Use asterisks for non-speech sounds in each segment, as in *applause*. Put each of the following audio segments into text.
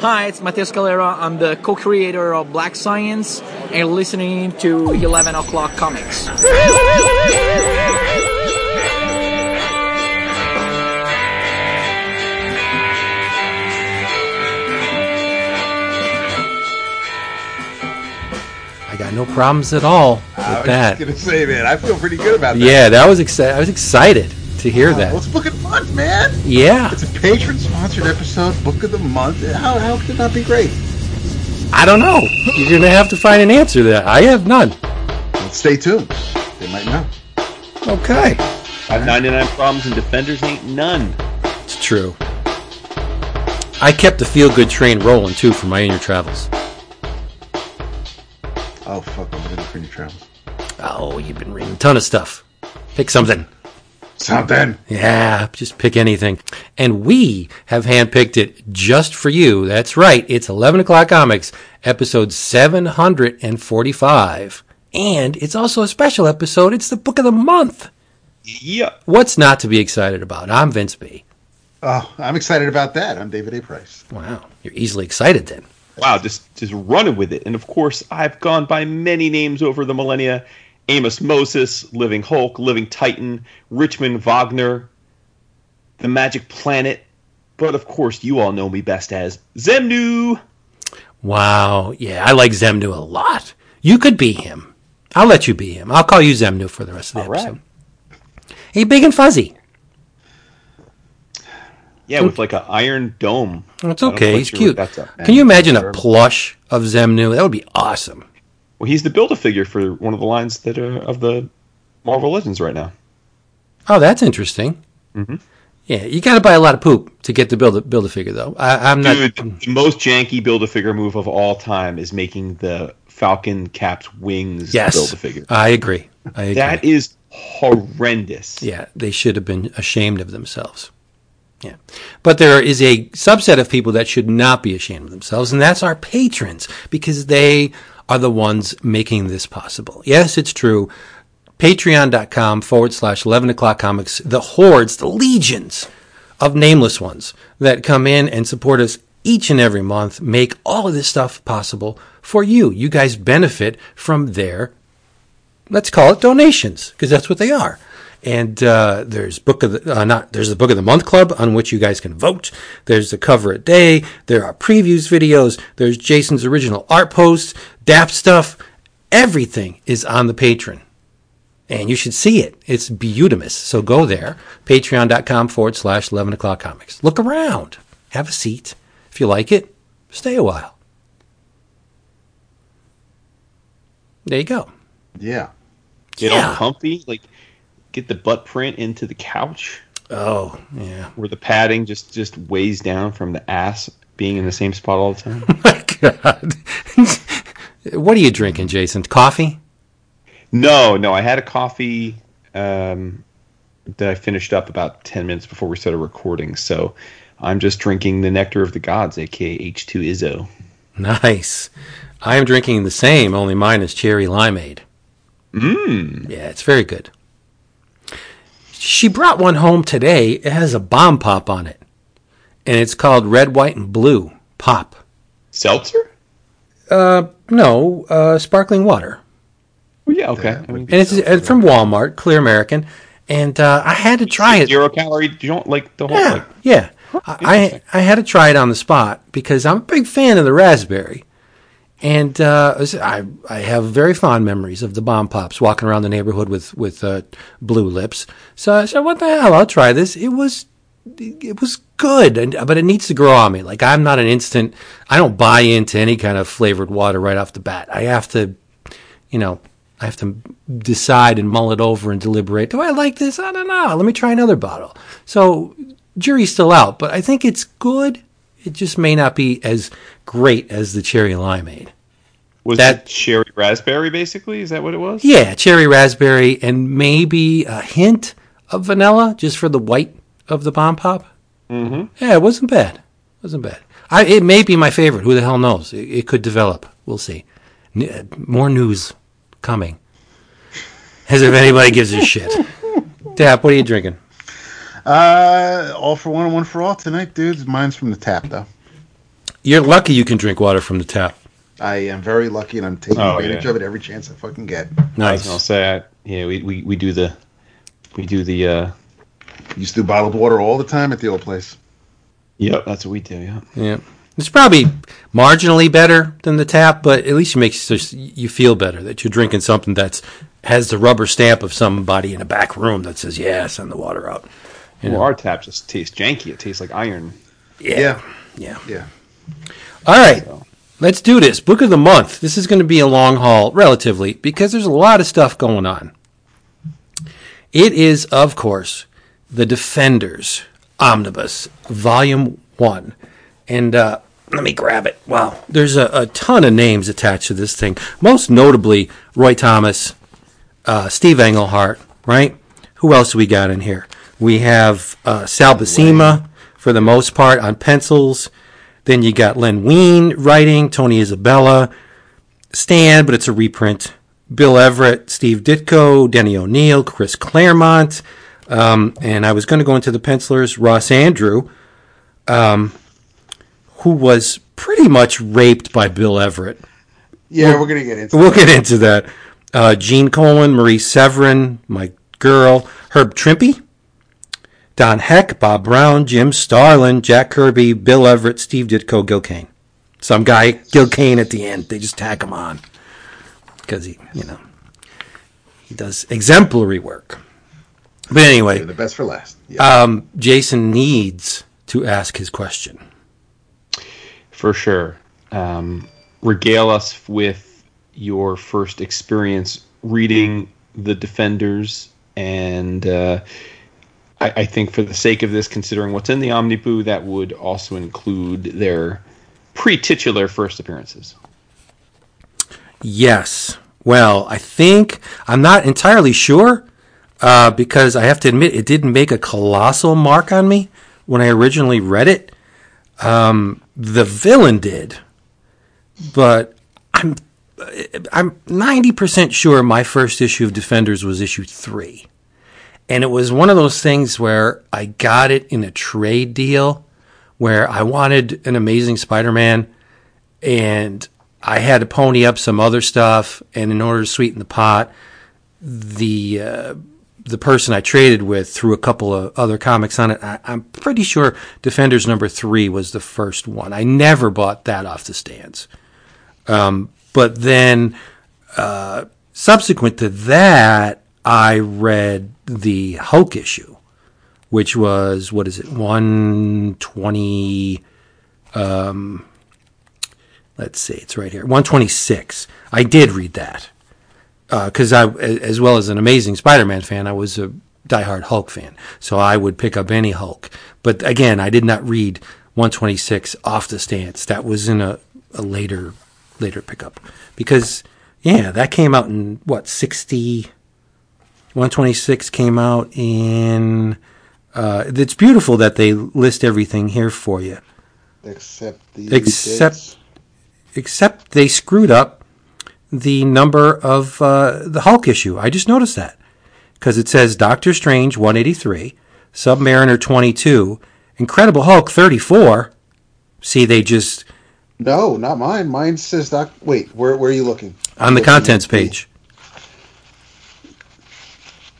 Hi, it's Matteo Scalera. I'm the co-creator of Black Science, and you're listening to 11 O'Clock Comics. I got no problems at all with that. I was that. just gonna say, man, I feel pretty good about that. Yeah, that was excited. I was excited to hear Well, that. it's book of the month, man. Yeah, It's a patron-sponsored episode, book of the month. How how could that be great? I don't know. You're gonna have to find an answer to that. I have none. Well, stay tuned. They might know. Okay, I have 99 problems and defenders ain't none. it's true. I kept the feel good train rolling too for my inner travels. Oh fuck! I'm looking for new travels. Oh, you've been reading a ton of stuff. Pick something. Something. Yeah, just pick anything. And we have handpicked it just for you. That's right. It's 11 o'clock comics, episode 745. And it's also a special episode. It's the book of the month. Yeah. What's not to be excited about? I'm Vince B. Oh, I'm excited about that. I'm David A. Price. Wow. You're easily excited then. Wow, just just running with it. And of course, I've gone by many names over the millennia. Amos Moses, Living Hulk, Living Titan, Richmond Wagner, The Magic Planet. But of course, you all know me best as Zemnu. Wow. Yeah, I like Zemnu a lot. You could be him. I'll let you be him. I'll call you Zemnu for the rest of the All right. episode. Hey, big and fuzzy. Yeah, with like an iron dome. That's okay. He's cute. Can you imagine a plush of Zemnu? That would be awesome. Well, he's the build-a-figure for one of the lines that are of the Marvel Legends right now. Oh, that's interesting. Mhm. Yeah, you got to buy a lot of poop to get to build a build a figure, though. I, I'm not. Dude, the most janky build-a-figure move of all time is making the Falcon Cap's wings yes, build-a-figure. I agree. I agree. That is horrendous. yeah, they should have been ashamed of themselves. Yeah, but there is a subset of people that should not be ashamed of themselves, and that's our patrons because they are the ones making this possible. Yes, it's true. Patreon.com forward slash 11 o'clock comics, the hordes, the legions of nameless ones that come in and support us each and every month, make all of this stuff possible for you. You guys benefit from their, let's call it donations, because that's what they are. And uh, there's book of the uh, not there's the book of the month club on which you guys can vote. There's the cover a day. There are previews videos. There's Jason's original art posts, DAP stuff. Everything is on the patron, and you should see it. It's beautimous. So go there, patreon.com forward slash 11 o'clock comics. Look around, have a seat. If you like it, stay a while. There you go. Yeah. Get Yeah. all comfy, like get the butt print into the couch Oh, yeah. where the padding just just weighs down from the ass being in the same spot all the time. *laughs* My God. *laughs* what are you drinking, Jason? Coffee? no, no, I had a coffee um, that I finished up about ten minutes before we started recording, so I'm just drinking the nectar of the gods, aka H2 Izzo. Nice. I am drinking the same, only mine is cherry limeade. Mmm. Yeah, it's very good. She brought one home today. It has a bomb pop on it. And it's called Red, White, and Blue Pop. Seltzer? Uh, no, uh, sparkling water. Well, yeah, okay. That I mean, And it's, it's from Walmart, Clear American. And uh, I had to try it. Zero calorie. You don't like the whole Yeah, like yeah. I, I had to try it on the spot because I'm a big fan of the raspberry. And uh, I, I have very fond memories of the bomb pops walking around the neighborhood with, with uh, blue lips. So I said, what the hell? I'll try this. It was it was good, and, but it needs to grow on me. Like I'm not an instant. I don't buy into any kind of flavored water right off the bat. I have to, you know, I have to decide and mull it over and deliberate. Do I like this? I don't know. Let me try another bottle. So jury's still out, but I think it's good. It just may not be as great as the cherry limeade. was That- it cherry raspberry basically? Is that what it was? Yeah, cherry raspberry and maybe a hint of vanilla just for the white of the bomb pop. Mm-hmm. Yeah, it wasn't bad. It wasn't bad. I, it may be my favorite. Who the hell knows? It, it could develop. We'll see. N- uh, more news coming. As if anybody gives a shit. *laughs* Dap, what are you drinking? Uh, all for one and one for all tonight, dudes. Mine's from the tap though. You're lucky you can drink water from the tap. I am very lucky, and I'm taking Oh, advantage yeah. of it every chance I fucking get. I was Nice. gonna say, I, yeah, we, we, we do the we do the. uh Used to do bottled water all the time at the old place. Yep, that's what we do. Yeah. Yeah. It's probably marginally better than the tap, but at least it makes just, you feel better that you're drinking something that's has the rubber stamp of somebody in a back room that says, "Yeah, send the water out." You Well, know? our tap just tastes janky. It tastes like iron. Yeah, Yeah. yeah. All right. Let's do this. Book of the month. This is going to be a long haul, relatively, because there's a lot of stuff going on. It is, of course, The Defenders Omnibus, Volume 1. And uh, let me grab it. Wow. There's a, a ton of names attached to this thing. Most notably, Roy Thomas, uh, Steve Englehart, right? Who else we got in here? We have uh, Sal Buscema, for the most part, on pencils. Then you got Len Wein writing, Tony Isabella, Stan, but it's a reprint. Bill Everett, Steve Ditko, Denny O'Neil, Chris Claremont, um, and I was going to go into the pencilers, Ross Andru, um, who was pretty much raped by Bill Everett. Yeah, we're gonna get into. We'll get into that. Uh, Gene Colan, Marie Severin, my girl, Herb Trimpe, Don Heck, Bob Brown, Jim Starlin, Jack Kirby, Bill Everett, Steve Ditko, Gil Kane. Some guy, Gil Kane at the end. They just tack him on because he, you know, he does exemplary work. But anyway, the best for last. Yeah. um, Jason needs to ask his question. For sure. Um, regale us with your first experience reading The Defenders. And uh, I, I think, for the sake of this, considering what's in the Omniboo, that would also include their pre titular first appearances. Yes. Well, I think I'm not entirely sure uh, because I have to admit it didn't make a colossal mark on me when I originally read it. Um, the villain did, but I'm I'm 90% sure my first issue of Defenders was issue three, and it was one of those things where I got it in a trade deal where I wanted an Amazing Spider-Man and I had to pony up some other stuff, and in order to sweeten the pot, the uh, the person I traded with threw a couple of other comics on it. I, I'm pretty sure Defenders number three was the first one. I never bought that off the stands, um, but then uh, subsequent to that, I read the Hulk issue, which was what is it, one twenty um, let's see, it's right here, 126. I did read that uh, because I, as well as an amazing Spider-Man fan, I was a diehard Hulk fan, so I would pick up any Hulk. But again, I did not read 126 off the stance. That was in a, a later later pickup because yeah, that came out in what 60. 126 came out in. Uh, it's beautiful that they list everything here for you. except the Except- dates. except they screwed up the number of uh, the Hulk issue. I just noticed that because it says Doctor Strange 183, Submariner 22, Incredible Hulk 34. See, they just No, not mine. Mine says doc. Wait, where where are you looking? on the Looking contents page.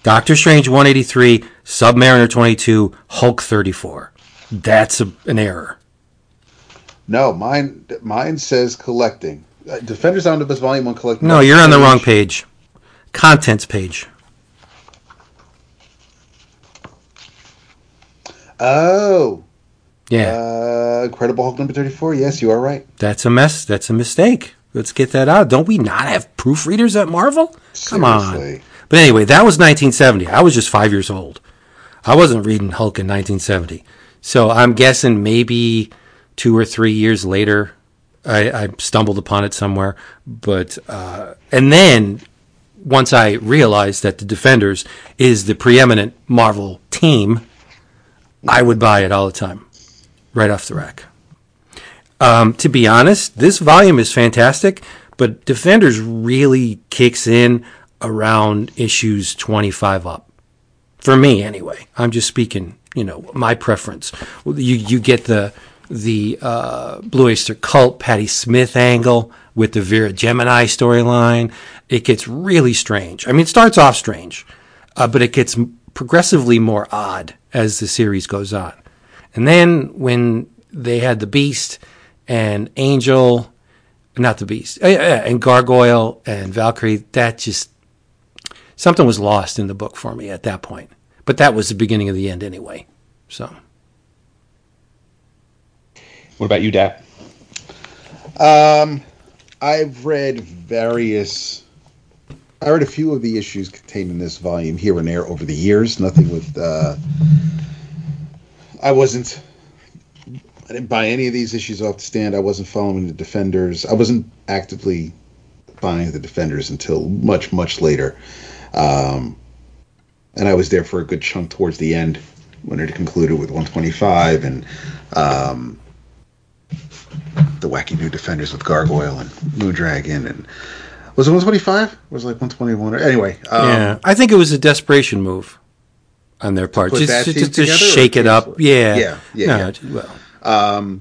Doctor Strange 183, Submariner 22, Hulk 34. That's a, an error. No, mine mine says collecting. Uh, Defenders Omnibus Volume One collecting. No, you're on the wrong page. Contents page. Oh, Yeah. uh, Incredible Hulk number thirty-four. Yes, you are right. That's a mess. That's a mistake. Let's get that out. Don't we not have proofreaders at Marvel? Come on. But anyway, that was 1970. I was just five years old. I wasn't reading Hulk in 1970. So I'm guessing maybe two or three years later, I, I stumbled upon it somewhere. But, uh, and then once I realized that the Defenders is the preeminent Marvel team, I would buy it all the time, right off the rack. Um, to be honest, this volume is fantastic, but Defenders really kicks in around issues 25 up. For me, anyway. I'm just speaking, you know, my preference. You, you get the, the uh, Blue Oyster Cult Patti Smith angle with the Vera Gemini storyline. It gets really strange. I mean, it starts off strange, uh, but it gets progressively more odd as the series goes on. And then when they had the Beast and Angel, not the Beast, uh, and Gargoyle and Valkyrie, that just something was lost in the book for me at that point. But that was the beginning of the end anyway. So. What about you, Dap? Um, I've read various. I read a few of the issues contained in this volume here and there over the years. Nothing with. Uh, I wasn't. I didn't buy any of these issues off the stand. I wasn't following the Defenders. I wasn't actively buying the Defenders until much, much later. Um, and I was there for a good chunk towards the end when it concluded with 125 and um, the wacky new defenders with Gargoyle and Moondragon and was it 125? Was it like 121? Or, anyway, um, yeah, I think it was a desperation move on their part, just to, team just to shake it up. Yeah, Yeah, yeah, No, yeah. j- Well, Um,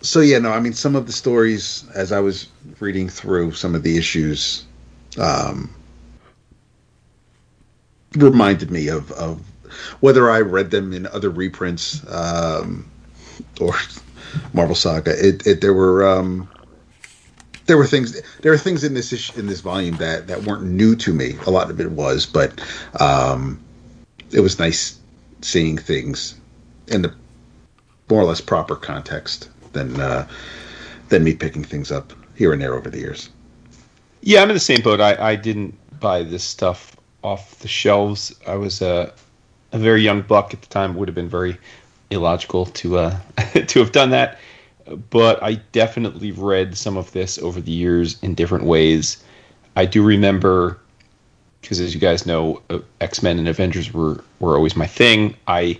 so yeah, no, I mean some of the stories as I was reading through some of the issues, um, reminded me of, of whether I read them in other reprints um, or Marvel Saga. It, it there were um, there were things there are things in this in this volume that that weren't new to me. A lot of it was, but um, it was nice seeing things in the more or less proper context than uh, than me picking things up here and there over the years. Yeah, I'm in the same boat. I, I didn't buy this stuff off the shelves. I was a, a very young buck at the time. It would have been very illogical to uh, *laughs* to have done that. But I definitely read some of this over the years in different ways. I do remember, because as you guys know, uh, X Men and Avengers were were always my thing. I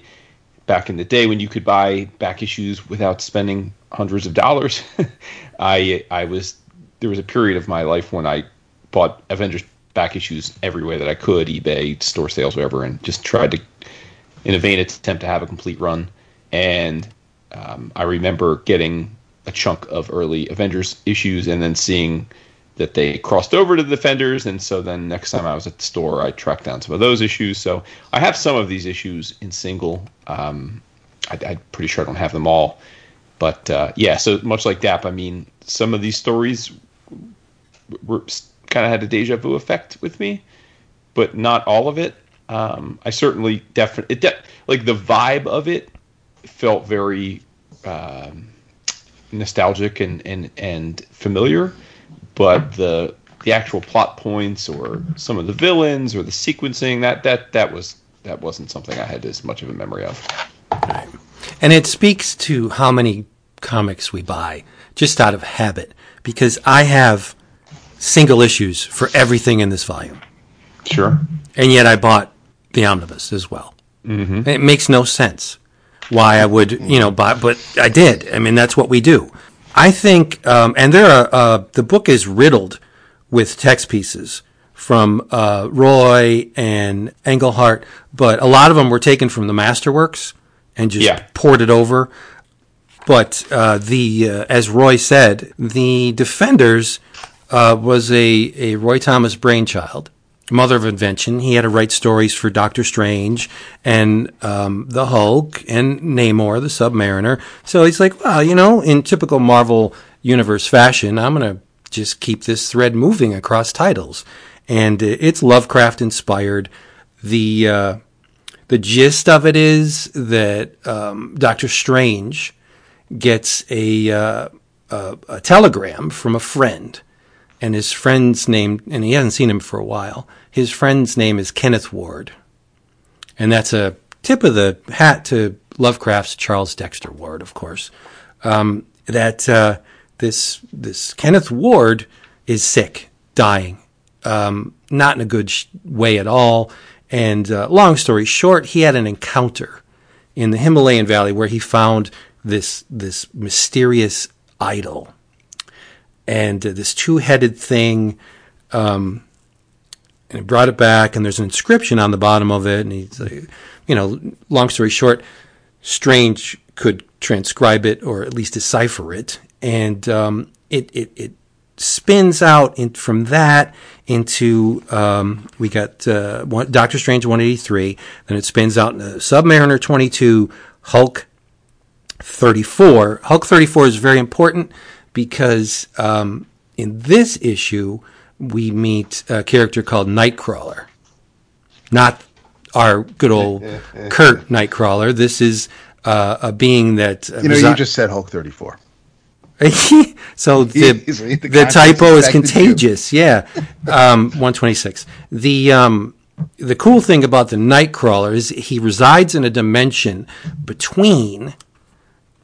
back in the day when you could buy back issues without spending hundreds of dollars. *laughs* I I was there was a period of my life when I bought Avengers back issues every way that I could, eBay, store sales, whatever, and just tried to, in a vain attempt to have a complete run. And um, I remember getting a chunk of early Avengers issues and then seeing that they crossed over to the Defenders. And so then next time I was at the store, I tracked down some of those issues. So I have some of these issues in single. Um, I, I'm pretty sure I don't have them all. But uh, yeah, so much like DAP, I mean, some of these stories were kind of had a deja vu effect with me, but not all of it. Um, I certainly definitely de- like the vibe of it felt very um, nostalgic and, and and familiar, but the the actual plot points or some of the villains or the sequencing that that that was that wasn't something I had as much of a memory of. and it speaks to how many comics we buy just out of habit because I have single issues for everything in this volume, Sure. and yet I bought the omnibus as well. Mm-hmm. It makes no sense why I would, you know, buy, but I did. I mean, that's what we do. I think, um, and there are uh, the book is riddled with text pieces from uh, Roy and Englehart, but a lot of them were taken from the Masterworks and just Yeah. it over. But uh, the uh, as Roy said, the Defenders uh, was a, a Roy Thomas brainchild, mother of invention. He had to write stories for Doctor Strange and um, the Hulk and Namor, the Submariner. So he's like, well, you know, in typical Marvel Universe fashion, I'm going to just keep this thread moving across titles. And uh, it's Lovecraft inspired. The uh, the gist of it is that um, Doctor Strange gets a, uh, a a telegram from a friend, and his friend's name, and he hasn't seen him for a while. His friend's name is Kenneth Ward, and that's a tip of the hat to Lovecraft's Charles Dexter Ward, of course. Um, that uh, this this Kenneth Ward is sick, dying, um, not in a good sh- way at all. And uh, long story short, he had an encounter in the Himalayan valley where he found this this mysterious idol and uh, this two-headed thing um, and he brought it back and there's an inscription on the bottom of it and he's like, you know long story short strange could transcribe it or at least decipher it, and um, it, it it spins out in, from that into um, we got uh, one, Doctor Strange 183, then it spins out into Submariner 22, Hulk 34. Hulk 34 is very important because um, in this issue we meet a character called Nightcrawler, not our good old *laughs* Kurt Nightcrawler. This is uh, a being that uh, You know, resi- you just said Hulk 34. *laughs* so *laughs* the, the the typo is affected you. contagious. Yeah, um, 126. The um, the cool thing about the Nightcrawler is he resides in a dimension between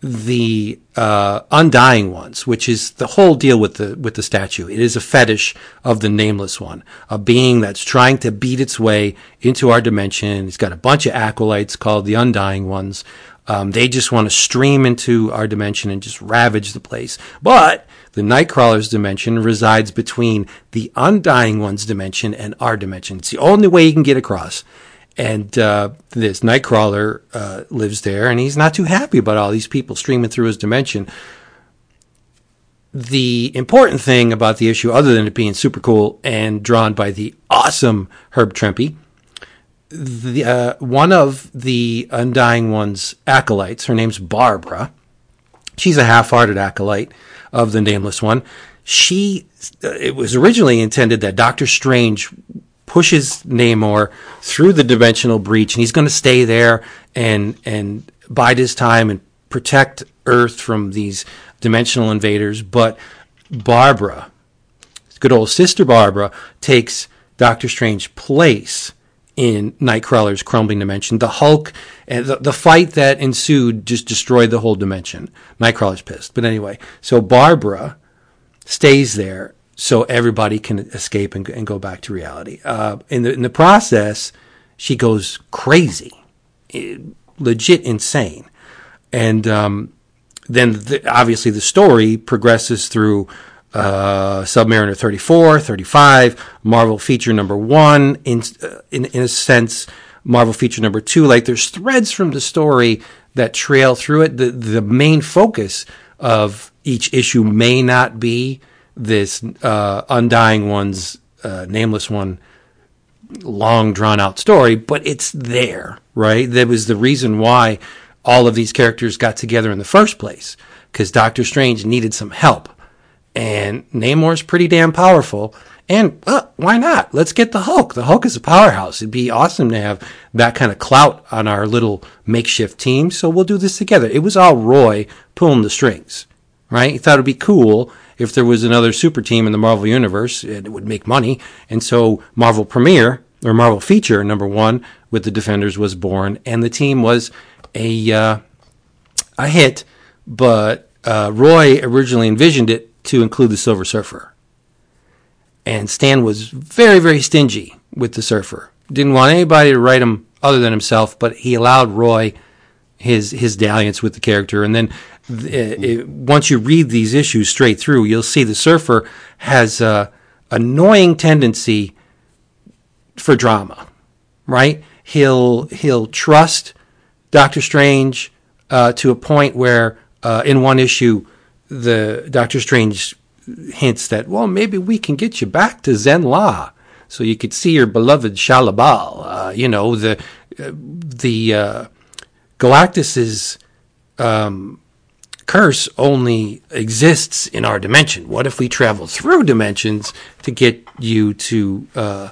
the uh, undying ones, which is the whole deal with the with the statue. It is a fetish of the nameless one, a being that's trying to beat its way into our dimension. It's got a bunch of acolytes called the undying ones. Um, they just want to stream into our dimension and just ravage the place. But the Nightcrawler's dimension resides between the undying one's dimension and our dimension. It's the only way you can get across. And uh, this Nightcrawler uh, lives there, and he's not too happy about all these people streaming through his dimension. The important thing about the issue, other than it being super cool and drawn by the awesome Herb Trimpe, the, uh, one of the Undying One's acolytes, her name's Barbara. She's a half-hearted acolyte of the Nameless One. She, uh, it was originally intended that Doctor Strange pushes Namor through the dimensional breach, and he's going to stay there and and bide his time and protect Earth from these dimensional invaders. But Barbara, good old sister Barbara, takes Doctor Strange's place in Nightcrawler's crumbling dimension. The Hulk and the, the fight that ensued just destroyed the whole dimension. Nightcrawler's pissed. But anyway, so Barbara stays there so everybody can escape and, and go back to reality. Uh, in the in the process, she goes crazy, eh, legit insane, and um, then the, obviously the story progresses through uh, Submariner 34, 35, Marvel feature number one, in, uh, in, in a sense, Marvel feature number two. Like there's threads from the story that trail through it. The, the main focus of each issue may not be this uh, Undying One's uh, Nameless One long drawn out story, but it's there, right? That was the reason why all of these characters got together in the first place because Doctor Strange needed some help. And Namor's pretty damn powerful. And uh, why not? Let's get the Hulk. The Hulk is a powerhouse. It'd be awesome to have that kind of clout on our little makeshift team. So we'll do this together. It was all Roy pulling the strings, right? He thought it'd be cool if there was another super team in the Marvel Universe. It would make money. And so Marvel Premiere or Marvel Feature number one with the Defenders was born, and the team was a uh, a hit. But uh, Roy originally envisioned it to include the Silver Surfer, and Stan was very very stingy with the Surfer. Didn't want anybody to write him other than himself, but he allowed Roy his his dalliance with the character, and then uh, it, once you read these issues straight through, you'll see the Surfer has a annoying tendency for drama, right? He'll he'll trust Doctor Strange uh, to a point where uh, in one issue, the Doctor Strange hints that well maybe we can get you back to Zenn-La, so you could see your beloved Shalla-Bal. Uh, you know the the uh, Galactus's um, curse only exists in our dimension. What if we travel through dimensions to get you to uh,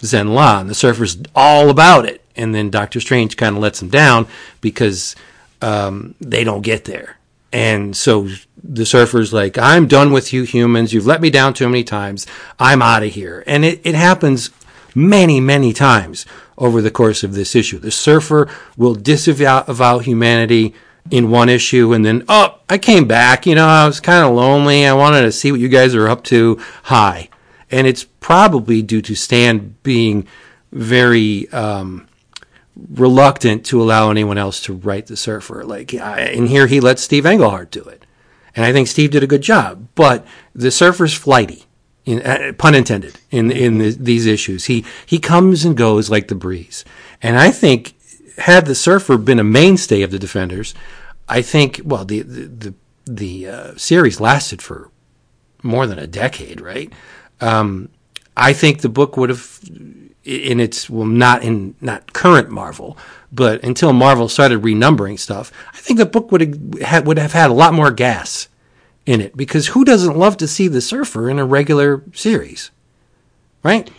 Zenn-La? And the Surfer's all about it. And then Doctor Strange kind of lets him down because um, they don't get there. And so the Surfer's like, I'm done with you humans. You've let me down too many times. I'm out of here. And it, it happens many, many times over the course of this issue. The Surfer will disavow humanity in one issue and then, oh, I came back. You know, I was kind of lonely. I wanted to see what you guys are up to. Hi. And it's probably due to Stan being very um, reluctant to allow anyone else to write the Surfer. Like, and here he lets Steve Englehart do it. And I think Steve did a good job. But the Surfer's flighty. In, uh, pun intended in in the, these issues. He he comes and goes like the breeze, and I think had the Surfer been a mainstay of the Defenders, I think well the the the, the uh, series lasted for more than a decade, right? Um, I think the book would have in its well not in not current Marvel, but until Marvel started renumbering stuff, I think the book would have would have had a lot more gas in it because who doesn't love to see the Surfer in a regular series, right?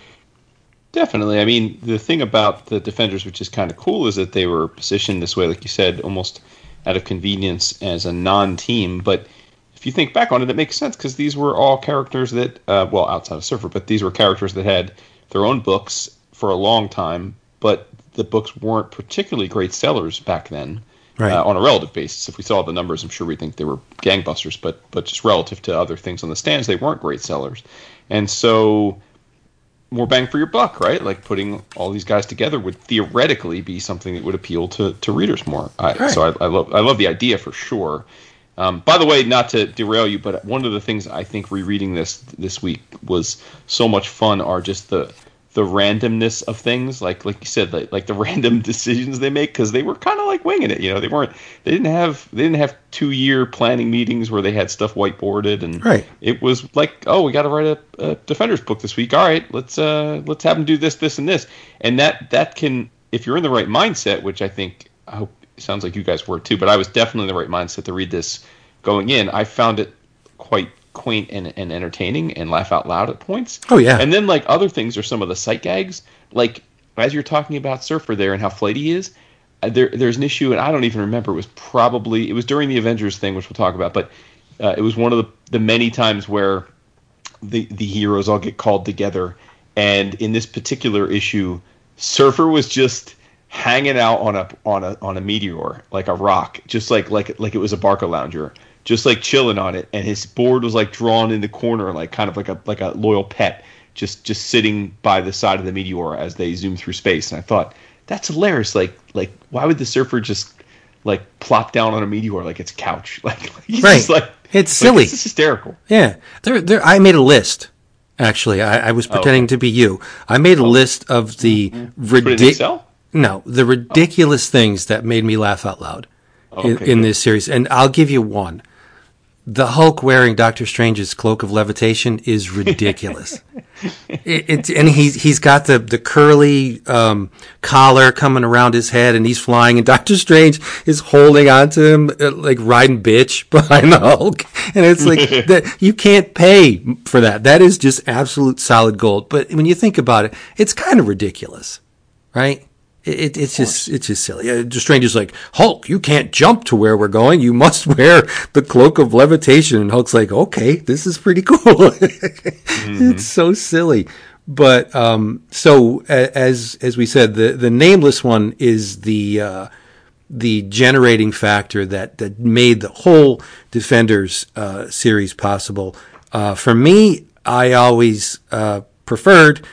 Definitely. I mean, the thing about the Defenders, which is kind of cool, is that they were positioned this way, like you said, almost out of convenience as a non-team. But if you think back on it, it makes sense because these were all characters that, uh, well, outside of Surfer, but these were characters that had their own books for a long time, but the books weren't particularly great sellers back then. Right. Uh, on a relative basis, if we saw the numbers, I'm sure we'd think they were gangbusters. But but just relative to other things on the stands, they weren't great sellers. And so more bang for your buck, right? Like putting all these guys together would theoretically be something that would appeal to, to readers more. I, Right. So I, I love I love the idea for sure. Um, by the way, not to derail you, but one of the things I think rereading this this week was so much fun are just the the randomness of things, like like you said, like, like the *laughs* random decisions they make because they were kind of like winging it. You know, they weren't they didn't have they didn't have two year planning meetings where they had stuff whiteboarded and Right. it was like, oh, we got to write a, a defenders book this week. All right, let's uh, let's have them do this, this, and this, and that that can, if you're in the right mindset, which I think I hope it sounds like you guys were too, but I was definitely in the right mindset to read this going in. I found it quite quaint and, and entertaining and laugh out loud at points. Oh, yeah. and then like other things are some of the sight gags, like as you're talking about Surfer there and how flighty he is. uh, There, there's an issue, and I don't even remember. It was probably it was during the Avengers thing, which we'll talk about. But uh, it was one of the, the many times where the the heroes all get called together, and in this particular issue, Surfer was just hanging out on a on a on a meteor like a rock, just like like like it was a Barcalounger, just like chilling on it, and his board was like drawn in the corner, like kind of like a like a loyal pet, just just sitting by the side of the meteor as they zoom through space. And I thought that's hilarious. Like like why would the Surfer just like plop down on a meteor like it's couch? *laughs* Like he's Right. like It's like, silly. This is hysterical. Yeah, there, there. I made a list. Actually, I, I was oh, pretending to be you. I made a oh. list of mm-hmm. the Put it ridiculous. No, the oh. ridiculous things that made me laugh out loud in, Okay, in good. this series, and I'll give you one. The Hulk wearing Doctor Strange's cloak of levitation is ridiculous. *laughs* it, it's and he's he's got the the curly um, collar coming around his head, and he's flying, and Doctor Strange is holding onto him uh, like riding bitch *laughs* behind the Hulk, and it's like *laughs* that you can't pay for that. That is just absolute solid gold. But when you think about it, it's kind of ridiculous, right? It, it's just it's just silly. Uh, the stranger's like Hulk, you can't jump to where we're going. You must *laughs* wear the cloak of levitation. And Hulk's like, okay, this is pretty *laughs* cool. It's so silly. But um, so as as we said, the the nameless one is the uh, the generating factor that that made the whole Defenders uh, series possible. Uh, for me, I always uh, preferred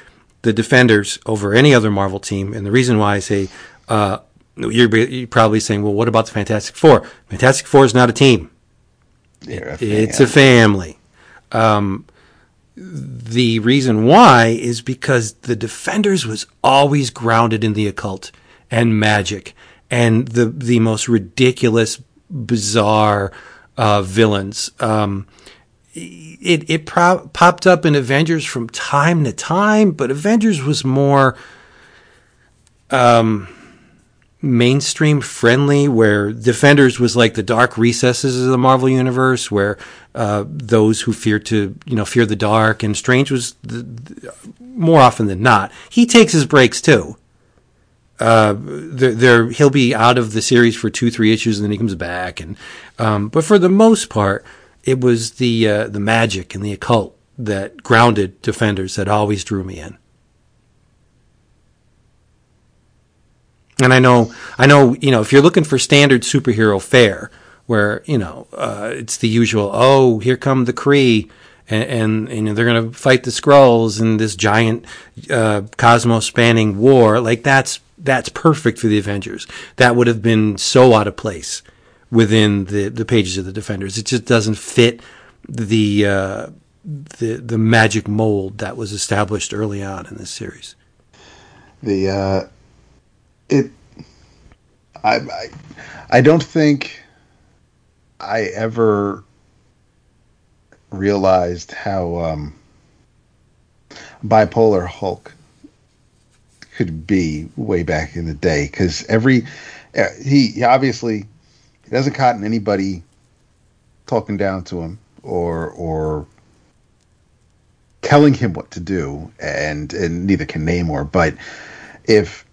the Defenders over any other Marvel team, and the reason why I say uh, you're, you're probably saying, well, what about the Fantastic Four? Fantastic Four is not a team; a it's a family. Um, the reason why is because the Defenders was always grounded in the occult and magic and the the most ridiculous, bizarre uh, villains. Um, it it pro- popped up in Avengers from time to time, but Avengers was more um, mainstream friendly, where Defenders was like the dark recesses of the Marvel universe, where uh, those who fear to you know fear the dark, and Strange was the, the- more often than not he takes his breaks too. Uh, there, he'll be out of the series for two, three issues, and then he comes back. And um, but for the most part, it was the uh, the magic and the occult that grounded Defenders that always drew me in. And I know, I know, you know, if you're looking for standard superhero fare, where you know uh, it's the usual, oh, here come the Kree, and, and know they're gonna fight the Skrulls in this giant uh, cosmos-spanning war, like that's that's perfect for the Avengers. That would have been so out of place within the the pages of the Defenders. It just doesn't fit the uh, the the magic mold that was established early on in this series. the uh, it I, I I don't think I ever realized how um, bipolar Hulk could be way back in the day because every uh, he, he obviously he doesn't cotton anybody talking down to him or or telling him what to do and and neither can Namor but if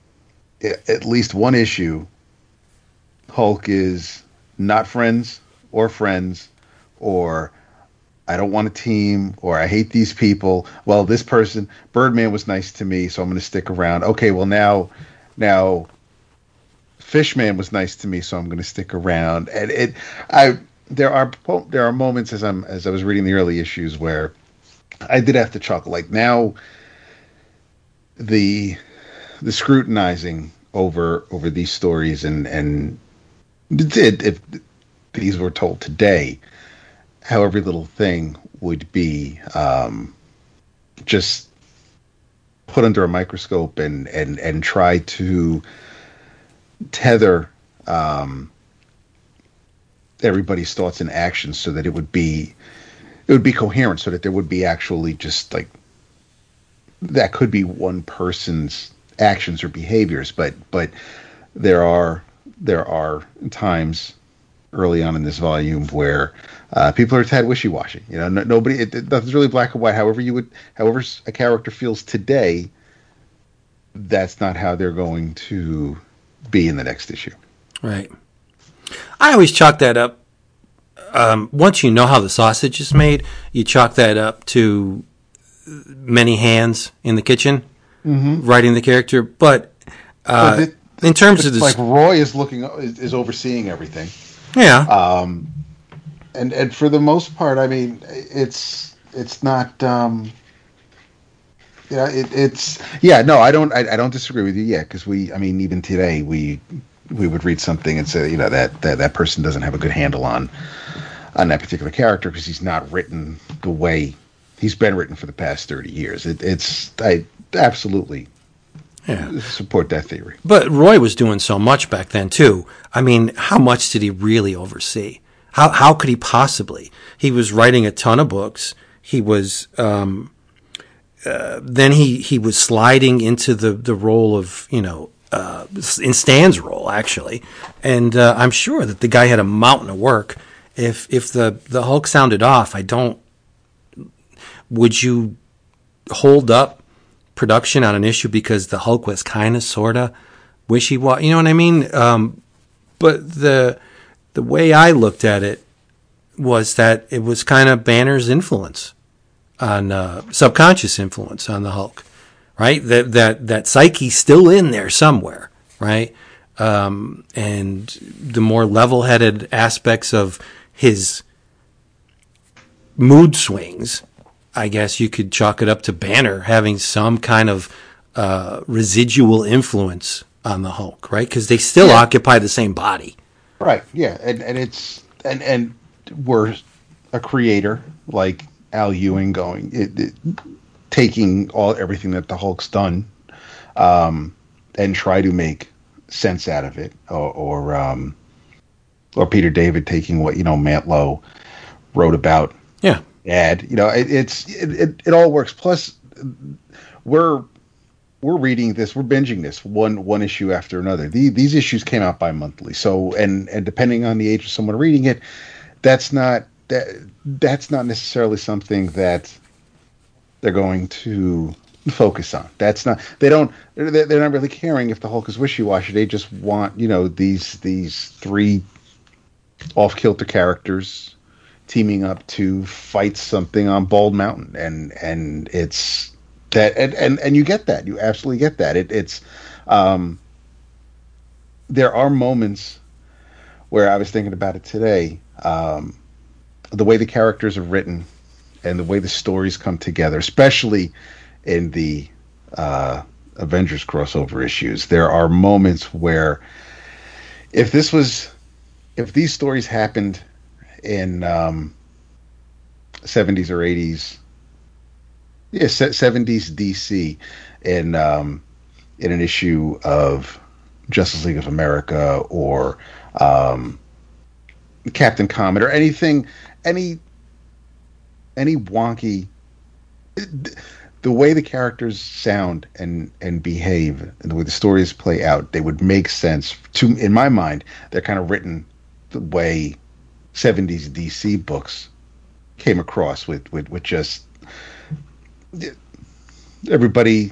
at least one issue Hulk is not friends or friends or I don't want a team or I hate these people. Well, this person, Birdman was nice to me, so I'm going to stick around. Okay, well now now Fishman was nice to me, so I'm going to stick around. And it I there are there are moments as I'm as I was reading the early issues where I did have to chuckle. Like now the the scrutinizing over over these stories and and if these were told today how every little thing would be um, just put under a microscope and and and try to tether um, everybody's thoughts and actions so that it would be it would be coherent so that there would be actually just like that could be one person's actions or behaviors but but there are there are times early on in this volume where uh, people are tad wishy-washy. You know, no, nobody, it, it, nothing's really black and white. However you would, however a character feels today, that's not how they're going to be in the next issue. Right. I always chalk that up. Um, once you know how the sausage is made, you chalk that up to many hands in the kitchen mm-hmm. writing the character. But, uh, but it, in terms of this, like Roy is looking is, is overseeing everything. Yeah. Um, and and for the most part, I mean, it's it's not. Um, yeah, it, it's yeah. No, I don't. I, I don't disagree with you. Yeah, because we. I mean, even today, we we would read something and say, you know, that that that person doesn't have a good handle on on that particular character because he's not written the way he's been written for the past thirty years. It, it's I absolutely yeah. support that theory. But Roy was doing so much back then too. I mean, how much did he really oversee? How how could he possibly? He was writing a ton of books. He was um, uh, then he he was sliding into the the role of you know uh, in Stan's role actually, and uh, I'm sure that the guy had a mountain of work. If if the the Hulk sounded off, I don't. Would you hold up production on an issue because the Hulk was kind of, sort of wishy washy. You know what I mean? Um, but the the way I looked at it was that it was kind of Banner's influence on uh, subconscious influence on the Hulk, right? That that that psyche's still in there somewhere, right? Um, and the more level-headed aspects of his mood swings I guess you could chalk it up to Banner having some kind of uh, residual influence on the Hulk, right? Because they still yeah. occupy the same body. Right. Yeah, and and it's and and we're a creator like Al Ewing going it, it, taking all everything that the Hulk's done, um, and try to make sense out of it, or or, um, or Peter David taking what you know Mantlo wrote about. Yeah ad. You know, it, it's it, it, all works. Plus, we're we're reading this, we're binging this one one issue after another. The, these issues came out bi-monthly, so and and depending on the age of someone reading it, that's not that that's not necessarily something that they're going to focus on. That's not they don't they're, they're not really caring if the Hulk is wishy-washy. They just want you know these these three off kilter characters teaming up to fight something on Bald Mountain, and and it's that and and, and you get that you absolutely get that it, it's um, there are moments where I was thinking about it today. Um, the way the characters are written and the way the stories come together, especially in the uh, Avengers crossover issues, there are moments where if this was if these stories happened in um, 70s or 80s. Yeah, 70s DC in um, in an issue of Justice League of America or um, Captain Comet or anything, any any wonky. The way the characters sound and and behave, and the way the stories play out, they would make sense to in my mind. They're kind of written the way '70s DC books came across with with, with just everybody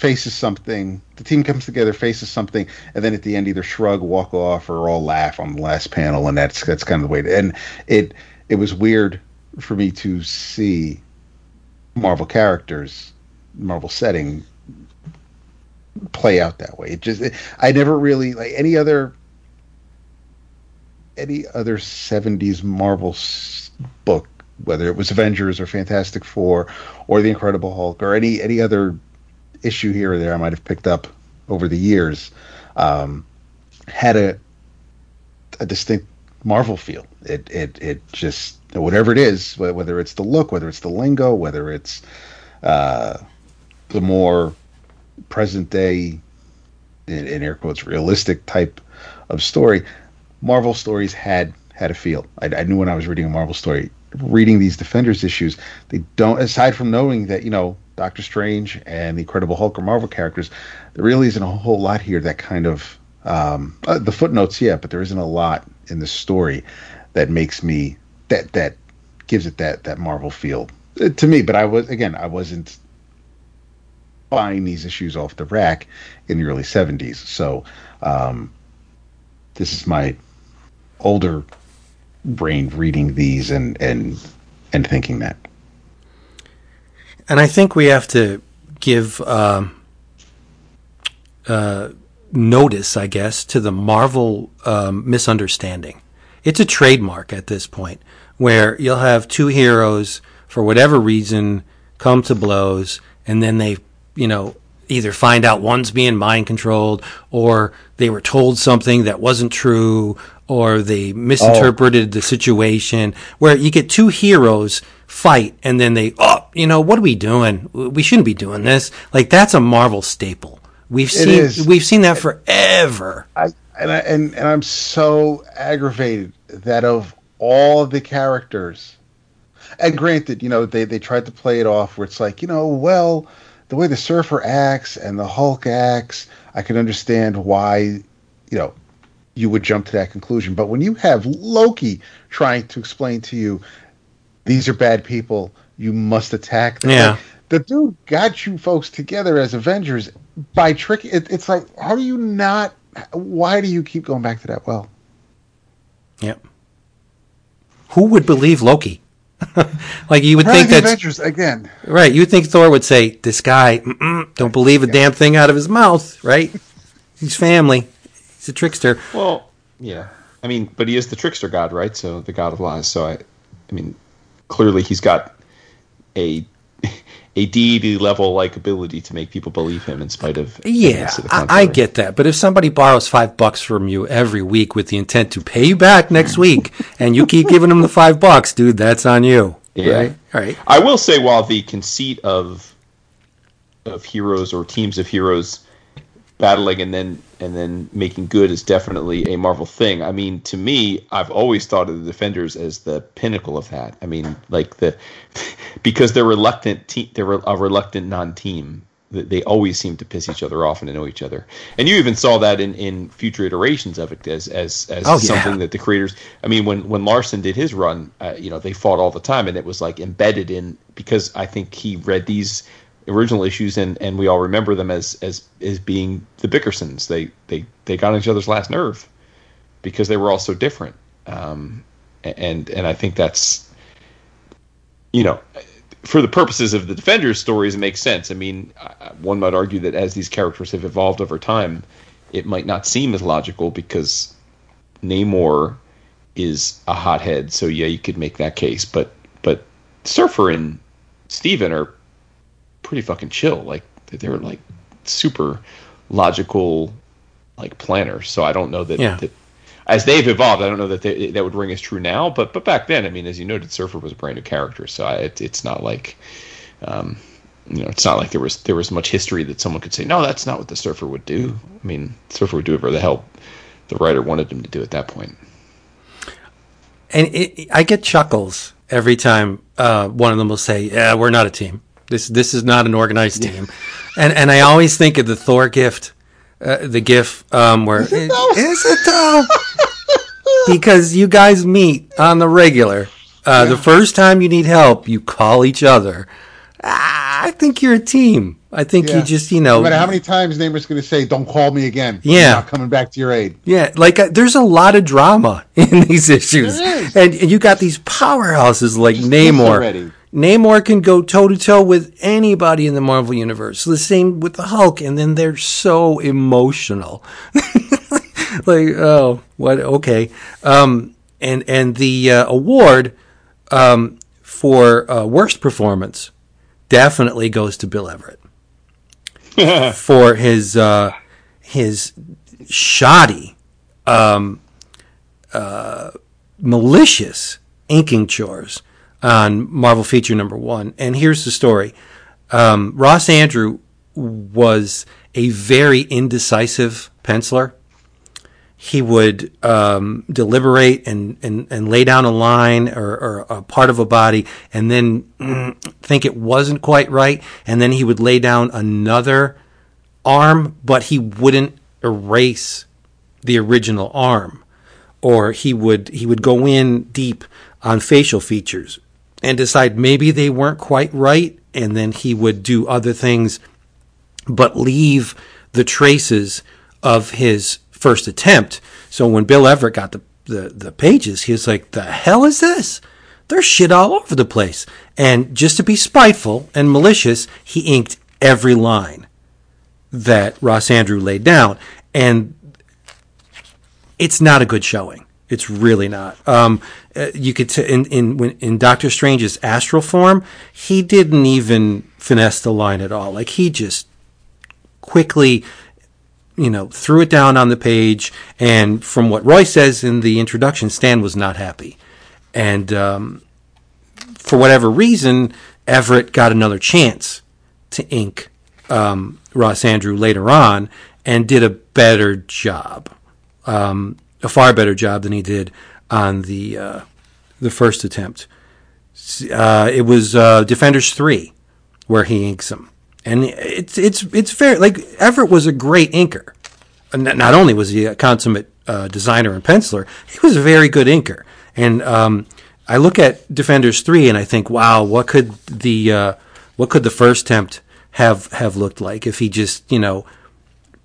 faces something. The team comes together, faces something, and then at the end either shrug, walk off, or all laugh on the last panel, and that's that's kind of the way. To, and it it was weird for me to see Marvel characters, Marvel setting play out that way. It just it, I never really like any other any other 70s Marvel book whether it was Avengers or Fantastic Four or the Incredible Hulk or any any other issue here or there I might have picked up over the years um, had a a distinct Marvel feel. It it it just whatever it is, whether it's the look, whether it's the lingo, whether it's uh, the more present day, in, in air quotes, realistic type of story, Marvel stories had had a feel. I, I knew when I was reading a Marvel story, reading these Defenders issues, they don't. Aside from knowing that you know Doctor Strange and the Incredible Hulk or Marvel characters, there really isn't a whole lot here that kind of um, uh, the footnotes, yeah, but there isn't a lot in the story that makes me that that gives it that that Marvel feel uh, to me. But I was again, I wasn't buying these issues off the rack in the early '70s, so um, this is my older brain reading these and and and thinking that. And I think we have to give um, uh, notice, I guess, to the Marvel um, misunderstanding. It's a trademark at this point where you'll have two heroes, for whatever reason, come to blows, and then they, you know, either find out one's being mind controlled or they were told something that wasn't true or they misinterpreted oh. the situation where you get two heroes fight and then they oh you know what are we doing? We shouldn't be doing this. Like that's a marvel staple. We've seen we've seen that forever. I, and, I, and and i'm so aggravated that of all the characters and granted you know they they tried to play it off where it's like you know well the way the surfer acts and the hulk acts i can understand why you know you would jump to that conclusion. But when you have Loki trying to explain to you these are bad people, you must attack them. Yeah. the dude got you folks together as Avengers by trick. It, it's like, how do you not? Why do you keep going back to that well? Yep. Who would believe Loki? *laughs* like you would think that Avengers again, right? You would think Thor would say, "This guy, don't believe a damn thing out of his mouth." Right? He's family. He's a trickster. Well, yeah. I mean, but he is the trickster god, right? So the god of lies. So I, I mean, clearly he's got a a deity level like ability to make people believe him in spite of yeah I, I, get that. But if somebody borrows five bucks from you every week with the intent to pay you back next mm. week and you keep giving them the five bucks dude that's on you. Yeah. Right? all right. I will say while the conceit of of heroes or teams of heroes battling and then and then making good is definitely a Marvel thing. I mean, to me, I've always thought of the Defenders as the pinnacle of that. I mean, like the *laughs* because they're reluctant, te- they're a reluctant non-team. They always seem to piss each other off and annoy each other. And you even saw that in, in future iterations of it as as, as oh, something yeah. that the creators. I mean, when when Larsen did his run, uh, you know, they fought all the time, and it was like embedded in because I think he read these original issues, and, and we all remember them as as as being the Bickersons. They they they got on each other's last nerve because they were all so different. Um, and and I think that's you know for the purposes of the Defenders stories, it makes sense. I mean, one might argue that as these characters have evolved over time, it might not seem as logical because Namor is a hothead. So yeah, you could make that case. But but Surfer and Stephen are pretty fucking chill. Like they were like super logical, like planners. So I don't know that, yeah. that as they've evolved, I don't know that they, that would ring as true now. But but back then, I mean, as you noted, Surfer was a brand new character, so I, it, it's not like. Um, you know, it's not like there was there was much history that someone could say, no, that's not what the surfer would do. I mean, surfer would do whatever the hell the writer wanted him to do at that point. and it, I get chuckles every time uh, one of them will say, "Yeah, we're not a team. This this is not an organized team," and and I always think of the Thor gift, uh, the GIF um, where is it, though? because you guys meet on the regular. Uh, The first time you need help, you call each other. Ah, I think you're a team. I think you just you know No matter how many times Namor's going to say, "Don't call me again." I'm Yeah. not coming back to your aid. Yeah, like uh, there's a lot of drama *laughs* in these issues, and, and you got these powerhouses like Just Namor. Namor can go toe to toe with anybody in the Marvel universe. The same with the Hulk, and then they're so emotional. *laughs* like, oh, what? Okay, um, and and the uh, award um, for uh, worst performance definitely goes to Bill Everett *laughs* for his uh, his shoddy, um, uh, malicious inking chores on Marvel feature number one. And here's the story: um, Ross Andru was a very indecisive penciler. He would um, deliberate and, and, and lay down a line or, or a part of a body and then mm, *clears throat* think it wasn't quite right. And then he would lay down another arm, but he wouldn't erase the original arm. Or he would he would go in deep on facial features and decide maybe they weren't quite right, and then he would do other things, but leave the traces of his first attempt. So when Bill Everett got the the, the pages, he was like, "The hell is this?" There's shit all over the place. And just to be spiteful and malicious, he inked every line that Ross Andru laid down. And it's not a good showing. It's really not. Um, uh, you could t- in in when, in Doctor Strange's astral form, he didn't even finesse the line at all. Like he just quickly, you know, threw it down on the page. And from what Roy says in the introduction, Stan was not happy, and um, for whatever reason, Everett got another chance to ink um, Ross Andru later on and did a better job, um, a far better job than he did on the uh, the first attempt. Uh, it was uh, Defenders three where he inks them, and it's it's it's fair. Like Everett was a great inker. Not not only was he a consummate uh, designer and penciler, he was a very good inker. And um, I look at Defenders three and I think, wow, what could the uh, what could the first attempt have have looked like if he just you know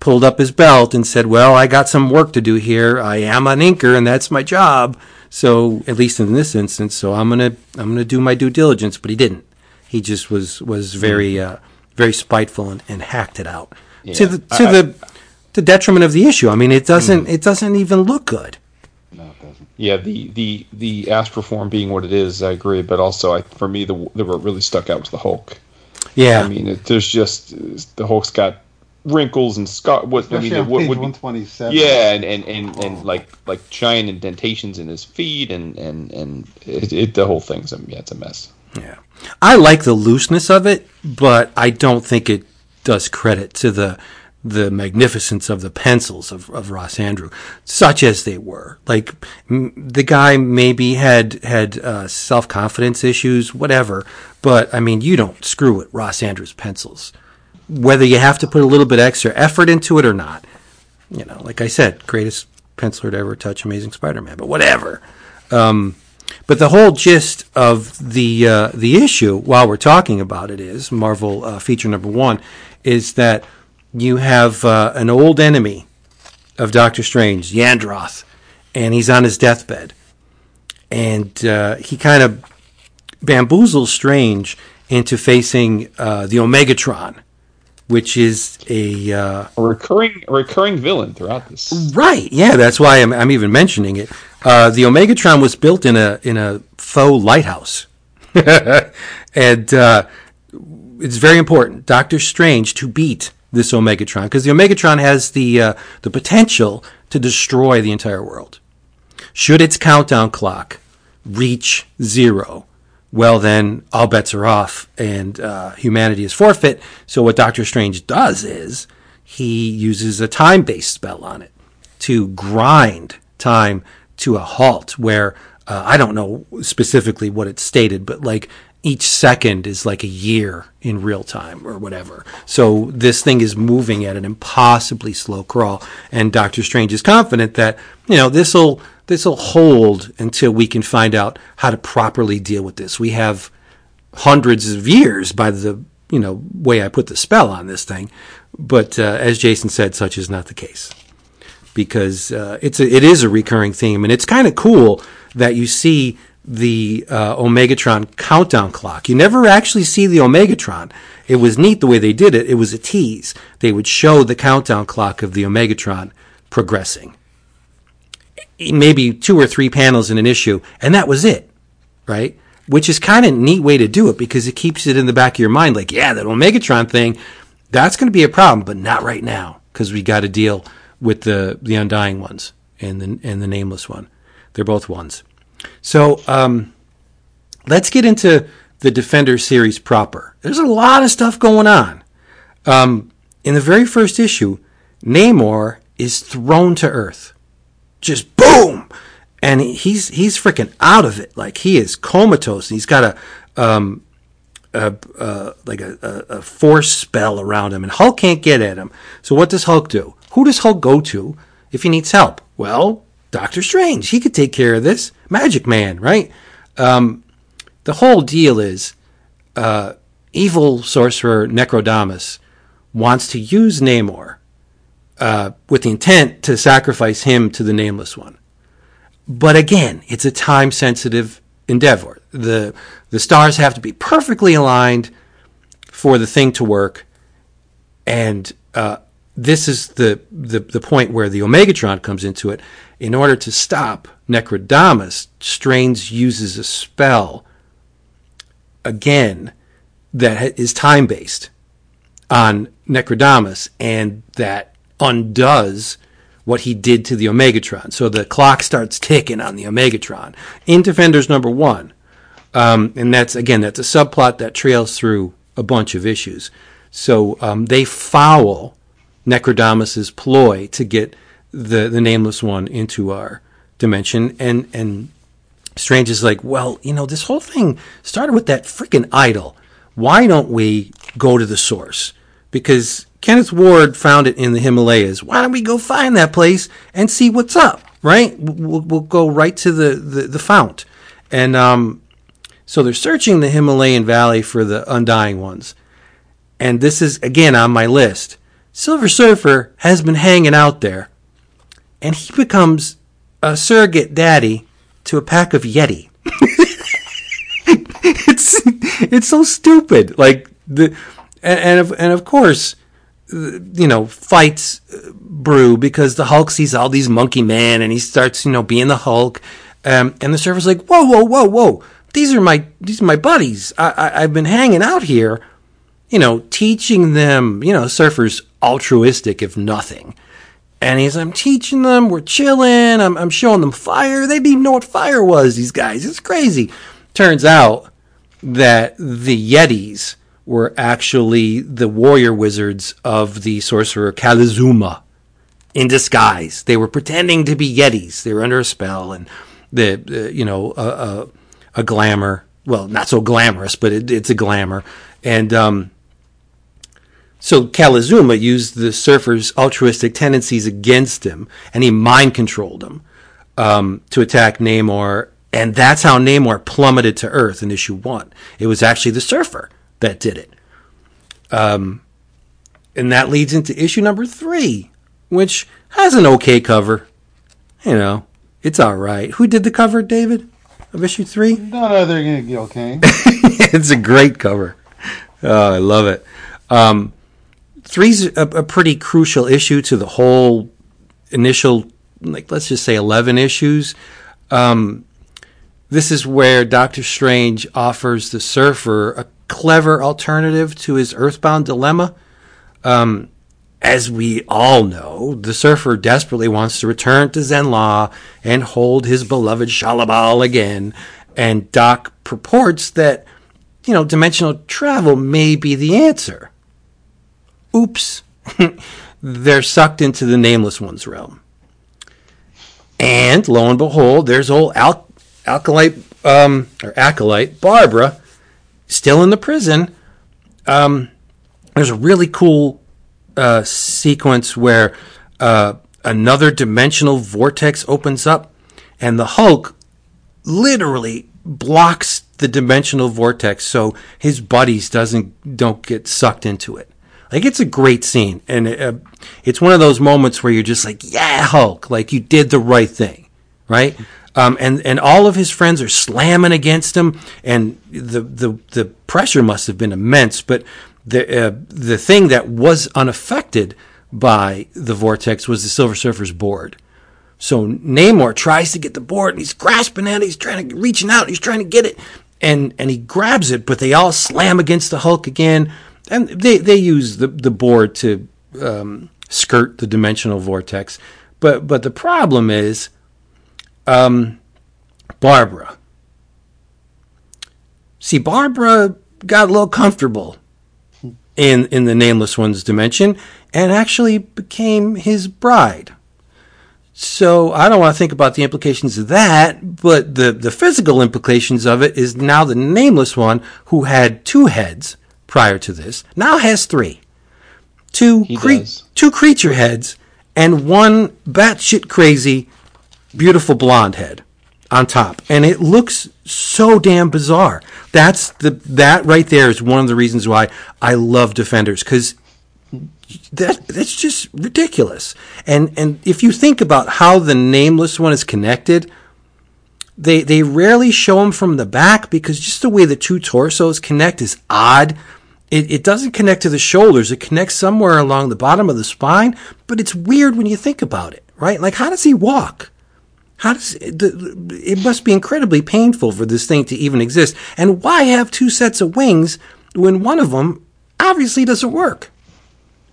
pulled up his belt and said, "Well, I got some work to do here. I am an inker, and that's my job." So, at least in this instance, so I'm gonna I'm gonna do my due diligence. But he didn't. He just was was very uh, very spiteful and, and hacked it out to the to the the detriment of the issue. I mean, it doesn't it doesn't even look good. No, it doesn't. Yeah, the the the astral form being what it is, I agree. But also, I, for me, the the what really stuck out was the Hulk. Yeah, I mean, it, there's just the Hulk's got wrinkles and scar. What I mean, on what page would 127. yeah, and and and, and like like giant indentations in his feet, and and and it, it the whole thing's a yeah, it's a mess. Yeah. I like the looseness of it, but I don't think it does credit to the the magnificence of the pencils of, of Ross Andru, such as they were. Like m- the guy maybe had had uh, self confidence issues, whatever. But I mean, you don't screw with Ross Andru's pencils, whether you have to put a little bit extra effort into it or not. You know, like I said, greatest penciler to ever touch Amazing Spider-Man. But whatever. Um, but the whole gist of the uh, the issue, while we're talking about it, is Marvel uh, feature number one, is that you have uh, an old enemy of Doctor Strange, Yandroth, and he's on his deathbed, and uh, he kind of bamboozles Strange into facing uh, the Omegatron, which is a uh, A recurring a recurring villain throughout this. Right. Yeah, that's why I'm, I'm even mentioning it. Uh, the Omegatron was built in a in a faux lighthouse, *laughs* and uh, it's very important. Doctor Strange to beat this Omegatron because the Omegatron has the uh, the potential to destroy the entire world. Should its countdown clock reach zero, well then all bets are off and uh, humanity is forfeit. So what Doctor Strange does is he uses a time based spell on it to grind time to a halt where uh, I don't know specifically what it's stated, but like each second is like a year in real time or whatever. So this thing is moving at an impossibly slow crawl, and Doctor Strange is confident that you know this will this will hold until we can find out how to properly deal with this. We have hundreds of years by the you know way I put the spell on this thing, but uh, as Jason said, such is not the case because uh, it's a, it is a recurring theme, and it's kind of cool that you see the uh, Omegatron countdown clock. You never actually see the Omegatron. It was neat the way they did it. It was a tease. They would show the countdown clock of the Omegatron progressing. Maybe two or three panels in an issue, and that was it, right? Which is kind of a neat way to do it because it keeps it in the back of your mind, like, yeah, that Omegatron thing, that's going to be a problem, but not right now because we got to deal with the the undying ones and the and the nameless one. They're both ones. So um, let's get into the Defender series proper. There's a lot of stuff going on. Um, in the very first issue, Namor is thrown to Earth, just boom, and he's he's freaking out of it. Like he is comatose. And he's got a um, a, like a, a force spell around him, and Hulk can't get at him. So what does Hulk do? Who does Hulk go to if he needs help? Well, Doctor Strange. He could take care of this. Magic Man, right? Um, the whole deal is uh, evil sorcerer Necrodamus wants to use Namor uh, with the intent to sacrifice him to the Nameless One. But again, it's a time sensitive endeavor. The, the stars have to be perfectly aligned for the thing to work. And uh, this is the, the, the point where the Omegatron comes into it. In order to stop Necrodamus, Strange uses a spell again that is time based on Necrodamus and that undoes what he did to the Omegatron. So the clock starts ticking on the Omegatron in Defenders number one. Um, and that's, again, that's a subplot that trails through a bunch of issues. So um, they foul Necrodamus's ploy to get the, the nameless one into our dimension. And, and Strange is like, well, you know, this whole thing started with that freaking idol. Why don't we go to the source? Because Kenneth Ward found it in the Himalayas. Why don't we go find that place and see what's up? Right? We'll, we'll go right to the, the, the fount. And um, so they're searching the Himalayan valley for the undying ones. And this is, again, on my list. Silver Surfer has been hanging out there. And he becomes a surrogate daddy to a pack of Yeti. *laughs* it's it's so stupid. Like the and and of, and of course, you know, fights brew because the Hulk sees all these monkey men and he starts you know being the Hulk, um, and the Surfer's like, whoa, whoa, whoa, whoa, these are my these are my buddies. I, I I've been hanging out here, you know, teaching them. You know, Surfer's altruistic if nothing. And he's, I'm teaching them, we're chilling, I'm, I'm showing them fire. They didn't even know what fire was, these guys. It's crazy. Turns out that the Yetis were actually the warrior wizards of the sorcerer Calizuma in disguise. They were pretending to be Yetis. They were under a spell and the, uh, you know, a, a, a, glamour. Well, not so glamorous, but it, it's a glamour. And, um, so Calizuma used the surfer's altruistic tendencies against him, and he mind controlled him um, to attack Namor. And that's how Namor plummeted to Earth in issue one. It was actually the surfer that did it. Um, and that leads into issue number three, which has an okay cover. You know, it's all right. Who did the cover, David, of issue three? No, no, they're going to Gil okay. *laughs* it's a great cover. Oh, I love it. Um, three's a, a pretty crucial issue to the whole initial, like let's just say eleven issues. Um, this is where Doctor Strange offers the Surfer a clever alternative to his Earthbound dilemma. Um, as we all know, the Surfer desperately wants to return to Zenn-La and hold his beloved Shalla-Bal again. And Doc purports that, you know, dimensional travel may be the answer oops, *laughs* they're sucked into the nameless one's realm. And lo and behold, there's old Al- Alkalite um, or acolyte Barbara still in the prison. Um, there's a really cool uh, sequence where uh, another dimensional vortex opens up, and the Hulk literally blocks the dimensional vortex so his buddies doesn't don't get sucked into it. Like it's a great scene, and uh, it's one of those moments where you're just like, "Yeah, Hulk! Like you did the right thing, right?" Um, and and all of his friends are slamming against him, and the the the pressure must have been immense. But the uh, the thing that was unaffected by the vortex was the Silver Surfer's board. So Namor tries to get the board, and he's grasping at it. He's trying to reaching out. He's trying to get it, and and he grabs it, but they all slam against the Hulk again and they they use the the board to um, skirt the dimensional vortex, but but the problem is, um, Barbara. See, Barbara got a little comfortable in in the nameless one's dimension and actually became his bride. So I don't want to think about the implications of that, but the, the physical implications of it is now the nameless one who had two heads prior to this, now has three. Two, cre- two creature heads and one batshit crazy, beautiful blonde head on top. And it looks so damn bizarre. That's the that right there is one of the reasons why I love Defenders because that that's just ridiculous. And and if you think about how the nameless one is connected, they they rarely show them from the back because just the way the two torsos connect is odd it, it doesn't connect to the shoulders. It connects somewhere along the bottom of the spine, but it's weird when you think about it, right? Like, how does he walk? How does it, it must be incredibly painful for this thing to even exist? And why have two sets of wings when one of them obviously doesn't work?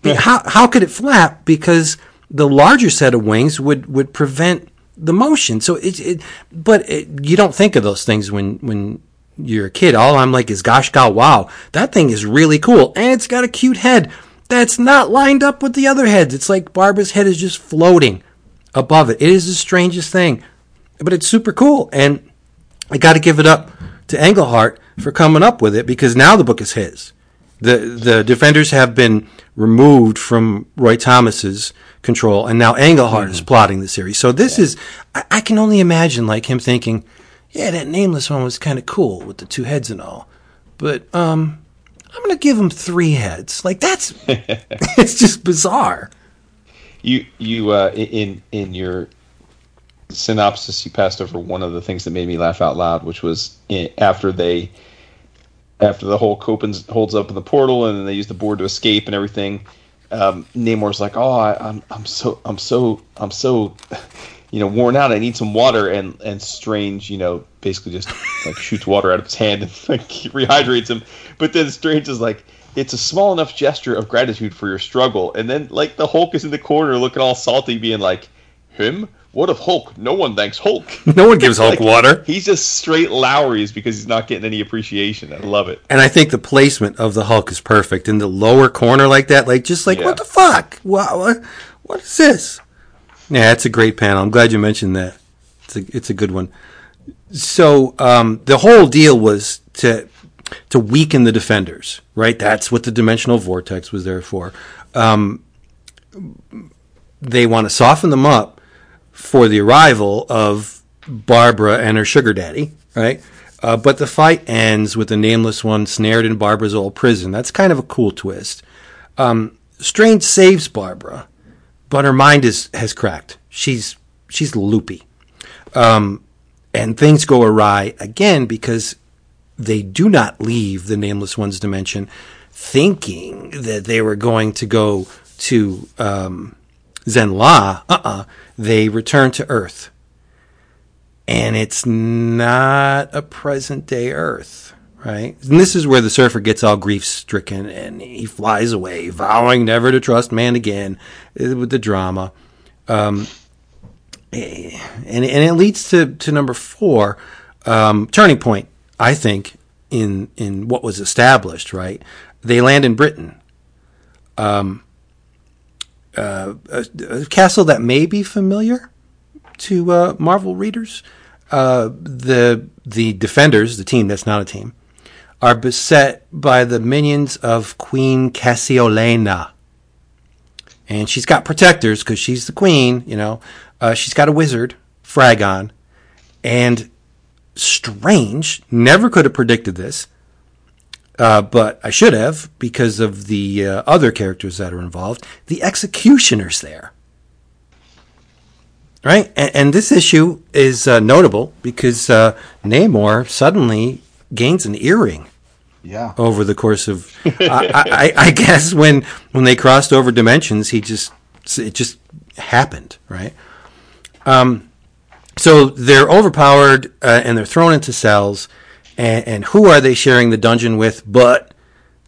Yeah. How how could it flap? Because the larger set of wings would would prevent the motion. So it, it but it, you don't think of those things when when you're a kid. All I'm like is, gosh, god, wow, that thing is really cool. And it's got a cute head that's not lined up with the other heads. It's like Barbara's head is just floating above it. It is the strangest thing, but it's super cool. And I got to give it up to Englehart for coming up with it because now the book is his. The, the defenders have been removed from Roy Thomas's control, and now Englehart mm-hmm. is plotting the series. So this yeah. is, I, I can only imagine like him thinking, yeah, that nameless one was kind of cool with the two heads and all, but um, I'm gonna give him three heads. Like that's *laughs* it's just bizarre. You you uh, in in your synopsis you passed over one of the things that made me laugh out loud, which was after they after the Hulk opens holds up in the portal and they use the board to escape and everything. Um, Namor's like, "Oh, I, I'm I'm so I'm so I'm so you know, worn out. I need some water. And and Strange, you know, basically just like *laughs* shoots water out of his hand and like *laughs* rehydrates him. But then Strange is like, it's a small enough gesture of gratitude for your struggle. And then like the Hulk is in the corner looking all salty, being like, him. What of Hulk? No one thanks Hulk. *laughs* No one gives Hulk like, water. He's just straight Lowry's because he's not getting any appreciation. I love it. And I think the placement of the Hulk is perfect in the lower corner like that. Like just like yeah. what the fuck? What, what, what is this? Yeah, it's a great panel. I'm glad you mentioned that. It's a, it's a good one. So um, the whole deal was to to weaken the defenders, right? That's what the dimensional vortex was there for. Um, they want to soften them up for the arrival of Barbara and her sugar daddy, right? Uh, but the fight ends with the nameless one snared in Barbara's old prison. That's kind of a cool twist. Um, Strange saves Barbara, but her mind is has cracked. She's she's loopy, um, and things go awry again because they do not leave the nameless one's dimension, thinking that they were going to go to um, Zenn-La. Uh uh They return to Earth, and it's not a present day Earth right? And this is where the surfer gets all grief stricken and he flies away, vowing never to trust man again eh, with the drama. Um, eh, and, and it leads to, to number four, um, turning point, I think, in, in what was established, right? They land in Britain. Um, uh, a, a, castle that may be familiar to uh, Marvel readers. uh, the the defenders, the team that's not a team, are beset by the minions of Queen Cassiolena. And she's got protectors because she's the queen, you know. Uh, she's got a wizard, Fragon. And strange, never could have predicted this, uh, but I should have because of the uh, other characters that are involved. The executioner's there. Right? And, and this issue is uh, notable because uh, Namor suddenly gains an earring Yeah. over the course of I, I, I guess when when they crossed over dimensions he just it just happened right um so they're overpowered uh, and they're thrown into cells and, and who are they sharing the dungeon with but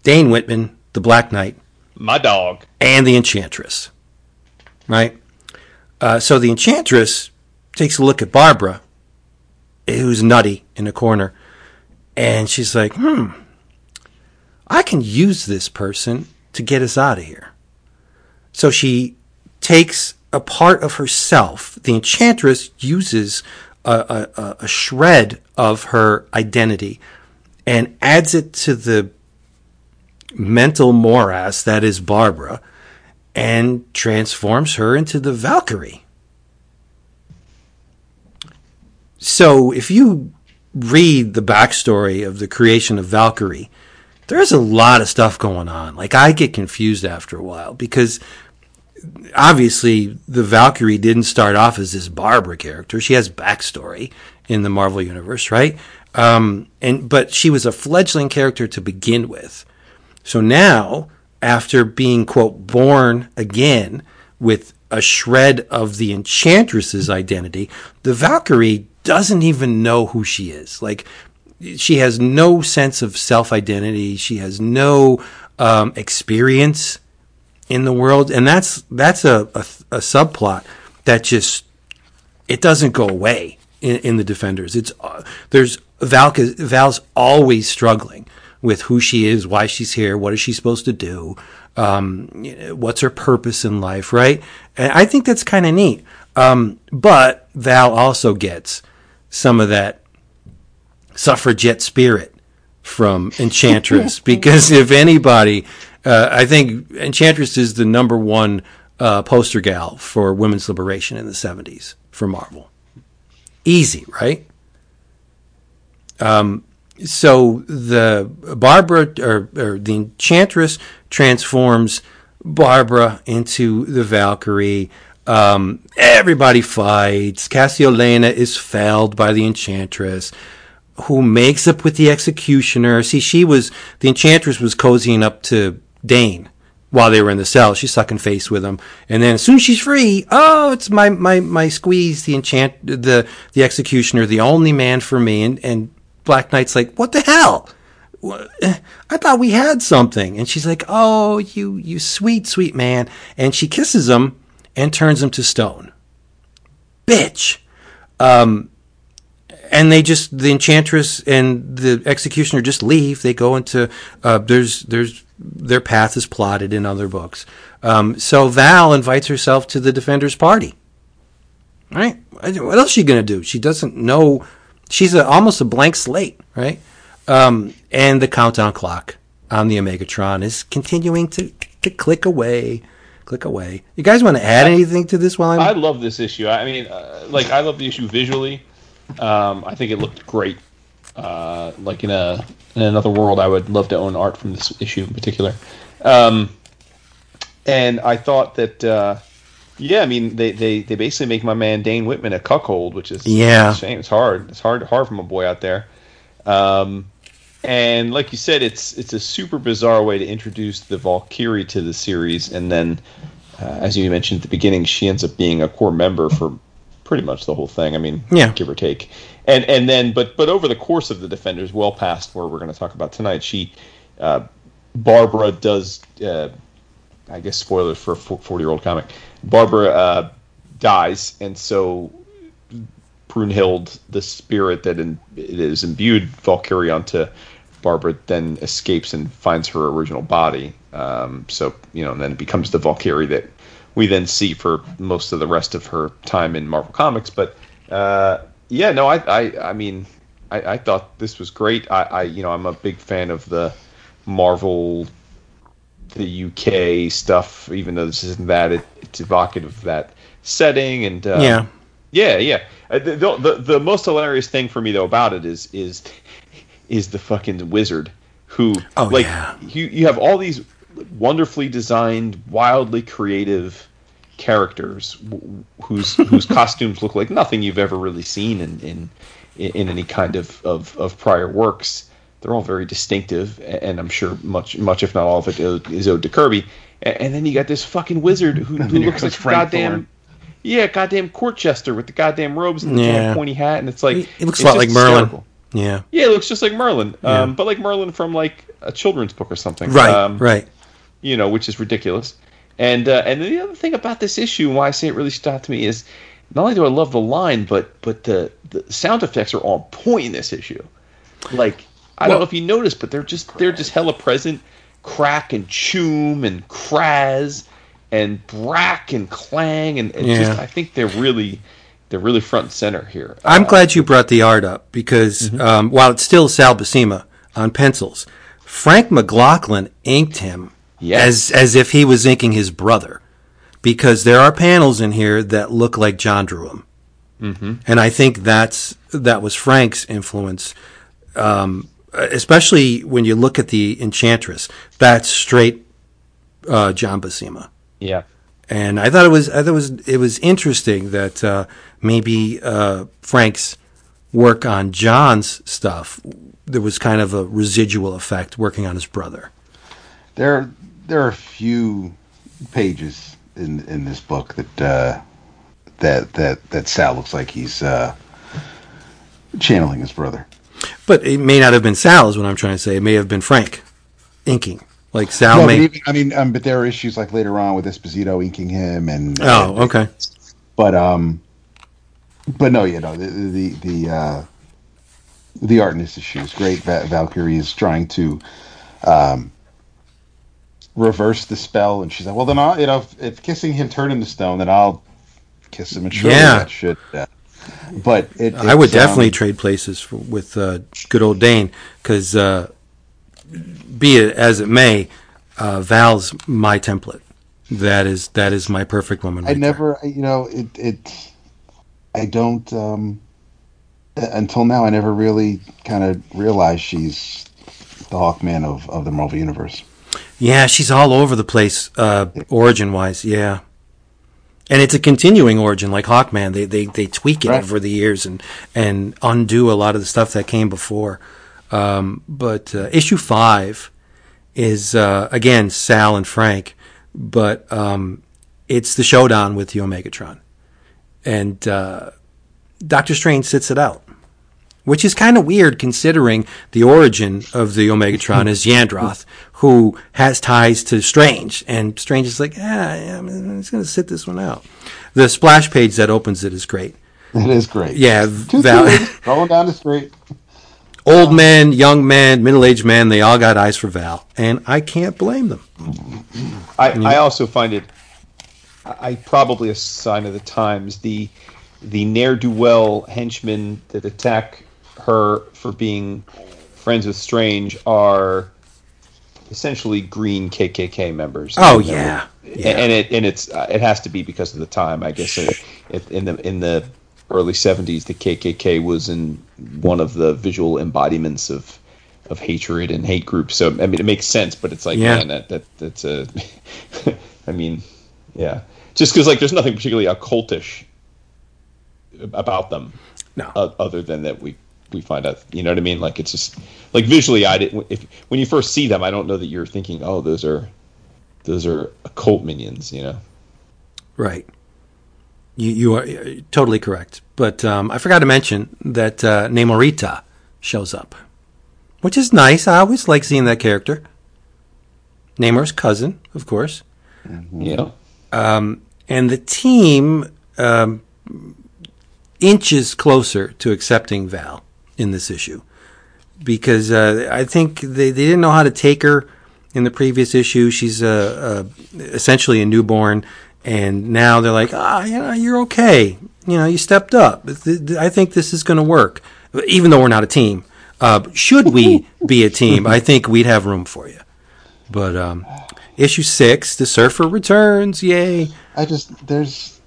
Dane Whitman the Black Knight My dog. and the Enchantress right uh, so the Enchantress takes a look at Barbara who's nutty in a corner and she's like hmm I can use this person to get us out of here. So she takes a part of herself. The enchantress uses a, a, a shred of her identity and adds it to the mental morass that is Barbara and transforms her into the Valkyrie. So if you read the backstory of the creation of Valkyrie, there's a lot of stuff going on. Like I get confused after a while because obviously the Valkyrie didn't start off as this Barbara character. She has backstory in the Marvel universe, right? Um, and but she was a fledgling character to begin with. So now, after being quote born again with a shred of the Enchantress's identity, the Valkyrie doesn't even know who she is. Like she has no sense of self identity. She has no um, experience in the world, and that's that's a, a, a subplot that just it doesn't go away in, in the Defenders. It's uh, there's Val Val's always struggling with who she is, why she's here, what is she supposed to do, um, what's her purpose in life, right? And I think that's kind of neat. Um, but Val also gets some of that suffragette spirit from *laughs* Enchantress because if anybody, uh, I think Enchantress is the number one uh, poster gal for women's liberation in the 70s for Marvel. Easy, right? Um, so the Barbara or, or the Enchantress transforms Barbara into the Valkyrie. Um, everybody fights. Cassiolena is felled by the Enchantress who makes up with the executioner. See, she was the enchantress was cozying up to Dane while they were in the cell. She's sucking face with him, and then as soon as she's free, oh, it's my my my squeeze. The enchant the the executioner, the only man for me, and and Black Knight's like, what the hell? I thought we had something, and she's like, oh, you you sweet sweet man, and she kisses him and turns him to stone. Bitch. Um, and they just the enchantress and the executioner just leave. They go into uh, there's there's their path is plotted in other books. Um, so Val invites herself to the defenders' party. Right? What else is she gonna do? She doesn't know. She's a, almost a blank slate, right? Um, and the countdown clock on the Omegatron is continuing to to click away, click away. You guys want to add anything to this while I'm? I love this issue. I mean, uh, like I love the issue visually. Um, I think it looked great. Uh, like in a in another world, I would love to own art from this issue in particular. Um, and I thought that, uh, yeah, I mean, they, they, they basically make my man Dane Whitman a cuckold, which is Yeah. a shame. It's hard. It's hard hard from a boy out there. Um, and like you said, it's it's a super bizarre way to introduce the Valkyrie to the series, and then, uh, as you mentioned at the beginning, she ends up being a core member for pretty much the whole thing. I mean, Yeah. give or take. And and then, but but over the course of the Defenders, well past where we're going to talk about tonight, she, uh, Barbara does. Uh, I guess spoilers for a forty year old comic. Barbara uh, dies, and so Brunnhilde, the spirit that in, it is imbued Valkyrie onto Barbara, then escapes and finds her original body. Um, so you know, and then it becomes the Valkyrie that we then see for most of the rest of her time in Marvel Comics. But uh, yeah, no, I, I, I mean, I, I thought this was great. I, I, you know, I'm a big fan of the Marvel, the UK stuff. Even though this isn't that, it, it's evocative of that setting and uh, yeah. yeah, yeah. Uh, The, the the the most hilarious thing for me though about it is is is the fucking wizard who Oh, like yeah. you you have all these wonderfully designed, wildly creative characters whose whose *laughs* costumes look like nothing you've ever really seen in in, in any kind of, of, of prior works. They're all very distinctive, and I'm sure much much if not all of it is owed to Kirby. And then you got this fucking wizard who, *laughs* who looks like Frank goddamn Thorne. yeah, goddamn court jester with the goddamn robes and the Yeah. damn pointy hat, and it's like it, he looks a lot like Merlin. hysterical. Yeah. Yeah, it looks just like Merlin, Yeah. um, but like Merlin from like a children's book or something, Right. Um, right. You know, which is ridiculous. And uh, and the other thing about this issue, why I say it really stood out to me, is not only do I love the line, but but the, the sound effects are on point in this issue. Like I Well- don't know if you noticed, but they're just they're just hella present. Crack and choom and kraz and brack and clang and, and just I think they're really they're really front and center here. I'm Uh, glad you brought the art up because Mm-hmm. um, while it's still Sal Buscema on pencils, Frank McLaughlin inked him Yes. as as if he was inking his brother, because there are panels in here that look like John drew them, mm-hmm. and I think that's that was Frank's influence. Um, especially when you look at the Enchantress, that's straight uh, John Buscema. yeah. and I thought it was I thought it was it was interesting that uh, maybe uh, Frank's work on John's stuff there was kind of a residual effect working on his brother. There, there are a few pages in in this book that uh, that that that Sal looks like he's uh, channeling his brother. But it may not have been Sal, is what I'm trying to say. It may have been Frank inking. Like Sal No, may. even, I mean, um, but there are issues like later on with Esposito inking him, and oh, okay. but um, but no, you know the the the uh, the art in this issue is great. Va- Valkyrie is trying to um, reverse the spell, and she's like, "Well, then I'll you know if, if kissing him turned into stone, then I'll kiss him." And surely Yeah. that should. Uh, but it, I would it's, um, definitely trade places for, with uh, good old Dane because, uh, be it as it may, uh, Val's my template. That is that is my perfect woman. I right there. never, you know, it it. I don't. um Until now, I never really kind of realized she's the Hawkman of of the Marvel universe. Yeah, she's all over the place, uh, origin wise. Yeah, and it's a continuing origin, like Hawkman. They they they tweak it Right. over the years and and undo a lot of the stuff that came before. Um, but uh, issue five is uh, again Sal and Frank, but um, it's the showdown with the Omegatron, and uh, Doctor Strange sits it out which is kind of weird considering the origin of the Omegatron is *laughs* Yandroth, who has ties to Strange, and Strange is like, ah, yeah, I'm just going to sit this one out. The splash page that opens it is great. It is great. Yeah, Two Val- rolling down the street. old men, young men, middle-aged men, they all got eyes for Val, and I can't blame them. I, I also find it, I I- probably a sign of the times. The the ne'er do well henchmen that attack her for being friends with Strange are essentially green KKK members. Oh, yeah. Yeah. and it and it's uh, it has to be because of the time. I guess it, it, in the in the early '70s, the KKK was in one of the visual embodiments of of hatred and hate groups. So I mean, it makes sense, but it's like, Yeah. man, that, that that's a. *laughs* I mean, yeah, just because like there's nothing particularly occultish about them, No. o- other than that we we find out. You know what I mean? Like it's just like visually, I didn't. If when you first see them, I don't know that you're thinking, oh, those are those are occult minions. You know? Right. You, you are totally correct. But um, I forgot to mention that uh, Namorita shows up, which is nice. I always like seeing that character. Namor's cousin, of course. You know? And the team um, inches closer to accepting Val in this issue because uh, I think they, they didn't know how to take her in the previous issue. She's uh, uh, essentially a newborn, and now they're like, ah, you know, you're okay. you know, you stepped up. I think this is going to work, even though we're not a team. Uh, should we be a team, I think we'd have room for you. But um, issue six, the Surfer returns. Yay! I just there's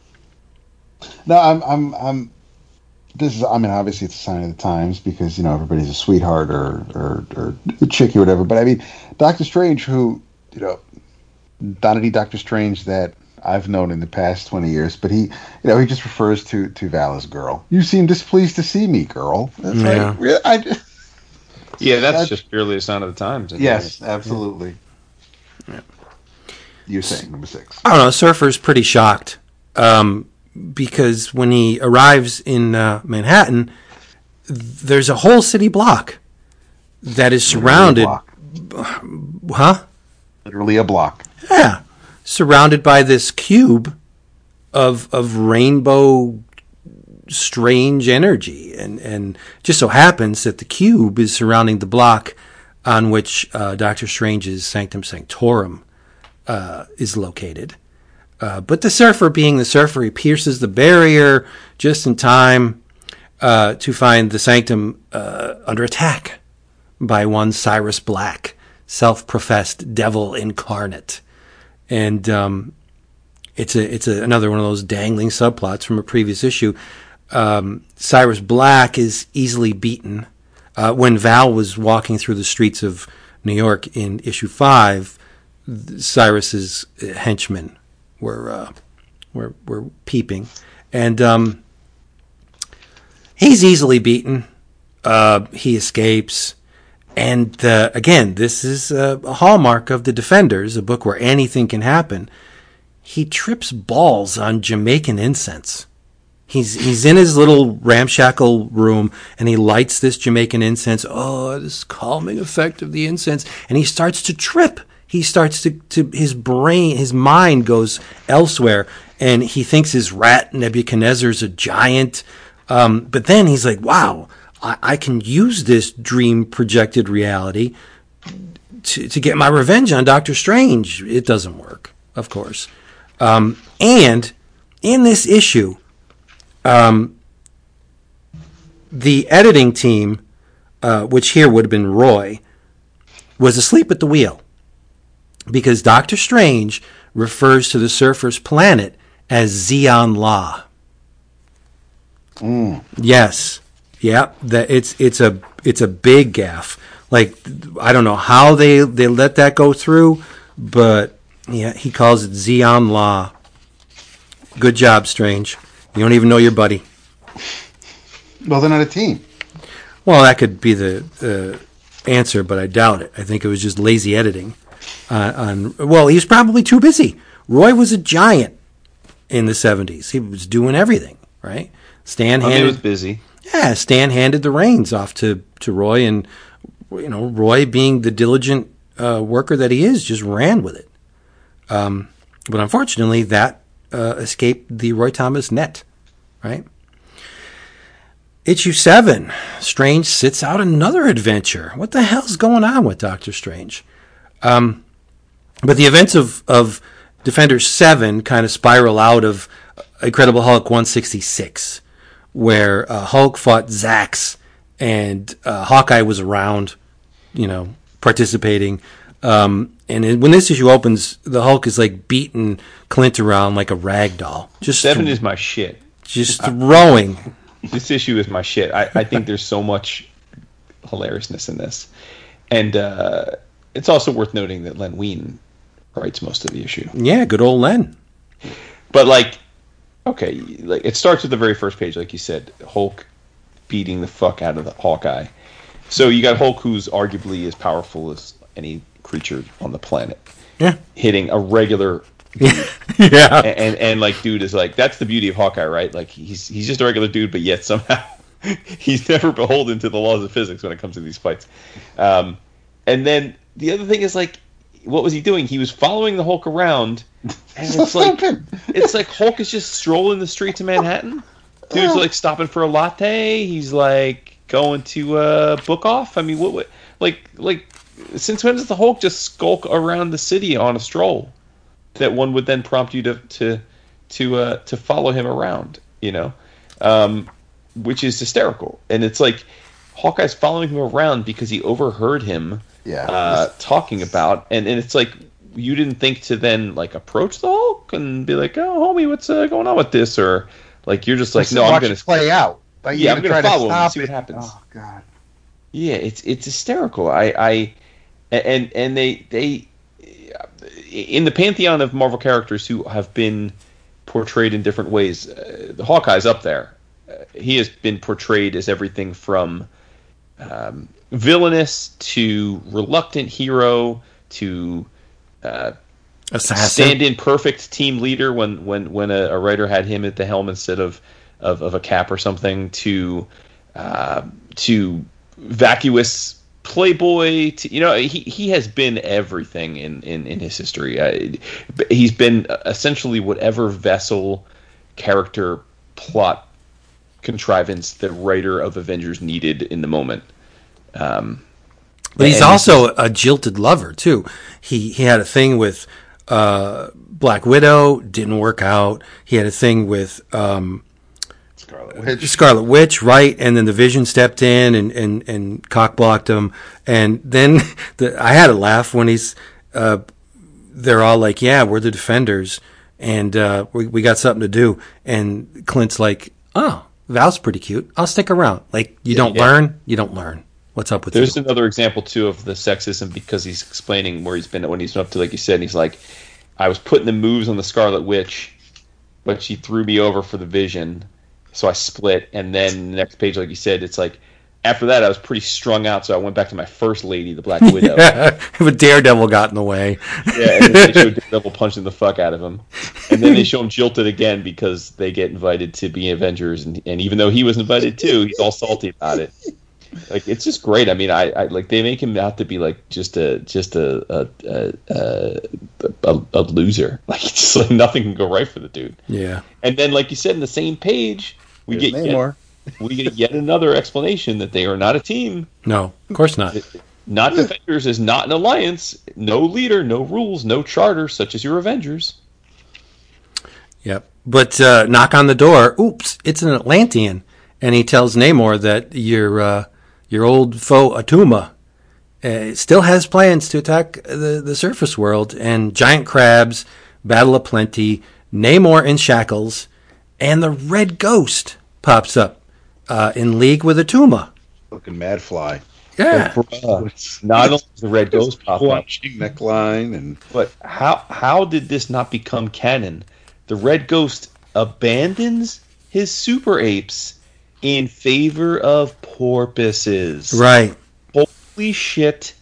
no. I'm I'm I'm. This is. I mean, obviously, it's a sign of the times because you know everybody's a sweetheart or or or a chick or whatever. But I mean, Doctor Strange, who you know, Donny Doctor Strange that I've known in the past twenty years, but he, you know, he just refers to to Val as girl. You seem displeased to see me, girl. It's Yeah. like, really? I Yeah, that's That's- just purely a sign of the times. yes, absolutely. Yeah. You're saying number six. I don't know. Surfer's pretty shocked um, because when he arrives in uh, Manhattan, there's a whole city block that is surrounded. Block. Huh? Literally a block. Yeah, surrounded by this cube of of rainbow strange energy, and and just so happens that the cube is surrounding the block on which uh, Doctor Strange's Sanctum Sanctorum uh, is located. Uh, but the surfer, being the surfer, he pierces the barrier just in time uh, to find the sanctum uh, under attack by one Cyrus Black, self-professed devil incarnate, and um, it's a it's a, another one of those dangling subplots from a previous issue. Um, Cyrus Black is easily beaten. Uh, when Val was walking through the streets of New York in issue five, Cyrus's henchmen were uh, were were peeping, and um, he's easily beaten. Uh, he escapes, and uh, again, this is a, a hallmark of the Defenders, a book where anything can happen. He trips balls on Jamaican incense. He's he's in his little ramshackle room and he lights this Jamaican incense. Oh, this calming effect of the incense, and he starts to trip. He starts to, to his brain, his mind goes elsewhere, and he thinks his rat Nebuchadnezzar's a giant. Um, but then he's like, "Wow, I, I can use this dream projected reality to, to get my revenge on Doctor Strange." It doesn't work, of course. Um, and in this issue, um, the editing team, uh, which here would have been Roy, was asleep at the wheel because Doctor Strange refers to the Surfer's planet as Zeon La. Yes, yeah, that it's it's a it's a big gaff. Like I don't know how they they let that go through, but yeah, he calls it Zeon La. Good job, Strange. You don't even know your buddy. Well, they're not a team. Well, that could be the uh, answer, but I doubt it. I think it was just lazy editing. Uh, on well, he was probably too busy. Roy was a giant in the '70s. He was doing everything right. Stan I mean, it handed was busy. yeah, Stan handed the reins off to to Roy, and you know Roy, being the diligent uh, worker that he is, just ran with it. Um, but unfortunately, that uh, escaped the Roy Thomas net, right? Issue seven, Strange sits out another adventure. What the hell's going on with Doctor Strange? Um, but the events of of Defender seven kind of spiral out of Incredible Hulk 166 where uh, Hulk fought Zax and uh, Hawkeye was around, you know, participating. Um, and it, when this issue opens, the Hulk is like beating Clint around like a rag doll, just Seven th- is my shit. just throwing. *laughs* This issue is my shit. I, I think there's so much hilariousness in this, and uh, it's also worth noting that Len Wein writes most of the issue. Yeah, good old Len. But like, okay, like it starts with the very first page, like you said, Hulk beating the fuck out of the Hawkeye. So you got Hulk, who's arguably as powerful as any creature on the planet, Yeah, hitting a regular *laughs* yeah, and, and and like dude is like that's the beauty of Hawkeye, right? Like he's he's just a regular dude, but yet somehow *laughs* he's never beholden to the laws of physics when it comes to these fights. Um, and then the other thing is like, what was he doing? He was following the Hulk around, and it's like it's like Hulk is just strolling the streets of Manhattan. Dude's like stopping for a latte. He's like going to uh, book off. I mean, what, what like like since when does the Hulk just skulk around the city on a stroll? That one would then prompt you to to to uh, to follow him around. You know, um, which is hysterical. And it's like Hawkeye's following him around because he overheard him Yeah. uh, talking about, and, and it's like you didn't think to then like approach the Hulk and be like, oh, homie, what's uh, going on with this? Or like you're just like, Just no, I'm gonna it play out. Like, Yeah, I'm gonna try follow him see what happens. Oh God. Yeah, it's it's hysterical. I I and and they they in the pantheon of Marvel characters who have been portrayed in different ways, uh, the Hawkeye's up there. Uh, he has been portrayed as everything from um, villainous to reluctant hero to uh, Assassin. stand-in perfect team leader when when when a, a writer had him at the helm instead of of, of a cap or something to uh, to vacuous playboy to, you know he, he has been everything in in, in his history uh, he's been essentially whatever vessel character plot contrivance the writer of avengers needed in the moment um, But he's also a jilted lover too. He he had a thing with uh, Black Widow, didn't work out. He had a thing with um, Scarlet Witch. Scarlet Witch, right? And then the Vision stepped in and and and cock blocked him. And then *laughs* the, I had a laugh when he's uh, they're all like, "Yeah, we're the defenders, and uh, we we got something to do." And Clint's like, "Oh, Val's pretty cute. I'll stick around." Like, you don't yeah. learn, you don't learn. What's up with There's you? another example too of the sexism because he's explaining where he's been when he's up to like you said, and he's like, I was putting the moves on the Scarlet Witch, but she threw me over for the Vision, so I split. And then the next page, like you said, it's like after that I was pretty strung out, so I went back to my first lady, the Black Widow. *laughs* yeah, but Daredevil got in the way. Yeah, and then they show Daredevil punching the fuck out of him, and then they show him jilted again because they get invited to be Avengers, and, and even though he was invited too, he's all salty about it. Like it's just great. I mean, I, I like they make him out to be like just a just a a a, a, a, a loser. *laughs* Like it's just like nothing can go right for the dude. Yeah. And then, like you said, in the same page, we There's get yet, Namor. *laughs* we get yet another explanation that they are not a team. No, of course not. Not Defenders is not an alliance. No leader, no rules, no charter, such as your Avengers. Yep. But uh, knock on the door. Oops, it's an Atlantean, and he tells Namor that your uh, your old foe Atuma uh, still has plans to attack the the surface world and giant crabs, battle of plenty, Namor in shackles, and the Red Ghost pops up uh, in league with Atuma. Looking mad fly. Yeah. Not only the Red *laughs* Ghost pop up, neckline and But how how did this not become canon? The Red Ghost abandons his super apes in favor of porpoises. Right. Holy shit!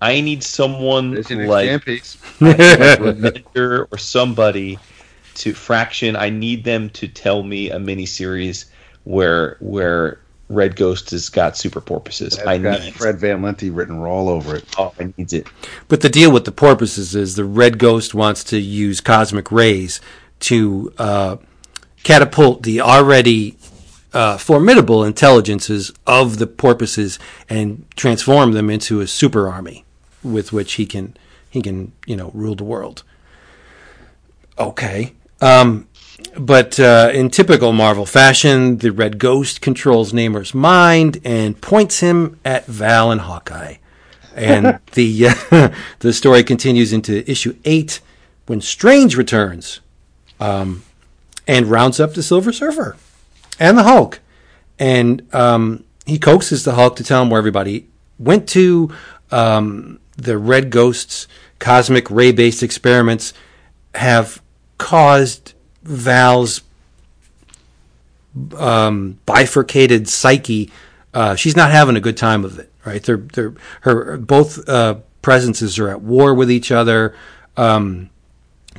I need someone like, exam piece. *laughs* like or somebody to Fraction. I need them to tell me a miniseries where where Red Ghost has got super porpoises. I I've got need Fred Van Lente written all over it. Oh, I need it. But the deal with the porpoises is the Red Ghost wants to use cosmic rays to uh, catapult the already uh, formidable intelligences of the porpoises and transform them into a super army with which he can he can you know rule the world. Okay. Um, but uh, in typical Marvel fashion, the Red Ghost controls Namor's mind and points him at Val and Hawkeye. And *laughs* the uh, *laughs* the story continues into issue eight when Strange returns um, and rounds up the Silver Surfer and the Hulk, and um, he coaxes the Hulk to tell him where everybody went to. Um, the Red Ghost's cosmic ray based experiments have caused Val's um, bifurcated psyche. Uh, she's not having a good time of it, right? They're, they're, her both uh, presences are at war with each other. Um,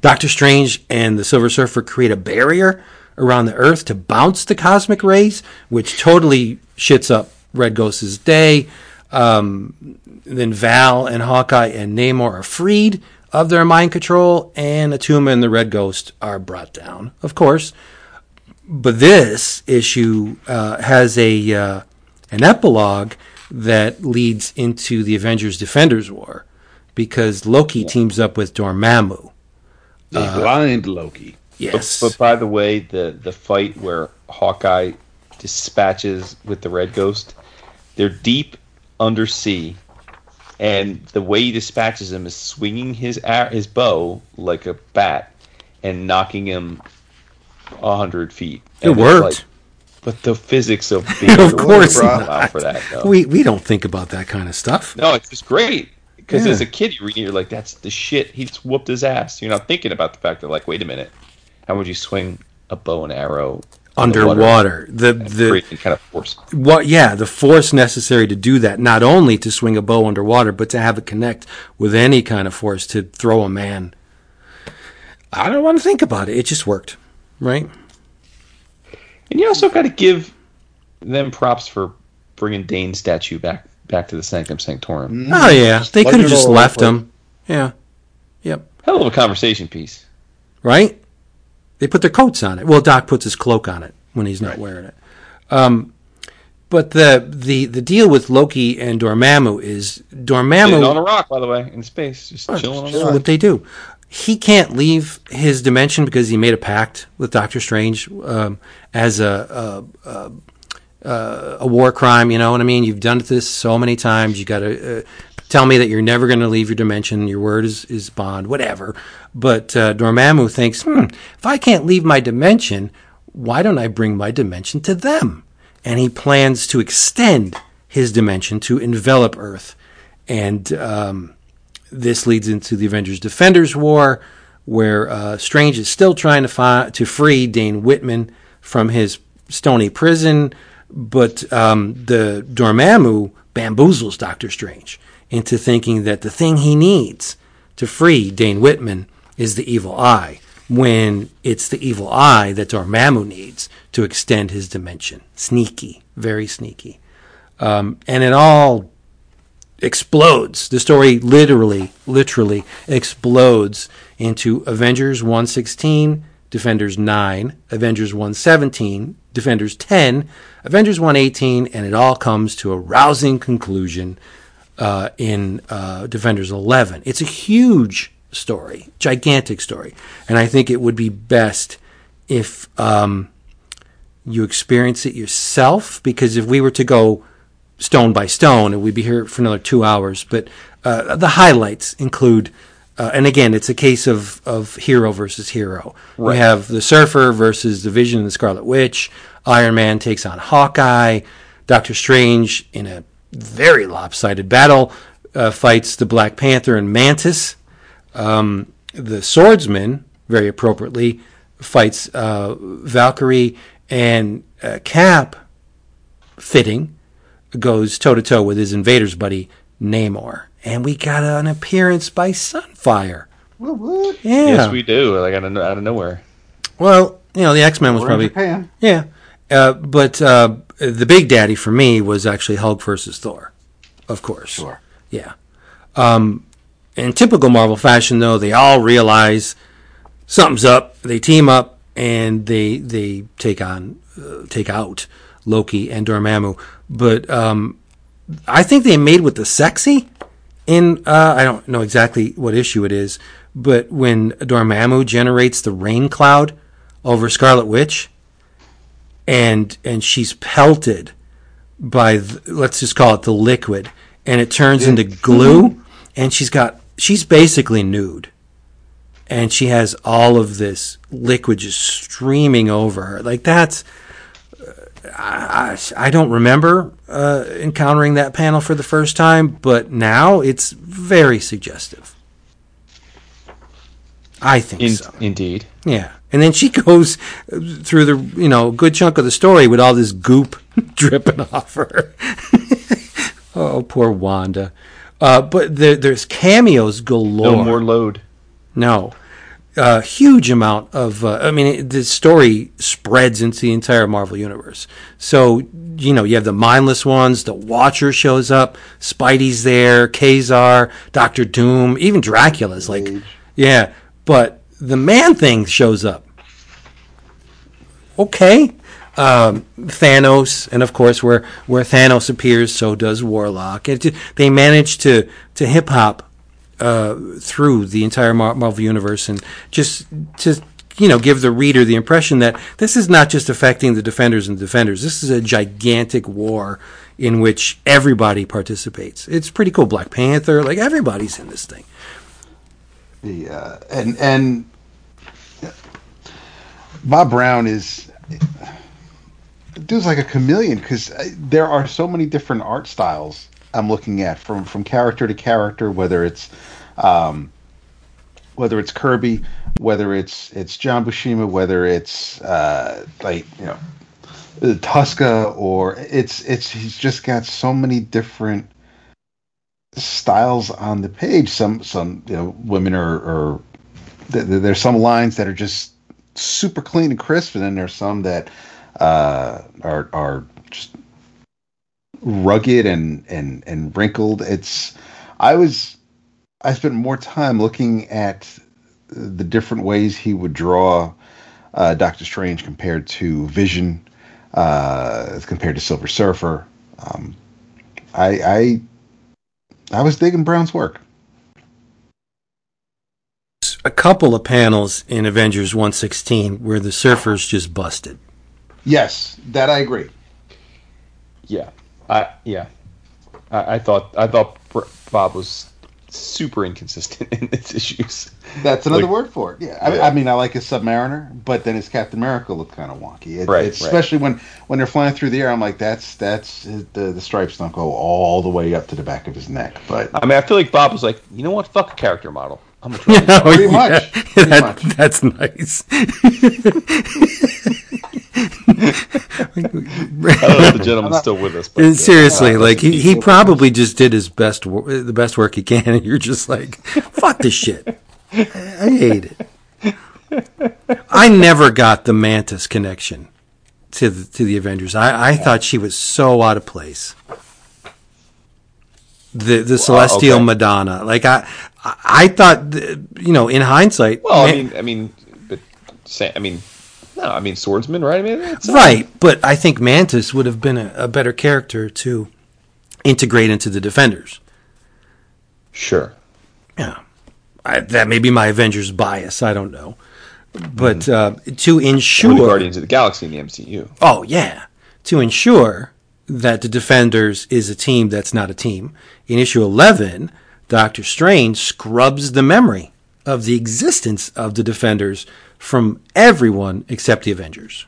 Doctor Strange and the Silver Surfer create a barrier around the Earth to bounce the cosmic rays, which totally shits up Red Ghost's day. Um, then Val and Hawkeye and Namor are freed of their mind control, and Atuma and the Red Ghost are brought down, of course. But this issue uh, has a uh, an epilogue that leads into the Avengers Defenders War because Loki teams up with Dormammu. The blind Loki. Yes. But, but by the way, the the fight where Hawkeye dispatches with the Red Ghost. They're deep undersea, and the way he dispatches them is swinging his his bow like a bat and knocking him a hundred feet. It And worked. but the physics of *laughs* being Of course don't for that. No, We we don't think about that kind of stuff. no it's just great. Because Yeah. as a kid, you read, you're like, "That's the shit." He just whooped his ass. You're not thinking about the fact that, like, wait a minute, how would you swing a bow and arrow Underwater, the the creating kind of force? what? Yeah, the force necessary to do that. Not only to swing a bow underwater, but to have it connect with any kind of force to throw a man. I don't want to think about it. It just worked, right? And you also got to give them props for bringing Dane's statue back back to the Sanctum Sanctorum. Oh yeah, they could have just left him. Yeah, yep. Hell of a conversation piece. right? They put their coats on it. Well, Doc puts his cloak on it when he's not wearing it. Um, but the the the deal with Loki and Dormammu is Sitting Dormammu. on a rock, by the way, in space, just chilling on a rock. what they do. He can't leave his dimension because he made a pact with Doctor Strange um, as a, a, a a war crime. You know what I mean? You've done this so many times. You got to uh, tell me that you're never going to leave your dimension. Your word is, is bond, whatever. But uh, Dormammu thinks, hmm, if I can't leave my dimension, why don't I bring my dimension to them? And he plans to extend his dimension to envelop Earth. And um, this leads into the Avengers Defenders War, where uh, Strange is still trying to fi- to free Dane Whitman from his stony prison, but um, the Dormammu bamboozles Doctor Strange into thinking that the thing he needs to free Dane Whitman is the evil eye, when it's the evil eye that Dormammu needs to extend his dimension. Sneaky, very sneaky. Um, and it all explodes. The story literally, literally explodes into Avengers 116, Defenders 9, Avengers 117, Defenders 10, Avengers 118, and it all comes to a rousing conclusion uh, in uh, Defenders 11. It's a huge story, gigantic story, and I think it would be best if um, you experience it yourself. Because if we were to go stone by stone, and we'd be here for another two hours. But uh, the highlights include, uh, and again, it's a case of, of hero versus hero. We have the Surfer versus the Vision and the Scarlet Witch. Iron Man takes on Hawkeye. Doctor Strange, in a very lopsided battle, uh, fights the Black Panther and Mantis. Um, the Swordsman, very appropriately, fights uh, Valkyrie and uh, Cap. Fitting goes toe to toe with his invaders buddy Namor, and we got an appearance by Sunfire. What, what? Yeah. Yes, we do. Like out of, out of nowhere. well, you know, the X Men was We're in probably Japan. yeah, uh, but uh, the big daddy for me was actually Hulk versus Thor, of course. Sure. Yeah. Um, in typical Marvel fashion, though, they all realize something's up. They team up and they they take on uh, take out Loki and Dormammu. But um, I think they made with the sexy. In uh, I don't know exactly what issue it is, but when Dormammu generates the rain cloud over Scarlet Witch, and and she's pelted by the, let's just call it the liquid, and it turns into glue, and she's got she's basically nude, and she has all of this liquid just streaming over her. Like that's I, I I don't remember uh, encountering that panel for the first time, but now it's very suggestive. I think In, so. Indeed. Yeah. And then she *laughs* goes through the, you know, good chunk of the story with all this goop *laughs* dripping off her. *laughs* oh, poor Wanda. Uh, but there, there's cameos galore. No more load. No. A huge amount of, uh, I mean, the story spreads into the entire Marvel Universe. So, you know, you have the mindless ones, the Watcher shows up, Spidey's there, Ka-Zar, Doctor Doom, even Dracula's like, yeah. But the man thing shows up. Okay. Um, Thanos, and of course, where, where Thanos appears, so does Warlock. It, they managed to, to hip hop uh, through the entire Mar- Marvel universe and just to you know, give the reader the impression that this is not just affecting the defenders and defenders. This is a gigantic war in which everybody participates. It's pretty cool. Black Panther, like everybody's in this thing. The uh, and and Bob Brown is dude's like a chameleon because there are so many different art styles I'm looking at from from character to character, whether it's um, whether it's Kirby, whether it's it's John whether it's uh, like you know Tuska, or it's it's he's just got so many different styles on the page. Some some you know women are, are there's some lines that are just super clean and crisp, and then there's some that uh, are are just rugged and and and wrinkled. It's I was I spent more time looking at the different ways he would draw uh, Doctor Strange compared to Vision, uh, compared to Silver Surfer. Um, I, I I was digging Brown's work. A couple of panels in Avengers 116 where the surfers just busted. Yes, that I agree. Yeah, I yeah, I, I thought I thought Bob was super inconsistent *laughs* in his issues. That's another Like- word for it. Yeah. I, I mean, I like his Submariner, but then his Captain America looked kind of wonky. It, Right, it's- right. Especially when when they're flying through the air, I'm like, that's that's the the stripes don't go all the way up to the back of his neck. But I mean, I feel like Bob was like, you know what, fuck a character model. I'm gonna try. You this. *laughs* Pretty much, *laughs* pretty that- much. That's nice. *laughs* I don't know if the gentleman's still with us, but And uh, seriously, Yeah, like he, he probably just did his best, wor- the best work he can, and you're just like, fuck this shit. I hate it. I never got the Mantis connection to the to the Avengers. I, I thought she was so out of place. The the Celestial okay. Madonna, like I I thought, you know, in hindsight, well, I mean, I mean, but say, I mean, no, I mean, swordsman, right? I mean, Right, but I think Mantis would have been a, a better character to integrate into the Defenders. Sure. Yeah, I, that may be my Avengers bias. I don't know, but uh, to Or the ensure, Guardians of the Galaxy in the MCU. oh yeah, to ensure that the Defenders is a team that's not a team. In issue eleven, Doctor Strange scrubs the memory of the existence of the Defenders from everyone except the Avengers.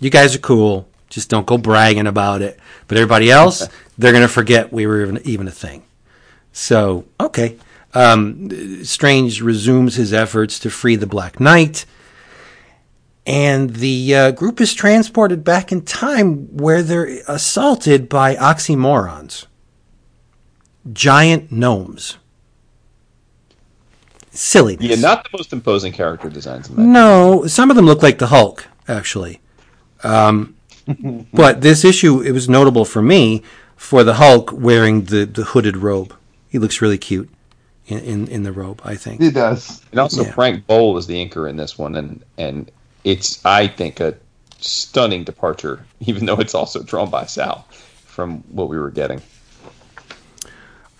You guys are cool. Just don't go bragging about it. But everybody else, *laughs* they're going to forget we were even, even a thing. So, okay. Um, Strange resumes his efforts to free the Black Knight. And the uh, group is transported back in time where they're assaulted by oxymorons giant gnomes. Silliness. Yeah, not the most imposing character designs in that. No, some of them look like the Hulk, actually. Um, *laughs* but this issue, it was notable for me for the Hulk wearing the, the hooded robe. He looks really cute in, in, in the robe, I think. he does. And also, Yeah. Frank Bolle is the inker in this one, and and it's I think a stunning departure, *laughs* even though it's also drawn by Sal from what we were getting.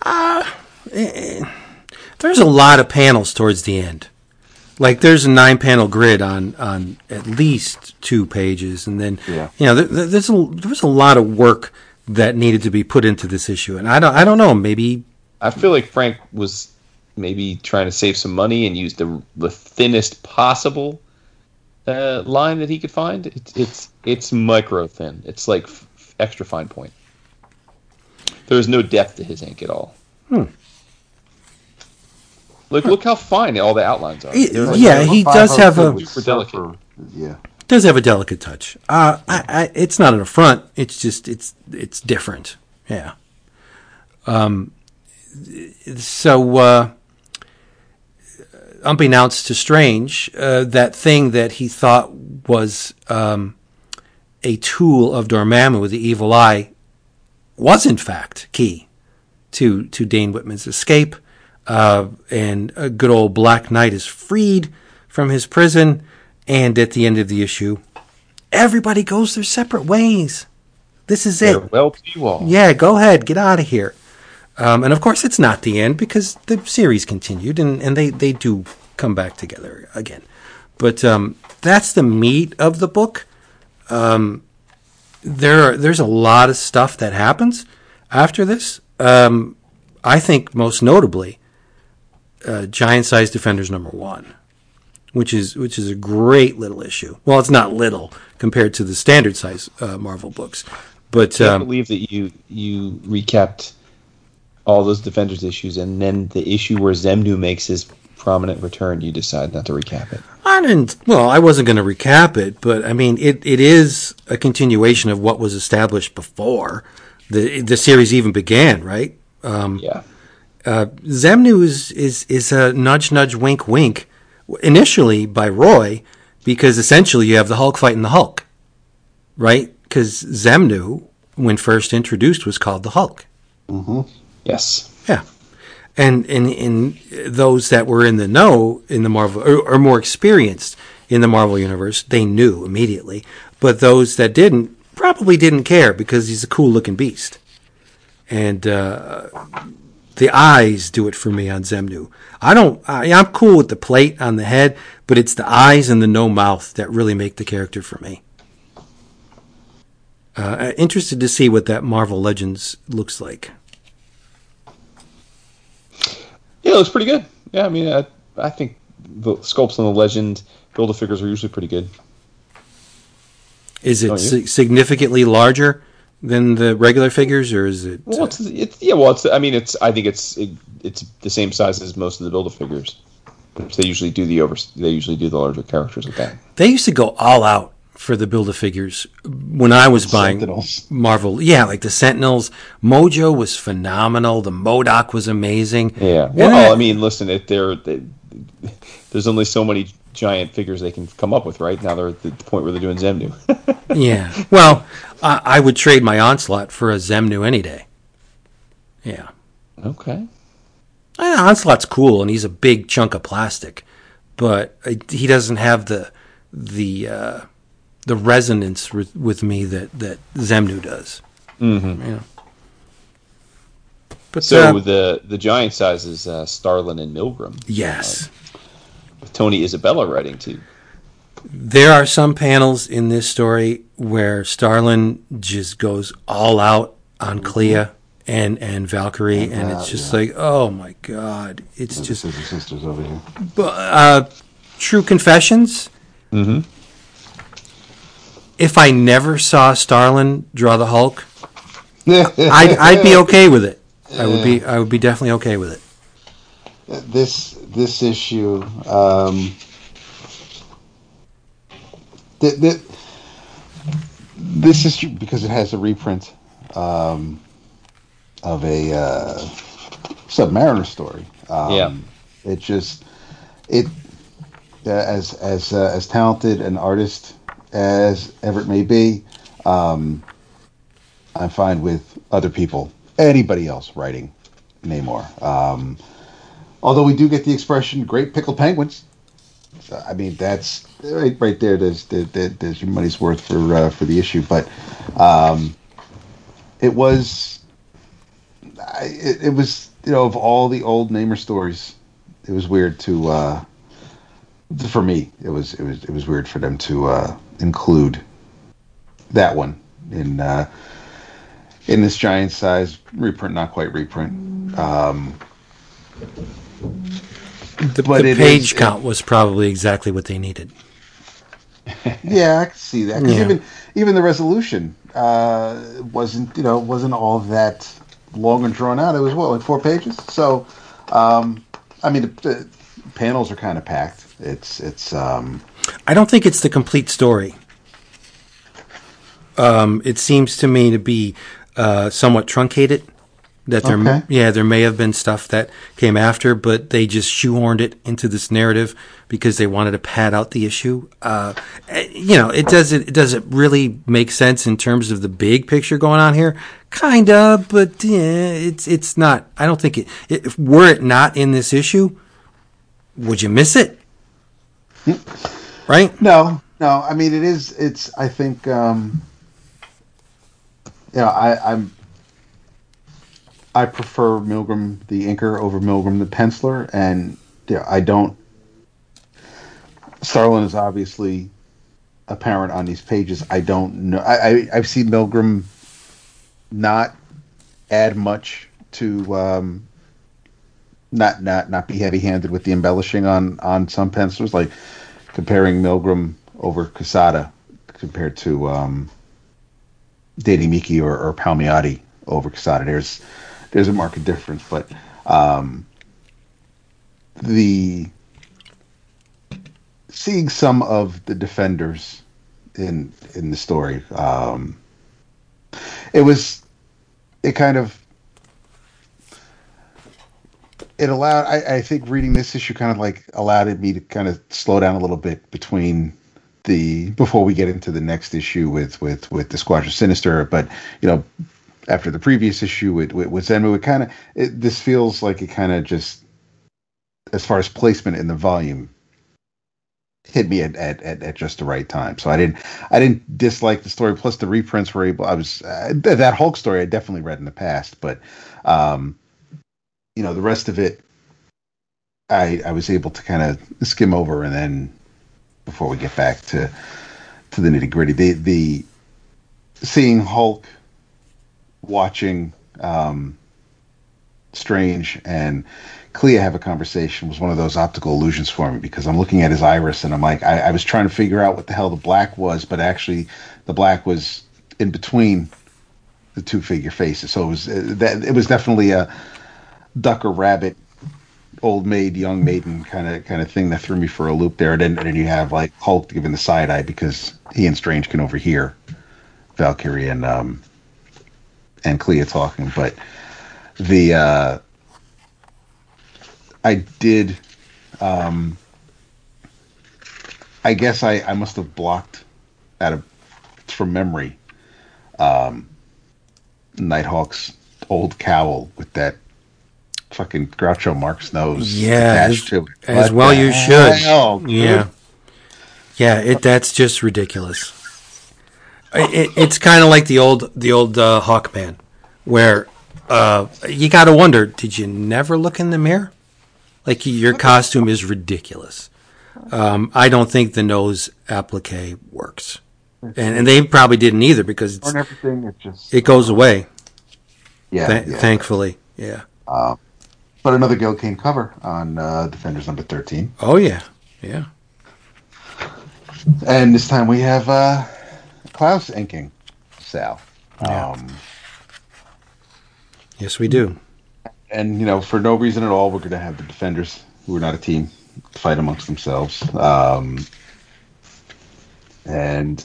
Uh, eh, eh. There's a lot of panels towards the end. Like there's a nine panel grid on, on at least two pages, and then Yeah. you know there, there- there's a there's a lot of work that needed to be put into this issue, and I don't I don't know maybe I feel like Frank was maybe trying to save some money and use the the thinnest possible uh, line that he could find. It's it's it's micro thin. It's like f- extra fine point. There's no depth to his ink at all. Hmm. Look, look how fine all the outlines are. He- They're like- yeah, he does have a Super delicate. Yeah. does have a delicate touch. Uh, I, I, it's not an affront. It's just it's it's different. Yeah. Um. So, uh, unbeknownst to Strange, uh, that thing that he thought was um, a tool of Dormammu with the evil eye was in fact key to to Dane Whitman's escape. Uh, and a good old Black Knight is freed from his prison. And at the end of the issue, everybody goes their separate ways. This is it. Farewell to you all. Yeah, go ahead, get out of here. Um, and of course, it's not the end because the series continued and, and they, they do come back together again. But um, that's the meat of the book. Um, there, are, there's a lot of stuff that happens after this. Um, I think most notably, uh, Giant Size Defenders number one, which is which is a great little issue. Well, it's not little compared to the standard size uh, Marvel books, but I um, believe that you you recapped all those Defenders issues, and then the issue where Zemnu makes his prominent return, you decide not to recap it. I didn't. Well, I wasn't going to recap it, but I mean, it, it is a continuation of what was established before the the series even began, right? Um, Yeah. uh, Zemnu is, is is a nudge, nudge, wink, wink, initially by Roy, because essentially you have the Hulk fighting the Hulk, right? Because Zemnu, when first introduced, was called the Hulk. Mm-hmm. Yes. Yeah. And in those that were in the know in the Marvel or, or more experienced in the Marvel universe, they knew immediately. But those that didn't probably didn't care because he's a cool looking beast. And uh, the eyes do it for me on Zemnu. I don't. I, I'm cool with the plate on the head, but it's the eyes and the no mouth that really make the character for me. Uh, interested to see what that Marvel Legends looks like. Yeah, it looks pretty good. Yeah, I mean, I, I think the sculpts on the Legend Builder figures are usually pretty good. Is it si- significantly larger than the regular figures, or is it? Well, it's, it's yeah. Well, it's I mean, it's I think it's it, it's the same size as most of the Builder figures. They usually do the over. They usually do the larger characters with that. they used to go all out for the build a figures when I was buying Sentinels. Marvel. Yeah, like the Sentinels. Mojo was phenomenal. The MODOK was amazing. Yeah. Well, then- I mean, listen, if they're they, there's only so many giant figures they can come up with, right? Now they're at the point where they're doing Zemnu. *laughs* yeah. Well, I, I would trade my Onslaught for a Zemnu any day. Yeah. okay. I know Onslaught's cool, and he's a big chunk of plastic, but uh, he doesn't have the the uh, the resonance with, with me that that Zemnu does. Mm-hmm. Yeah. But So uh, the the giant size is uh, Starlin and Milgram. yes, With Tony Isabella writing too. there are some panels in this story where Starlin just goes all out on Clea and and Valkyrie, and, And it's just yeah. like, oh my god, it's just Sisters over here. uh, true confessions. Mm-hmm. If I never saw Starlin draw the Hulk, I'd, I'd be okay with it. I would be I would be definitely okay with it. this this issue um th- th- this issue because it has a reprint um of a uh submariner story um Yeah. it just it uh, as as uh, as talented an artist as Everett may be um I'm fine with other people anybody else writing Namor um Although we do get the expression "great pickled penguins," so, I mean that's right, right there. There's there, there- there's your money's worth for uh, for the issue. But um, it was I, it, it was you know of all the old Namor stories, it was weird to uh, for me. It was it was it was weird for them to uh, include that one in uh, in this giant size reprint, not quite reprint. Um, The, But the page is- count was probably exactly what they needed. *laughs* Yeah, I can see that. Yeah. even even the resolution uh, wasn't you know wasn't all that long and drawn out. It was what like four pages. So, um, I mean, the, the panels are kind of packed. It's it's um, I don't think it's the complete story. Um, it seems to me to be uh, somewhat truncated. That there, Okay. yeah, there may have been stuff that came after, but they just shoehorned it into this narrative because they wanted to pad out the issue. Uh, eh, you know, it doesn't. Does it really make sense in terms of the big picture going on here? Kinda, but yeah, it's it's not. I don't think it. If were it not in this issue, would you miss it? Right? no no. I mean, it is. It's I think um, you know I I'm. I prefer Milgram the inker over Milgram the penciler, and yeah, I don't. Starlin is obviously apparent on these pages. I don't know. I, I I've seen Milgram not add much to um, not not not be heavy handed with the embellishing on on some pencilers, like comparing Milgram over Quesada compared to um, Miki or, or Palmiotti over Quesada. There's there's a marked difference, but um, the seeing some of the defenders in in the story, um, it was it kind of it allowed I, I think reading this issue kind of like allowed me to kind of slow down a little bit between the before we get into the next issue with with with the Squadron Sinister, but you know after the previous issue with with, with Zemnu, it kind of this feels like it kind of just as far as placement in the volume hit me at, at, at, at, just the right time. So I didn't I didn't dislike the story. Plus the reprints were able. I was uh, that Hulk story I definitely read in the past, but um, you know the rest of it I I was able to kind of skim over and then before we get back to to the nitty gritty the the seeing Hulk watching um, Strange and Clea have a conversation was one of those optical illusions for me because I'm looking at his iris and I'm like I, I was trying to figure out what the hell the black was, but actually the black was in between the two figure faces. So it was uh, that it was definitely a duck or rabbit, old maid, young maiden kind of kind of thing that threw me for a loop there. And then, and you have like Hulk giving the side eye because he and Strange can overhear Valkyrie and um and Clea talking, but the uh I did um I guess I, I must have blocked out of from memory um Nighthawk's old cowl with that fucking Groucho Marx nose yeah, attached to it. As What well you should. hell, yeah. Yeah, it that's just ridiculous. It, it's kind of like the old the old uh, Hawkman, where uh, you got to wonder: Did you never look in the mirror? Like your costume is ridiculous. Um, I don't think the nose applique works, and and they probably didn't either because it's, everything, it just it goes away. yeah, Th- yeah. Thankfully, yeah. But another Gil Kane cover on uh, Defenders number 13. Oh, yeah, yeah. and this time we have uh, Klaus inking Sal. Yeah. Um, Yes, we do. and you know, for no reason at all, we're going to have the defenders, who are not a team, fight amongst themselves. Um, and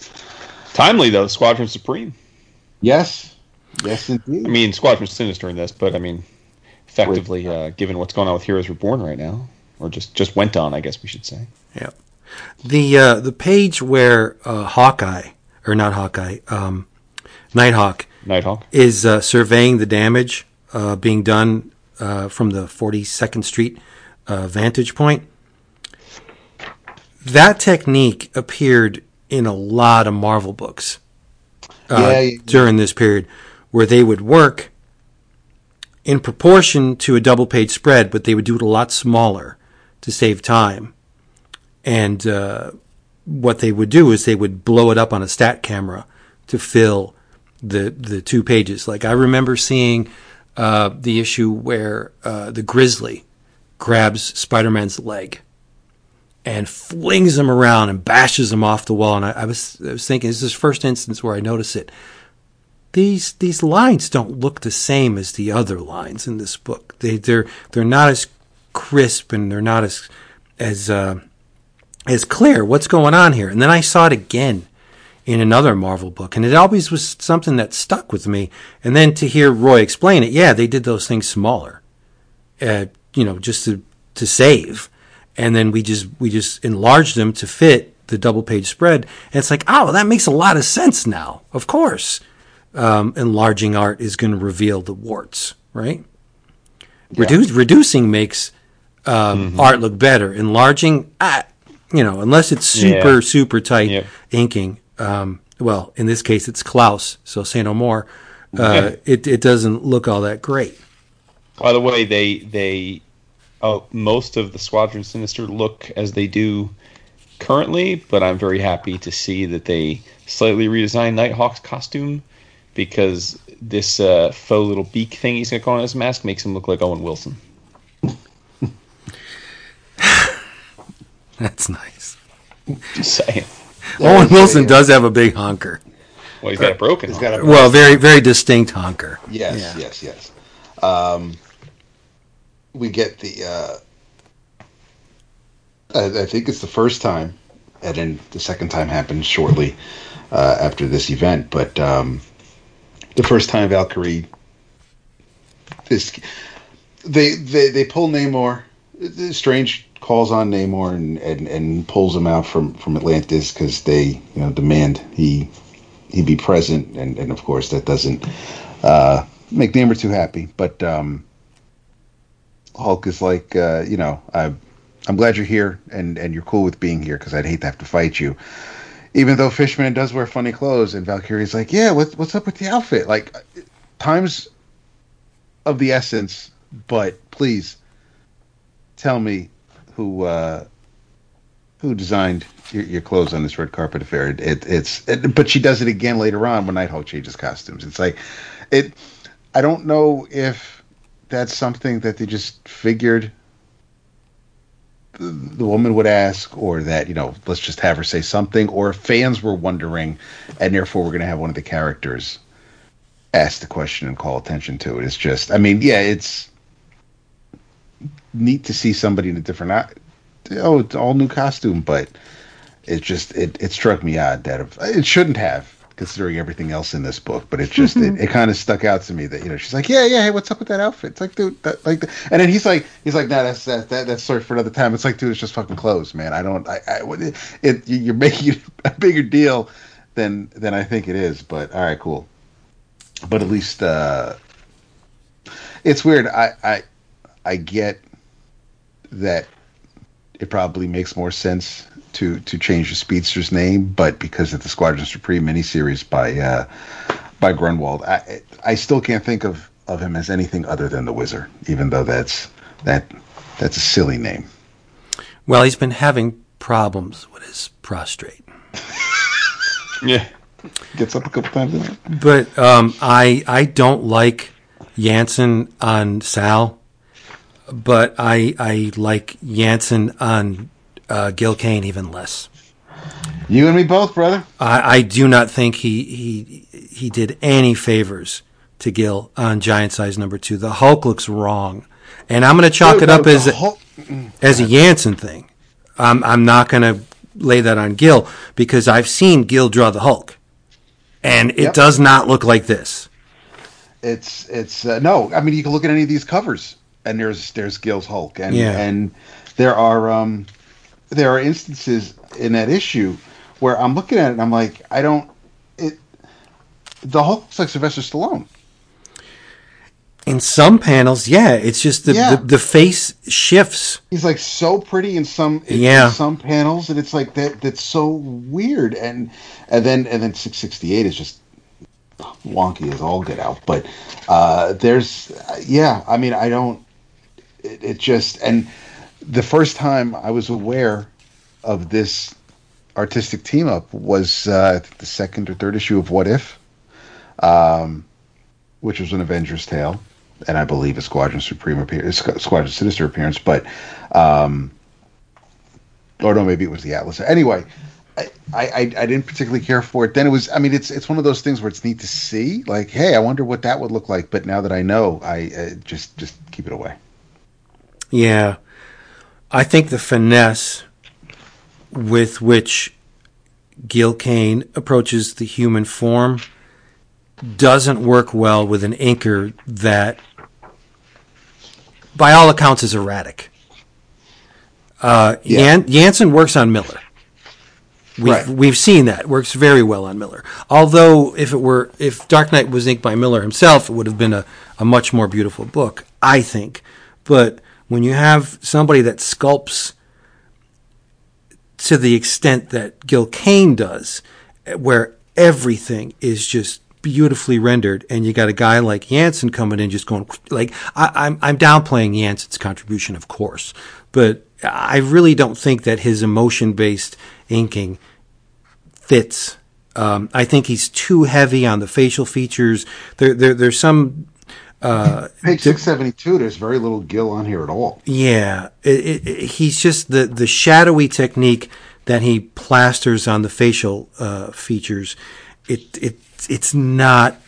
Timely though, Squadron Supreme. yes, yes, indeed. I mean, Squadron Sinister in this, but I mean, effectively, uh, given what's going on with Heroes Reborn right now, or just just went on, I guess we should say. Yeah. The uh, the page where uh, Hawkeye or not Hawkeye, um, Nighthawk Nighthawk. is uh, surveying the damage uh, being done uh, from the 42nd Street uh, vantage point. That technique appeared in a lot of Marvel books uh, Yeah, yeah. during this period, where they would work in proportion to a double page spread, but they would do it a lot smaller to save time. And uh, what they would do is they would blow it up on a stat camera to fill the the two pages. Like I remember seeing uh, the issue where uh, the Grizzly grabs Spider Man's leg and flings him around and bashes him off the wall. And I, I was I was thinking this is the first instance where I notice it. These these lines don't look the same as the other lines in this book. They they're they're not as crisp and they're not as as uh, as clear what's going on here. And then I saw it again in another Marvel book, and it always was something that stuck with me. And then to hear Roy explain it, yeah, they did those things smaller, uh, you know, just to to save. And then we just we just enlarged them to fit the double page spread. And it's like, oh, that makes a lot of sense now. Of course, um, enlarging art is going to reveal the warts, right? Reduce, reducing makes um, art look better. Enlarging, ah, you know, unless it's super Yeah. super tight Yep. inking. Um, well, in this case, it's Klaus, so say no more. *laughs* Uh, it it doesn't look all that great. By the way, they they oh, most of the Squadron Sinister look as they do currently, but I'm very happy to see that they slightly redesigned Nighthawk's costume because this uh, faux little beak thing he's going to go on his mask makes him look like Owen Wilson. That's nice. Just saying. Owen Wilson does have a big honker. Well, he's got it broken. He's got a Well, very very distinct honker. Yes, Yeah. yes, yes. Um, we get the. Uh, I, I think it's the first time, and then the second time happened shortly uh, after this event. But um, the first time Valkyrie, this, they they they pull Namor. Strange calls on Namor and, and, and pulls him out from, from Atlantis because they you know demand he he be present, and, and of course that doesn't uh, make Namor too happy. But um, Hulk is like, uh, you know, I, I'm glad you're here and, and you're cool with being here because I'd hate to have to fight you. Even though Fishman does wear funny clothes, and Valkyrie's like, yeah, what, what's up with the outfit? Like, times of the essence, but please tell me who uh, who designed your, your clothes on this red carpet affair. It, it, it's, it, but she does it again later on when Nighthawk changes costumes. It's like, it. I don't know if that's something that they just figured the, woman would ask, or that you know, let's just have her say something, or fans were wondering, and therefore we're going to have one of the characters ask the question and call attention to it. It's just, I mean, yeah, it's neat to see somebody in a different oh it's all new costume but it just it, it struck me odd that it shouldn't have considering everything else in this book but it just it, it *laughs* kind of stuck out to me that you know she's like yeah yeah hey what's up with that outfit? It's like dude that, like and then he's like he's like nah that's that, that that's sorry for another time. It's like dude it's just fucking clothes man. I don't i, I it, it you're making it *laughs* a bigger deal than than i think it is but all right cool. But at least uh it's weird. I i i get that it probably makes more sense to to change the speedster's name, but because of the Squadron Supreme miniseries by uh, by Gruenwald, I I still can't think of of him as anything other than the Wizard, even though that's that that's a silly name. Well, he's been having problems with his prostrate. *laughs* Yeah. Gets up a couple times. a night. But um, I I don't like Janson on Sal, but I I like Janson on uh, Gil Kane even less. You and me both, brother. I, I do not think he he he did any favors to Gil on Giant Size number two. The Hulk looks wrong, and I'm going to chalk Dude, it up as whole- as a Janson thing. I'm I'm not going to lay that on Gil because I've seen Gil draw the Hulk, and it Yep. does not look like this. it's it's uh, no. I mean, you can look at any of these covers, and there's there's Gil's Hulk, and Yeah. and there are um there are instances in that issue where I'm looking at it and I'm like, I don't. It the Hulk looks like Sylvester Stallone. In some panels, yeah, it's just the Yeah. the, the face shifts. He's like so pretty in some in Yeah. some panels, and it's like that that's so weird. And and then and then six sixty eight is just wonky as all get out. But uh, there's yeah, I mean, I don't. It, it just and the first time I was aware of this artistic team up was uh, the second or third issue of What If, um, which was an Avengers tale, and I believe a Squadron Supreme appearance, Squadron Sinister appearance, but um, or no, maybe it was the Atlas. Anyway. I, I, I didn't particularly care for it. Then it was. I mean, it's it's one of those things where it's neat to see. Like, hey, I wonder what that would look like. But now that I know, I uh, just just keep it away. Yeah. I think the finesse with which Gil Kane approaches the human form doesn't work well with an inker that, by all accounts, is erratic. Uh, Yeah. Jan- Janson works on Miller. We've, Right. we've seen that works very well on Miller. Although, if it were if Dark Knight was inked by Miller himself, it would have been a, a much more beautiful book, I think. But when you have somebody that sculpts to the extent that Gil Kane does, where everything is just beautifully rendered, and you got a guy like Janson coming in just going like I, I'm I'm downplaying Janson's contribution, of course, but I really don't think that his emotion based inking fits. Um, I think he's too heavy on the facial features. There, there there's some Page six seventy two. There's very little Gil on here at all. Yeah, it, it, it- he's just the the shadowy technique that he plasters on the facial uh, features. It it it's not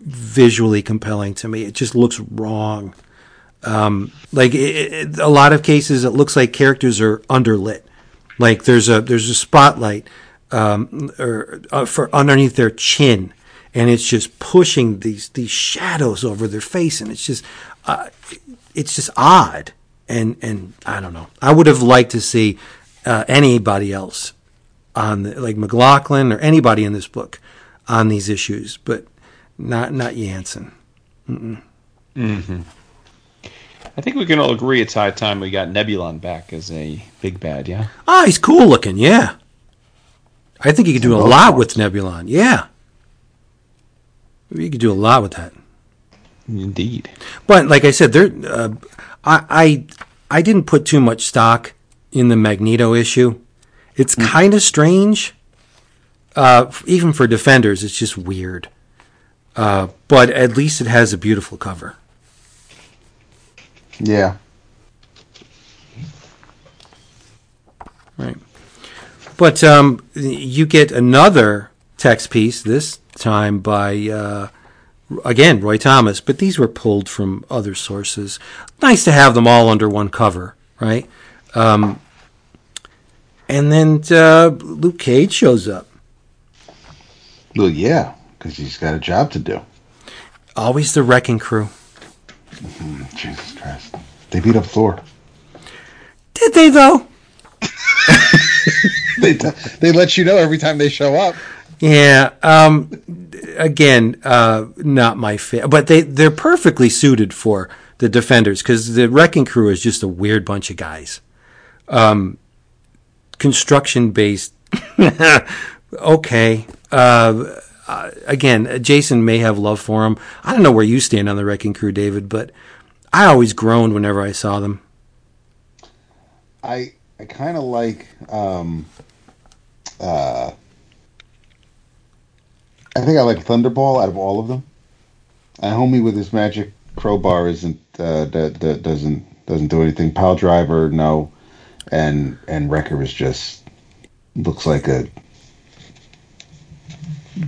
visually compelling to me. It just looks wrong. Um, like it, it, a lot of cases, it looks like characters are underlit. Like there's a there's a spotlight um, or uh, for underneath their chin, and it's just pushing these these shadows over their face, and it's just uh, it's just odd. And and I don't know. I would have liked to see uh, anybody else on the, like McLaughlin or anybody in this book on these issues, but not not Janson. I think we can all agree it's high time we got Nebulon back as a big bad, yeah? Ah, he's cool looking. Yeah, I think he could do a lot parts. with Nebulon. Yeah, you could do a lot with that. Indeed. But like I said, there, uh, I, I I didn't put too much stock in the Magneto issue. It's kind of strange, uh, even for defenders. It's just weird. Uh, but at least it has a beautiful cover. Yeah. Right. But um, you get another text piece this time by uh, again Roy Thomas, but these were pulled from other sources. Nice to have them all under one cover, right? Um, and then uh, Luke Cage shows up. Well, yeah, because he's got a job to do. Always the wrecking crew. Jesus Christ. They beat up Thor. Did they though? *laughs* They they let you know every time they show up. Yeah. Um, again, uh, not my fit, but they they're perfectly suited for the defenders because the wrecking crew is just a weird bunch of guys. Um, construction based. *laughs* okay. Uh, uh, again, Jason may have love for him. I don't know where you stand on the wrecking crew, David, but I always groaned whenever I saw them. I I kind of like um uh I think I like Thunderball out of all of them. And Homie with his magic crowbar isn't uh that, that doesn't doesn't do anything. Pile Driver no, and and Wrecker is just looks like a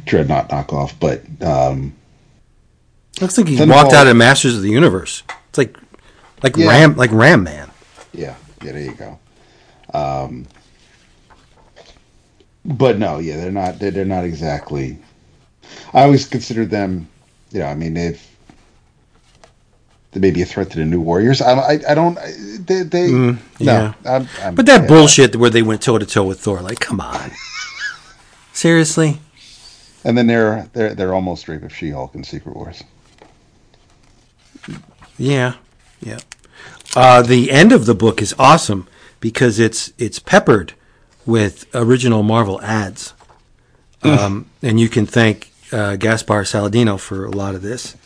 dreadnought knockoff. But um Looks like he Thunderball- walked out of Masters of the Universe. It's like like Yeah. Ram like Ram Man. Yeah, yeah, there you go. Um, but no, yeah, they're not. They're, they're not exactly. I always considered them. You know, I mean, they've they may be a threat to the New Warriors. I, I, I don't. They, they Mm, yeah. no. I'm, I'm, But that yeah. bullshit where they went toe to toe with Thor, like, come on. *laughs* Seriously? And then they're they're they're almost rape of She-Hulk in Secret Wars. Yeah, yeah. Uh, the end of the book is awesome because it's it's peppered with original Marvel ads, um, and you can thank uh, Gaspar Saladino for a lot of this.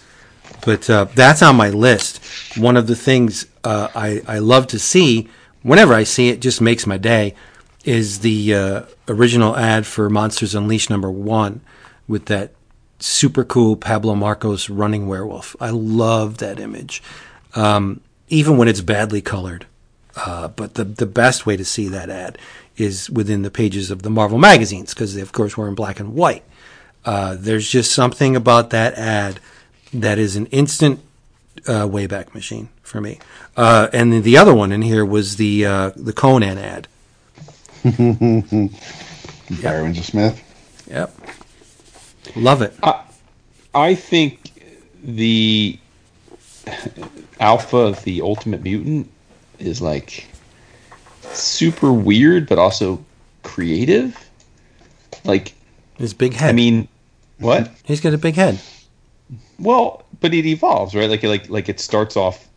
But uh, that's on my list. One of the things uh, I I love to see whenever I see it, just makes my day, is the uh, original ad for Monsters Unleashed number one with that super cool Pablo Marcos running werewolf. I love that image, um, even when it's badly colored. Uh, but the the best way to see that ad is within the pages of the Marvel magazines because they, of course, were in black and white. Uh, there's just something about that ad that is an instant uh, wayback machine for me. Uh, and then the other one in here was the uh, the Conan ad. *laughs* Barry Windsor Smith. Yep, love it. I think the Alpha of the Ultimate Mutant is like super weird, but also creative. Like, His big head. I mean, what? he's got a big head. Well, but it evolves, right? Like, like, like it starts off,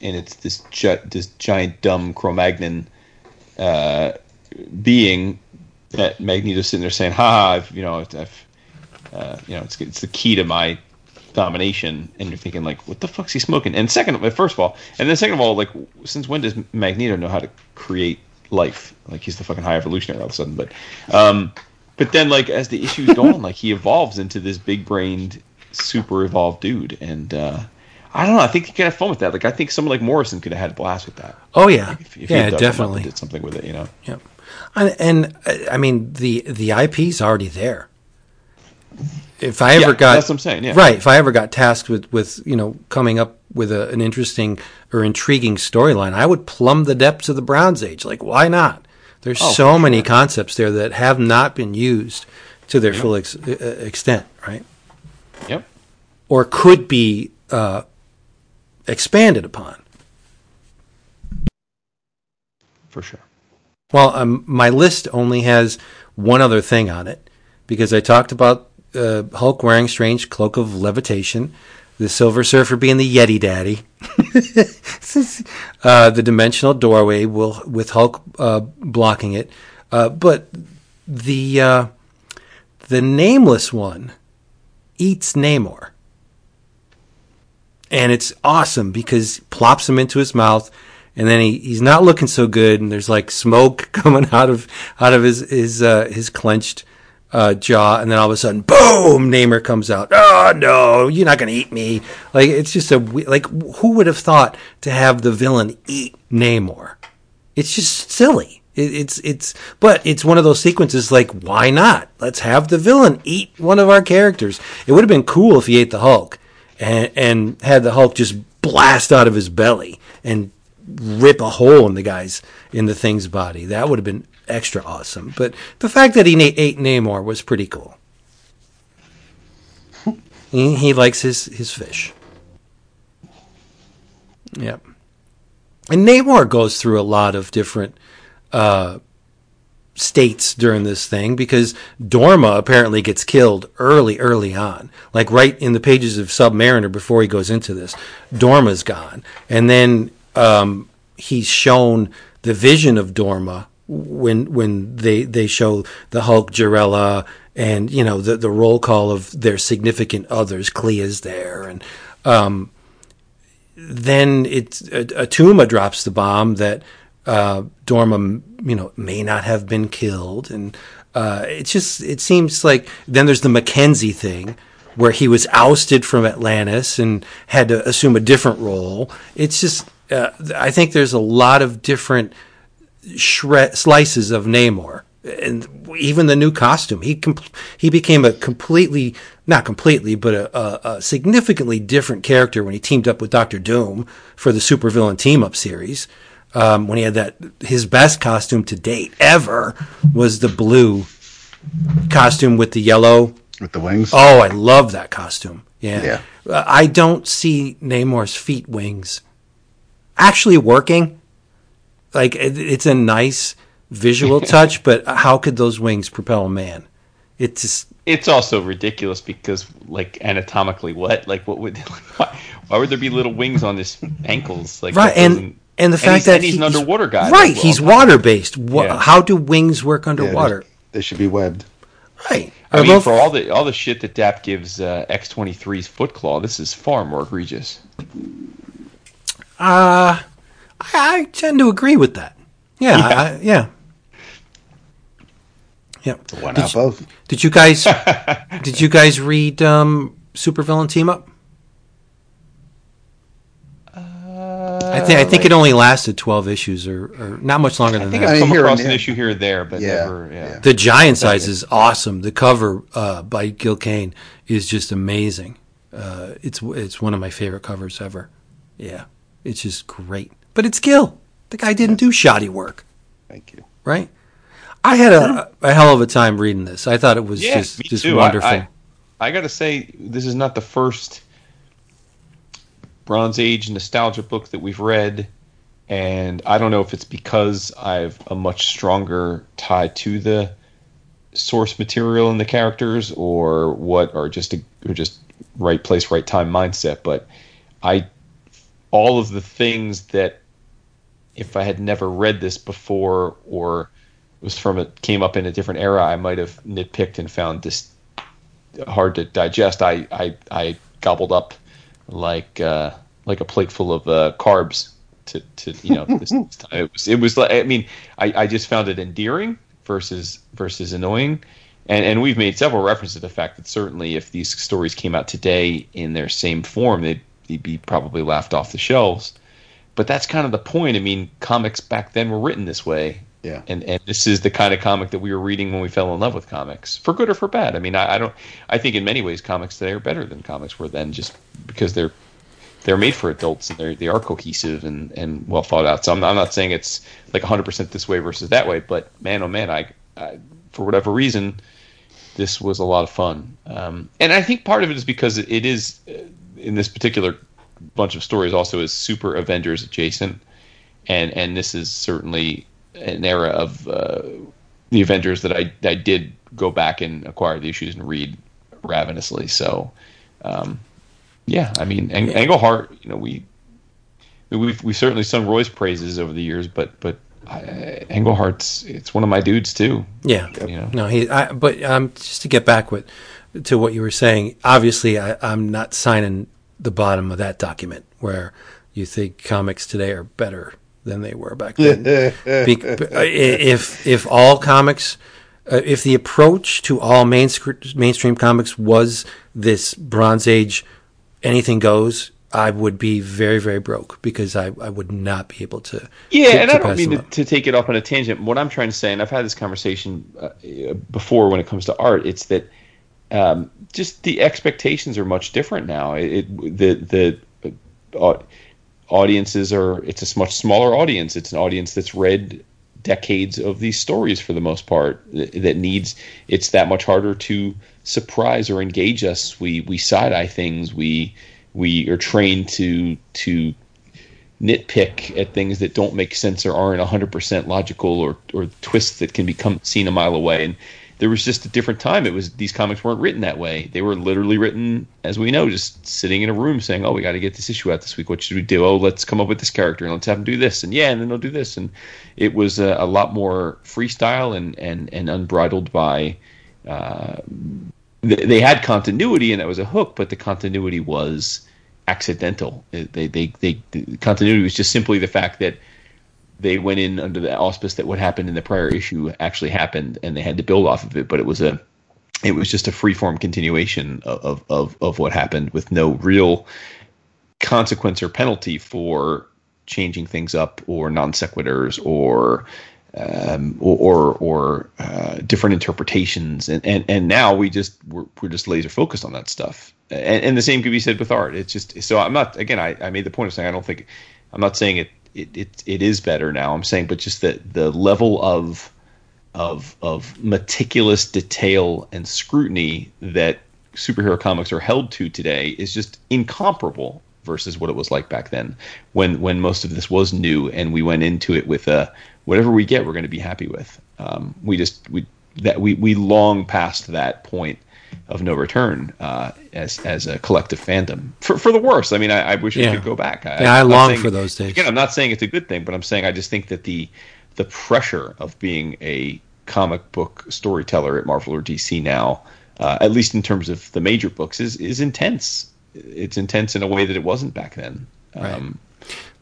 and it's this gi- this giant dumb Cro-Magnon uh, being that Magneto's sitting there saying, "Ha, I've, you know, I've Uh, you know, it's it's the key to my domination, and you're thinking like, what the fuck's he smoking? And second, first of all, and then second of all, like, since when does Magneto know how to create life? Like he's the fucking high evolutionary all of a sudden, but, um, but then like as the issues go on, like he evolves into this big brained, super evolved dude, and uh, I don't know. I think he could have fun with that. Like I think someone like Morrison could have had a blast with that. Oh yeah, If, if yeah, had dug him up and definitely. did something with it, you know. Yep. And, and uh, I mean the the IP's already there. If I ever Yeah, got that's what I'm saying, yeah. right, if I ever got tasked with with you know coming up with a, an interesting or intriguing storyline, I would plumb the depths of the Bronze Age. Like why not? There's Oh, so many sure. concepts there that have not been used to their full ex- uh, extent, right? Yep. Or could be uh, expanded upon. For sure. Well, um, my list only has one other thing on it because I talked about uh, Hulk wearing strange cloak of levitation, the Silver Surfer being the Yeti Daddy, *laughs* uh, the dimensional doorway will with Hulk uh, blocking it, uh, but the uh, the nameless one eats Namor, and it's awesome because plops him into his mouth, and then he, he's not looking so good, and there's like smoke *laughs* coming out of out of his his uh, his clenched uh, jaw, and then all of a sudden, boom! Namor comes out. Oh no, you're not gonna eat me! Like it's just a like who would have thought to have the villain eat Namor? It's just silly. It, it's it's but it's one of those sequences like why not? Let's have the villain eat one of our characters. It would have been cool if he ate the Hulk and and had the Hulk just blast out of his belly and rip a hole in the guy's in the thing's body. That would have been extra awesome. But the fact that he ate Namor was pretty cool. he, he likes his his fish. Yep. And Namor goes through a lot of different uh, states during this thing because Dorma apparently gets killed early, early on. Like right in the pages of Submariner before he goes into this, Dorma's gone. And then um, he's shown the vision of Dorma when when they, they show the Hulk, Jarella, and you know the the roll call of their significant others. Clea's there, and um, then it's Atuma drops the bomb that uh, Dorma, you know, may not have been killed, and uh, it's just it seems like then there's the Mackenzie thing where he was ousted from Atlantis and had to assume a different role. It's just uh, I think there's a lot of different shred slices of Namor. And even the new costume, he he became a completely, not completely, but a, a, a significantly different character when he teamed up with Doctor Doom for the supervillain team up series. Um, when he had that, his best costume to date ever was the blue costume with the yellow. with the wings. Oh, I love that costume. Yeah. Yeah. Uh, I don't see Namor's feet wings actually working. Like it, it's a nice visual *laughs* touch, but how could those wings propel a man? It's just It's also ridiculous because, like, anatomically, what? Like, what would? *laughs* why, why would there be little wings on his ankles? Like, right, and and the fact he's, that and he's an underwater guy. right? well. He's water based. Yeah. How do wings work Yeah, underwater? they- They should be webbed. right. I I mean, love- for all the all the shit that Dap gives uh, X 23's Foot Claw, this is far more egregious. Uh, I, I tend to agree with that. Yeah, Yeah. I, yeah, yeah. Why Did not you- both? Did you guys *laughs* did you guys read um, Supervillain Team Up? I think I think it only lasted twelve issues, or, or not much longer I than think that. I've I come hear across an yeah. issue here or there, but Yeah, never. Yeah. yeah. The giant size is awesome. The cover uh, by Gil Kane is just amazing. Uh, it's it's one of my favorite covers ever. Yeah, it's just great. But it's Gil. The guy didn't do shoddy work, Thank you. right? I had a, a hell of a time reading this. I thought it was Yeah, just just too. I- wonderful. I, I got to say, this is not the first Bronze Age nostalgia book that we've read, and I don't know if it's because I've a much stronger tie to the source material and the characters, or what, or just a or just right place, right time mindset. But I, all of the things that, if I had never read this before, or was from it came up in a different era, I might have nitpicked and found this hard to digest. I I, I gobbled up like uh, like a plate full of uh, carbs to, to you know this, *laughs* this time. It was it was like I mean I, I just found it endearing versus versus annoying. And, and we've made several references to the fact that certainly if these stories came out today in their same form, they'd, they'd be probably laughed off the shelves. But that's kind of the point. I mean, comics back then were written this way. Yeah. And and this is the kind of comic that we were reading when we fell in love with comics, for good or for bad. I mean, I, I don't. I think in many ways comics today are better than comics were then, just because they're they're made for adults and they're they are cohesive and, and well thought out. So I'm, I'm not saying it's like 100% this way versus that way, but man, oh man, I, I for whatever reason, this was a lot of fun. Um, and I think part of it is because it is in this particular bunch of stories also is super Avengers adjacent, and and this is certainly an era of uh, the Avengers that I I did go back and acquire the issues and read ravenously. So. Um, yeah, I mean, Eng- Englehart, you know, we we've we certainly sung Roy's praises over the years, but but I, Englehart's it's one of my dudes too. Yeah, You know? no, he. I, but um, just to get back with to what you were saying, obviously, I, I'm not signing the bottom of that document where you think comics today are better than they were back then. *laughs* Be- if if all comics, uh, if the approach to all mainstream mainstream comics was this Bronze Age, anything goes. I would be very, very broke because I, I would not be able to. Yeah, to- and to I don't mean to, to take it off on a tangent. What I'm trying to say, and I've had this conversation uh, before when it comes to art, it's that um, just the expectations are much different now. It, it the the uh, audiences are it's a much smaller audience. It's an audience that's read decades of these stories for the most part that, that needs it's that much harder to surprise or engage us. We we side eye things. We we are trained to to nitpick at things that don't make sense or aren't 100% logical or, or twists that can become seen a mile away. And there was just a different time. It was these comics weren't written that way. They were literally written, as we know, just sitting in a room saying, "Oh, we got to get this issue out this week. What should we do? Oh, let's come up with this character and let's have him do this." And yeah, and then they'll do this. And it was a, a lot more freestyle and and and unbridled by. Uh, they, they had continuity and that was a hook, but the continuity was accidental. They, they, they, the continuity was just simply the fact that they went in under the auspice that what happened in the prior issue actually happened, and they had to build off of it. But it was a, it was just a freeform continuation of of of what happened with no real consequence or penalty for changing things up or non sequiturs or um, or or, or uh, different interpretations, and, and and now we just we're, we're just laser focused on that stuff, and, and the same could be said with art. It's just so I'm not again. I, I made the point of saying I don't think I'm not saying it it, it it is better now. I'm saying, but just the the level of of of meticulous detail and scrutiny that superhero comics are held to today is just incomparable versus what it was like back then when when most of this was new and we went into it with a whatever we get we're going to be happy with um, we just we that we we long past that point of no return uh, as as a collective fandom for for the worse I mean I, I wish Yeah. we could go back Yeah, I long saying- for those days. again I'm not saying it's a good thing but I'm saying I just think that the the pressure of being a comic book storyteller at Marvel or DC now, uh, at least in terms of the major books, is is intense. It's intense in a way that it wasn't back then. Um,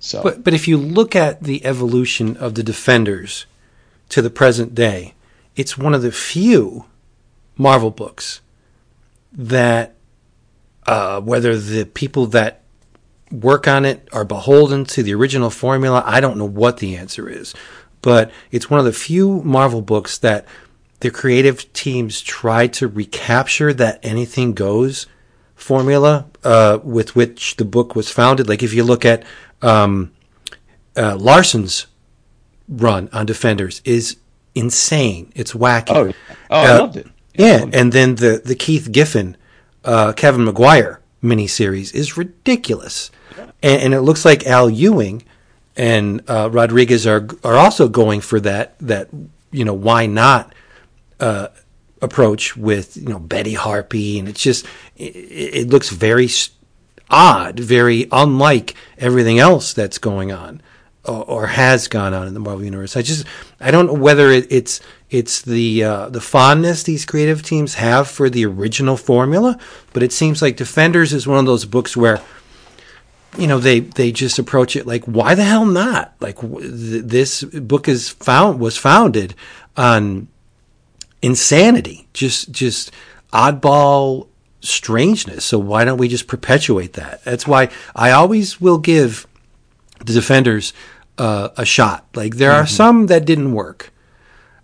so But but if you look at the evolution of the Defenders to the present day, it's one of the few Marvel books that uh, whether the people that work on it are beholden to the original formula, I don't know what the answer is. But it's one of the few Marvel books that the creative teams tried to recapture that anything goes formula uh, with which the book was founded. Like if you look at um, uh, Larsen's run on Defenders is insane. It's wacky. oh, oh I Uh, loved it. Yeah, and then the the Keith Giffen, uh, Kevin Maguire miniseries is ridiculous, and, and it looks like Al Ewing and uh, Rodriguez are are also going for that that you know why not uh, approach with you know Betty Harpy, and it's just it, it looks very odd, very unlike everything else that's going on. or, or has gone on in the Marvel universe. I just I don't know whether it, it's it's the uh, the fondness these creative teams have for the original formula, but it seems like Defenders is one of those books where you know they they just approach it like why the hell not? Like w- th- this book is found was founded on insanity just just oddball strangeness. So why don't we just perpetuate that? That's why i always will give the defenders uh, a shot. Like there are some that didn't work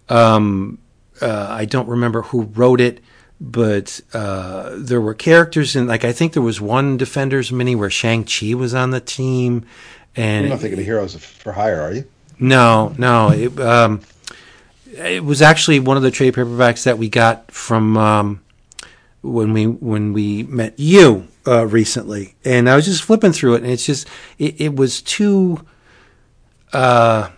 um, uh, i don't remember who wrote it but uh, there were characters in like I think there was one Defenders mini where Shang Chi was on the team, and You're not thinking of Heroes for Hire, are you? no, no, it, um, it was actually one of the trade paperbacks that we got from um, when we when we met you uh, recently, and I was just flipping through it, and it's just it, it was too uh,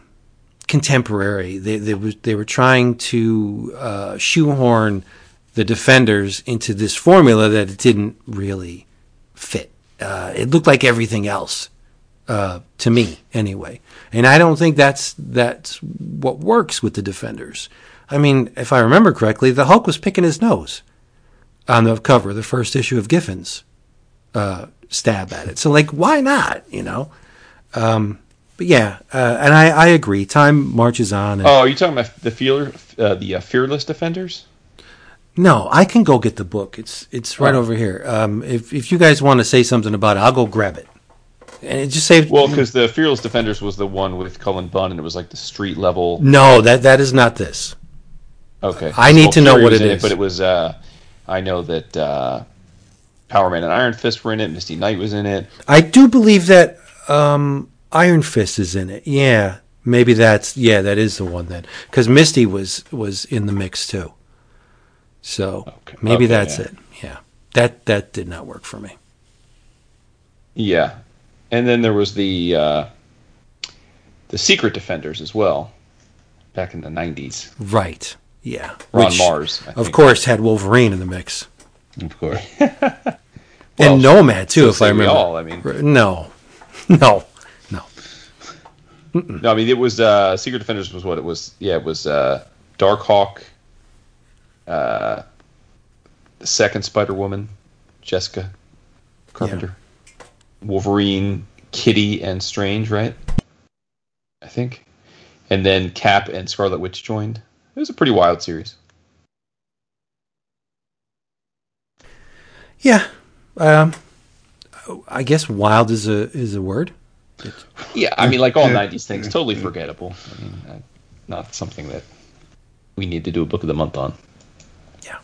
contemporary. They they was they were trying to uh, shoehorn the defenders into this formula that it didn't really fit. Uh, it looked like everything else uh, to me, anyway. And I don't think that's that's what works with the defenders. I mean, if I remember correctly, the Hulk was picking his nose on the cover, of the first issue of Giffen's uh, stab at it. So, like, why not? You know. Um, but yeah, uh, and I, I agree. Time marches on. And, Oh, are you talking about the feeler, uh, the uh, fearless defenders? No, I can go get the book. It's it's right Oh. over here. Um, if if you guys want to say something about it, I'll go grab it. And it just say Well, because the fearless defenders was the one with Cullen Bunn, and it was like the street level. no, that that is not this. Okay, I need to know what it is. it but it was. Uh, I know that uh, Power Man and Iron Fist were in it. Misty Knight was in it. I do believe that um, Iron Fist is in it. Yeah, maybe that's yeah, that is the one then. Because Misty was was in the mix too. So Okay. maybe Okay, that's yeah. it. Yeah, that that did not work for me. Yeah, and then there was the uh, the Secret Defenders as well, back in the '90s. Right. Yeah. Ron Which, Mars, I of course, had Wolverine in the mix. Of course. *laughs* *laughs* Well, and Nomad too, so if I remember. all, I mean. no, *laughs* no, no. No, I mean it was uh, Secret Defenders was what it was. Yeah, it was uh, Darkhawk, uh, the second Spider Woman, Jessica Carpenter, Wolverine, Kitty, and Strange, right? I think, and then Cap and Scarlet Witch joined. It was a pretty wild series. Yeah. Um, I guess wild is a is a word. Yeah, I mean, like all Yeah. '90s things, totally forgettable. I mean, uh, not something that we need to do a book of the month on. Yeah.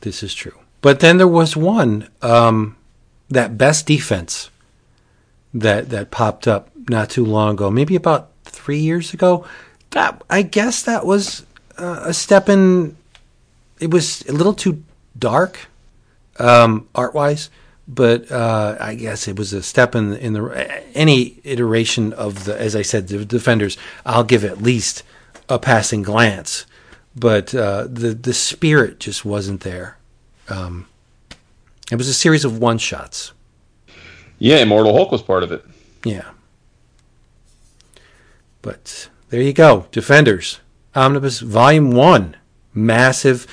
This is true. But then there was one um, that best defense that that popped up not too long ago, maybe about three years ago. That I guess that was uh, a step in. It was a little too dark, um, art wise, but uh, I guess it was a step in in the any iteration of the. As I said, the defenders. I'll give at least a passing glance, but uh, the the spirit just wasn't there. Um, it was a series of one shots. Yeah, Immortal Hulk was part of it. Yeah. But there you go. Defenders. Omnibus Volume 1. Massive.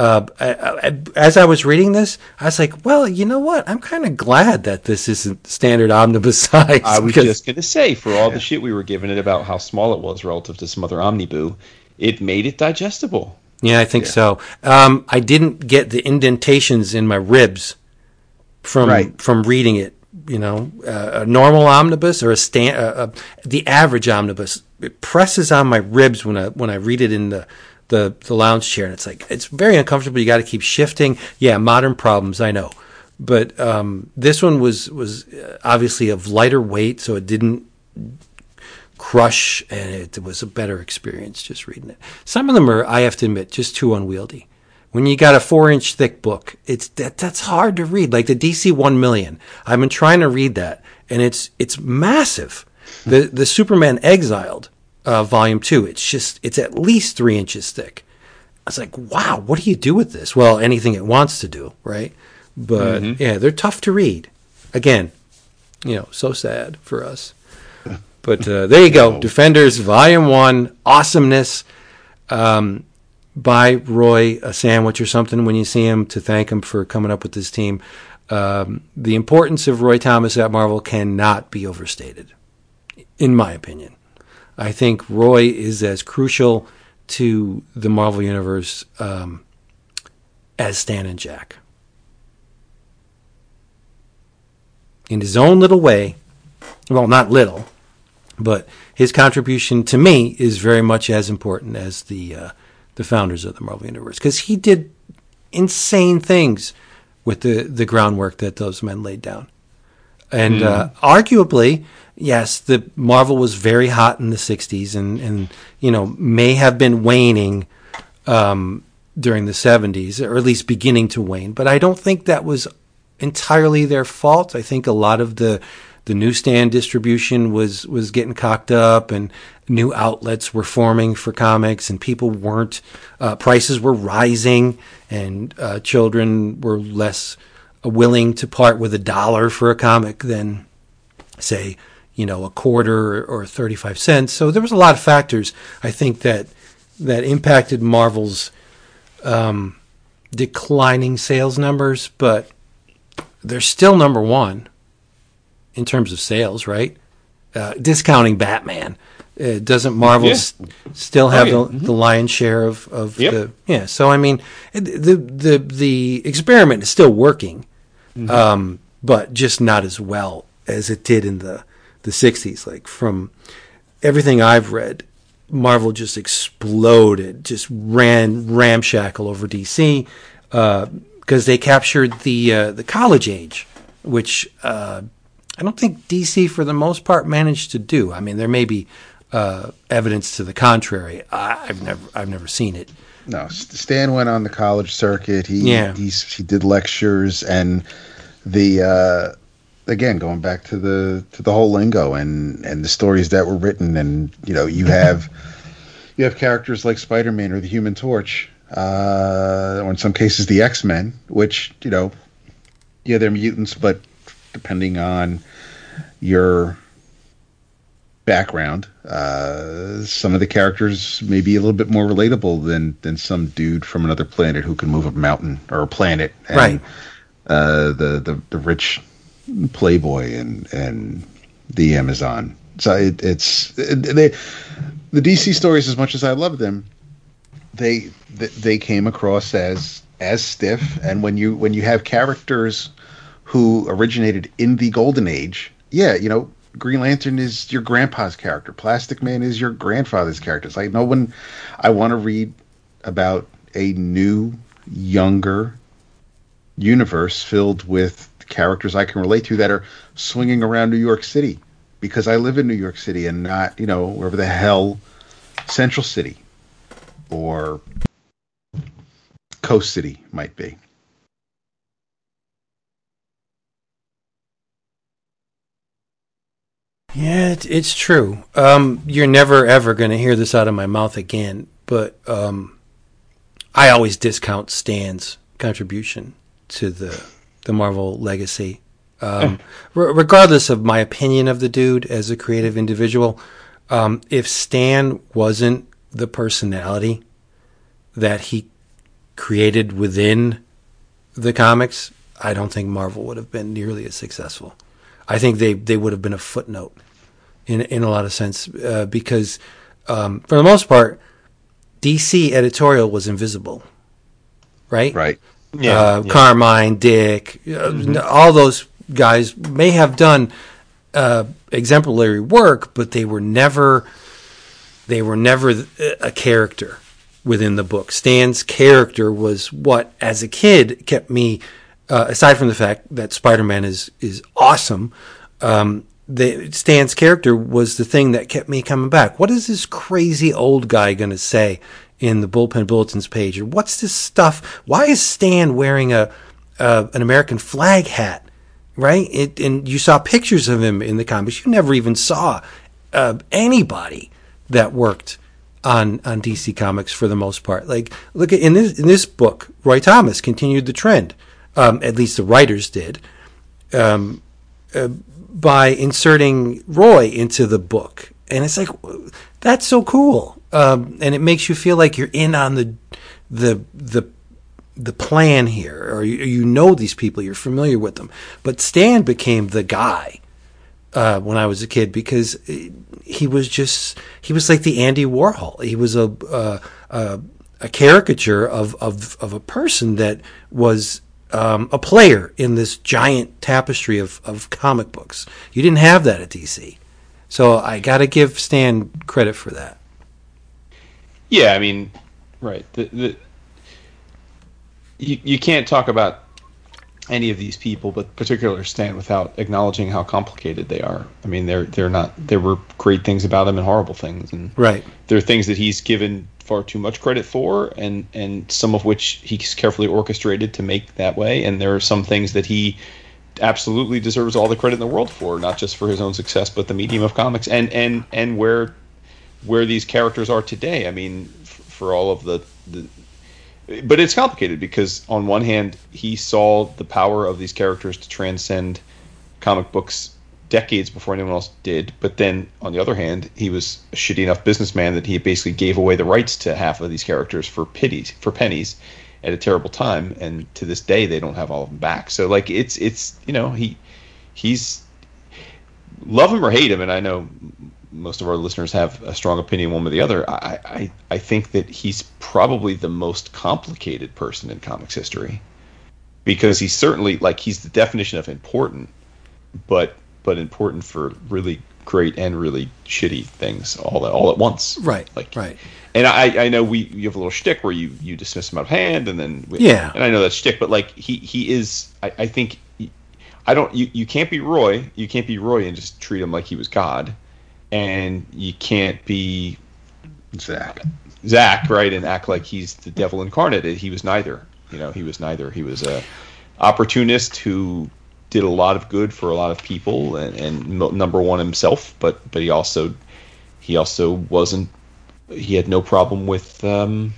Uh, I, I, as I was reading this, I was like, well, you know what? I'm kind of glad that this isn't standard omnibus *laughs* size. I was just going to say, for all the shit we were giving it about how small it was relative to some other Omniboo, it made it digestible. Yeah, I think so. Um, I didn't get the indentations in my ribs from Right. from reading it. You know, uh, a normal omnibus or a stand, uh, uh, the average omnibus, it presses on my ribs when I when I read it in the the, the lounge chair, and it's like it's very uncomfortable. You got to keep shifting. Yeah, modern problems, I know, but um, this one was was uh, obviously of lighter weight, so it didn't crush, and it was a better experience just reading it. Some of them are, I have to admit, just too unwieldy. When you got a four inch thick book, it's that that's hard to read. Like the DC one million, I've been trying to read that, and it's it's massive. The the Superman Exiled uh, volume two, it's just it's at least three inches thick. I was like, wow, what do you do with this? Well, anything it wants to do, right? But yeah, they're tough to read. Again, you know, so sad for us. *laughs* But uh, there you go, Defenders Volume One, awesomeness. Um, buy Roy a sandwich or something when you see him to thank him for coming up with this team. Um, the importance of Roy Thomas at Marvel cannot be overstated, in my opinion. I think Roy is as crucial to the Marvel Universe um, as Stan and Jack. In his own little way, well, not little, but his contribution to me is very much as important as the uh, the founders of the Marvel Universe because he did insane things with the the groundwork that those men laid down, and uh, arguably, yes, the Marvel was very hot in the '60s and and you know may have been waning. Um, during the 70s, or at least beginning to wane. But I don't think that was entirely their fault. I think a lot of the the newsstand distribution was was getting cocked up, and new outlets were forming for comics, and people weren't uh, prices were rising, and uh, children were less willing to part with a dollar for a comic than say you know a quarter or 35 cents. So there was a lot of factors I think that that impacted Marvel's um, declining sales numbers, but they're still number one in terms of sales, right? Uh, discounting Batman. Uh, doesn't Marvel Yeah. s- still have yeah. the, the lion's share of, of Yep. the yeah? So I mean, the the the experiment is still working, um, but just not as well as it did in the the '60s. Like from everything I've read, Marvel just exploded, just ran ramshackle over DC because they captured the uh, the college age, which uh, I don't think DC for the most part managed to do. I mean, there may be uh, evidence to the contrary. I, I've never I've never seen it. No, Stan went on the college circuit. He Yeah. he did lectures and the uh, again going back to the to the whole lingo and and the stories that were written and you know you have *laughs* you have characters like Spider Man or the Human Torch, uh, or in some cases the X Men, which you know yeah they're mutants, but depending on your background. Uh, some of the characters may be a little bit more relatable than than some dude from another planet who can move a mountain or a planet. And, Right. Uh, the, the the rich playboy and and the Amazon. So it, it's it, they the DC stories as much as I love them, they they came across as as stiff. And when you when you have characters who originated in the golden age, yeah, you know, Green Lantern is your grandpa's character. Plastic Man is your grandfather's character. It's like no one. I want to read about a new, younger universe filled with characters I can relate to that are swinging around New York City because I live in New York City and not, you know, wherever the hell Central City or Coast City might be. Yeah, it, it's true. Um, you're never ever going to hear this out of my mouth again. But um, I always discount Stan's contribution to the the Marvel legacy, um, *laughs* re- regardless of my opinion of the dude as a creative individual. Um, if Stan wasn't the personality that he created within the comics, I don't think Marvel would have been nearly as successful. I think they, they would have been a footnote in in a lot of sense uh, because um, for the most part, DC editorial was invisible, right? Right. Yeah, uh, yeah. Carmine, Dick, uh, all those guys may have done uh, exemplary work, but they were never they were never a character within the book. Stan's character was what, as a kid, kept me. Uh, aside from the fact that Spider-Man is is awesome, um, the, Stan's character was the thing that kept me coming back. What is this crazy old guy going to say in the bullpen bulletins page? Or what's this stuff? Why is Stan wearing a uh, an American flag hat? Right? It, and you saw pictures of him in the comics. You never even saw uh, anybody that worked on on DC Comics for the most part. Like, look at in this in this book, Roy Thomas continued the trend. Um, at least the writers did. Um, uh, by inserting Roy into the book, and it's like that's so cool, um, and it makes you feel like you're in on the the the the plan here, or you, you know these people, you're familiar with them. But Stan became the guy uh, when I was a kid because he was just he was like the Andy Warhol. He was a uh, a, a caricature of, of of a person that was um, a player in this giant tapestry of, of comic books. You didn't have that at DC. So I got to give Stan credit for that. Yeah, I mean, right. The, the, you, you can't talk about any of these people, but particularly Stan, without acknowledging how complicated they are. I mean, they're they're not. There were great things about him and horrible things, and Right. there are things that he's given far too much credit for, and and some of which he's carefully orchestrated to make that way, and there are some things that he absolutely deserves all the credit in the world for, not just for his own success, but the medium of comics, and and and where where these characters are today. I mean, f- for all of the the but it's complicated because on one hand he saw the power of these characters to transcend comic books decades before anyone else did. But then on the other hand he was a shitty enough businessman that he basically gave away the rights to half of these characters for pities for pennies at a terrible time. And to this day they don't have all of them back. So like it's it's you know he he's love him or hate him and i know most of our listeners have a strong opinion one way or the other. I, I, I think that he's probably the most complicated person in comics history because he's certainly like he's the definition of important, but but important for really great and really shitty things all at all at once. Right, Like right. And I, I know we you have a little shtick where you, you dismiss him out of hand and then we, Yeah. and I know that's shtick, but like he he is I, I think I don't you, you can't be Roy you can't be Roy and just treat him like he was God, and you can't be Zach. Zach right and act like he's the devil incarnate. He was neither. You know he was neither. He was a opportunist who did a lot of good for a lot of people and, and number one himself, but but he also he also wasn't he had no problem with um,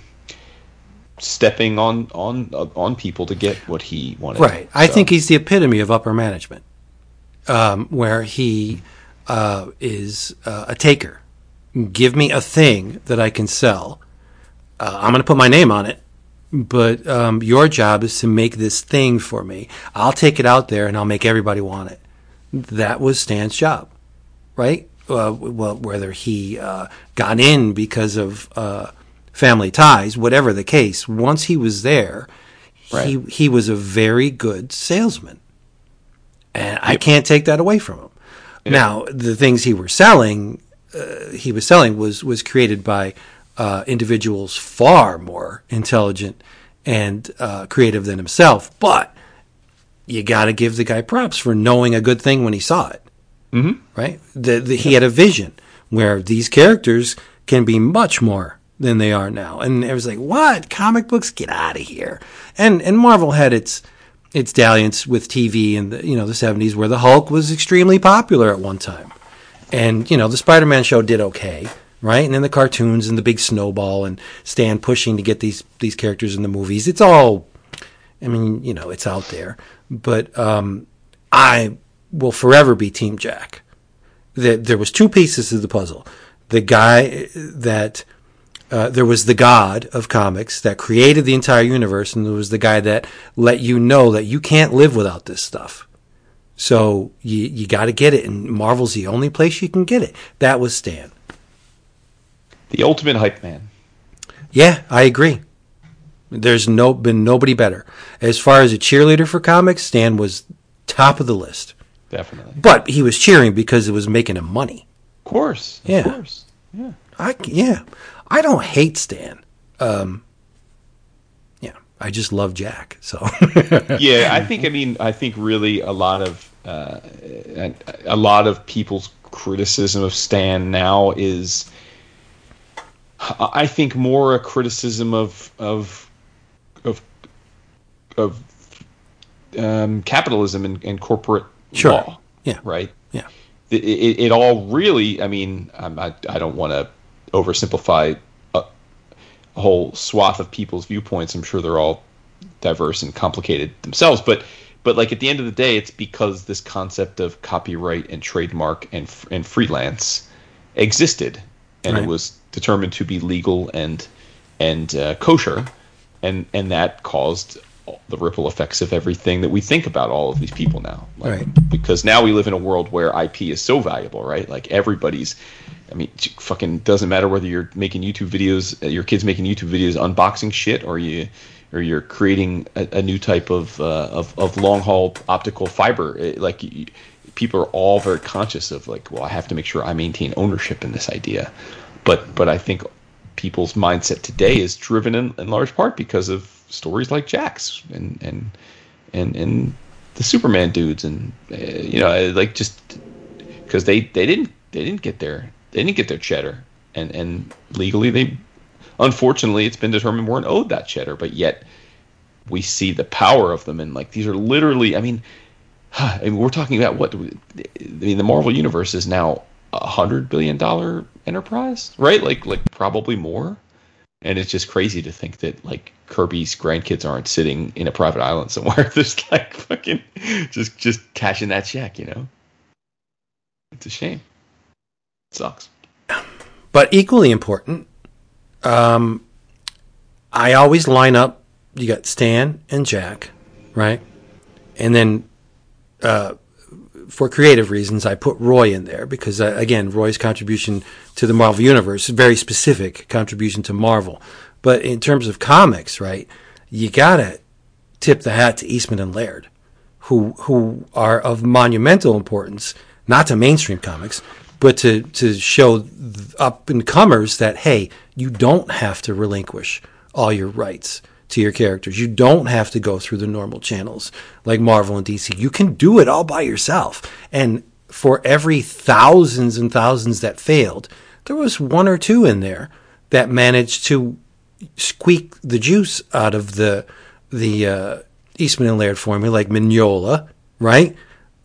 stepping on on on people to get what he wanted. Right. I So- think he's the epitome of upper management, um, where he uh, is uh, a taker. Give me a thing that I can sell. Uh, I'm going to put my name on it, but um, your job is to make this thing for me. I'll take it out there and I'll make everybody want it. That was Stan's job, right? Uh, well, whether he uh, got in because of uh, family ties, whatever the case, once he was there, he he was a very good salesman, and I can't take that away from him. Now, the things he were selling, uh, he was selling was was created by uh, individuals far more intelligent and uh, creative than himself, but you got to give the guy props for knowing a good thing when he saw it. Mm-hmm. Right? The, the, he had a vision where these characters can be much more than they are now, and it was like, what comic books? Get out of here! And and Marvel had its its dalliance with TV in the you know the seventies, where the Hulk was extremely popular at one time, and you know the Spider-Man show did okay, right? And then the cartoons and the big snowball and Stan pushing to get these these characters in the movies. It's all I mean, you know, it's out there. But um, I will forever be Team Jack. There, there was two pieces to the puzzle. The guy that uh, there was the god of comics that created the entire universe, and there was the guy that let you know that you can't live without this stuff. So you you got to get it, and Marvel's the only place you can get it. That was Stan. the ultimate hype man. Yeah, I agree. There's no been nobody better as far as a cheerleader for comics. Stan was top of the list, Definitely. but he was cheering because it was making him money. Of course. Of Yeah. course. Yeah. I yeah, I don't hate Stan. Um, yeah, I just love Jack. So *laughs* yeah, I think. I mean, I think really a lot of uh, a, lot of people's criticism of Stan now is, I think, more a criticism of of of of um, capitalism and, and corporate Sure. law. Yeah. Right. yeah, It, it, it all really. I mean, I'm, I I don't want to oversimplify a, a whole swath of people's viewpoints. I'm sure they're all diverse and complicated themselves, but but like at the end of the day, it's because this concept of copyright and trademark and and freelance existed, and Right. it was determined to be legal and and uh, kosher, and and that caused the ripple effects of everything that we think about all of these people now. Like, Right. Because now we live in a world where IP is so valuable, right? Like everybody's. I mean, it fucking doesn't matter whether you're making YouTube videos, uh, your kids making YouTube videos unboxing shit, or you, or you're creating a, a new type of uh, of, of long haul optical fiber. It, like people are all very conscious of like, well, I have to make sure I maintain ownership in this idea. But but I think people's mindset today is driven in, in large part because of stories like Jack's and and and and the Superman dudes and uh, you know like just because they they didn't they didn't get their they didn't get their cheddar. And and legally they unfortunately it's been determined weren't owed that cheddar but yet we see the power of them. And like these are literally I mean *sighs* I mean we're talking about what I mean the Marvel universe is now a hundred billion dollar enterprise right? Like like probably more. And it's just crazy to think that like Kirby's grandkids aren't sitting in a private island somewhere *laughs* just like fucking just just cashing that check you know? It's a shame sucks But equally important, um, I always line up. You got Stan and Jack, right? And then, uh, for creative reasons, I put Roy in there because, uh, again, Roy's contribution to the Marvel Universe, is very specific contribution to Marvel. But in terms of comics, right, you gotta tip the hat to Eastman and Laird, who who are of monumental importance, not to mainstream comics, but to to show up and comers that hey, you don't have to relinquish all your rights to your characters. You don't have to go through the normal channels like Marvel and DC. You can do it all by yourself. And for every thousands and thousands that failed, there was one or two in there that managed to squeak the juice out of the the uh, Eastman and Laird formula, like Mignola, right?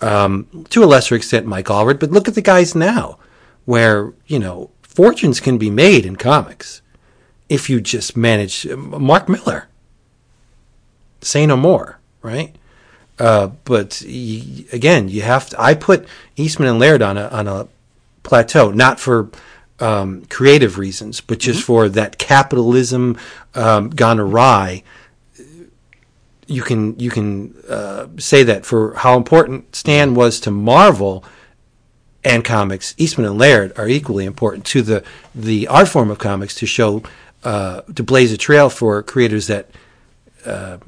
Um, to a lesser extent, Mike Allred. But look at the guys now, where you know fortunes can be made in comics if you just manage. Mark Millar, say no more, right? Uh, but y- again, you have to. I put Eastman and Laird on a on a plateau, not for um, creative reasons, but just for that capitalism um, gone awry. You can you can uh, say that for how important Stan was to Marvel and comics, Eastman and Laird are equally important to the the art form of comics to show uh, to blaze a trail for creators that uh,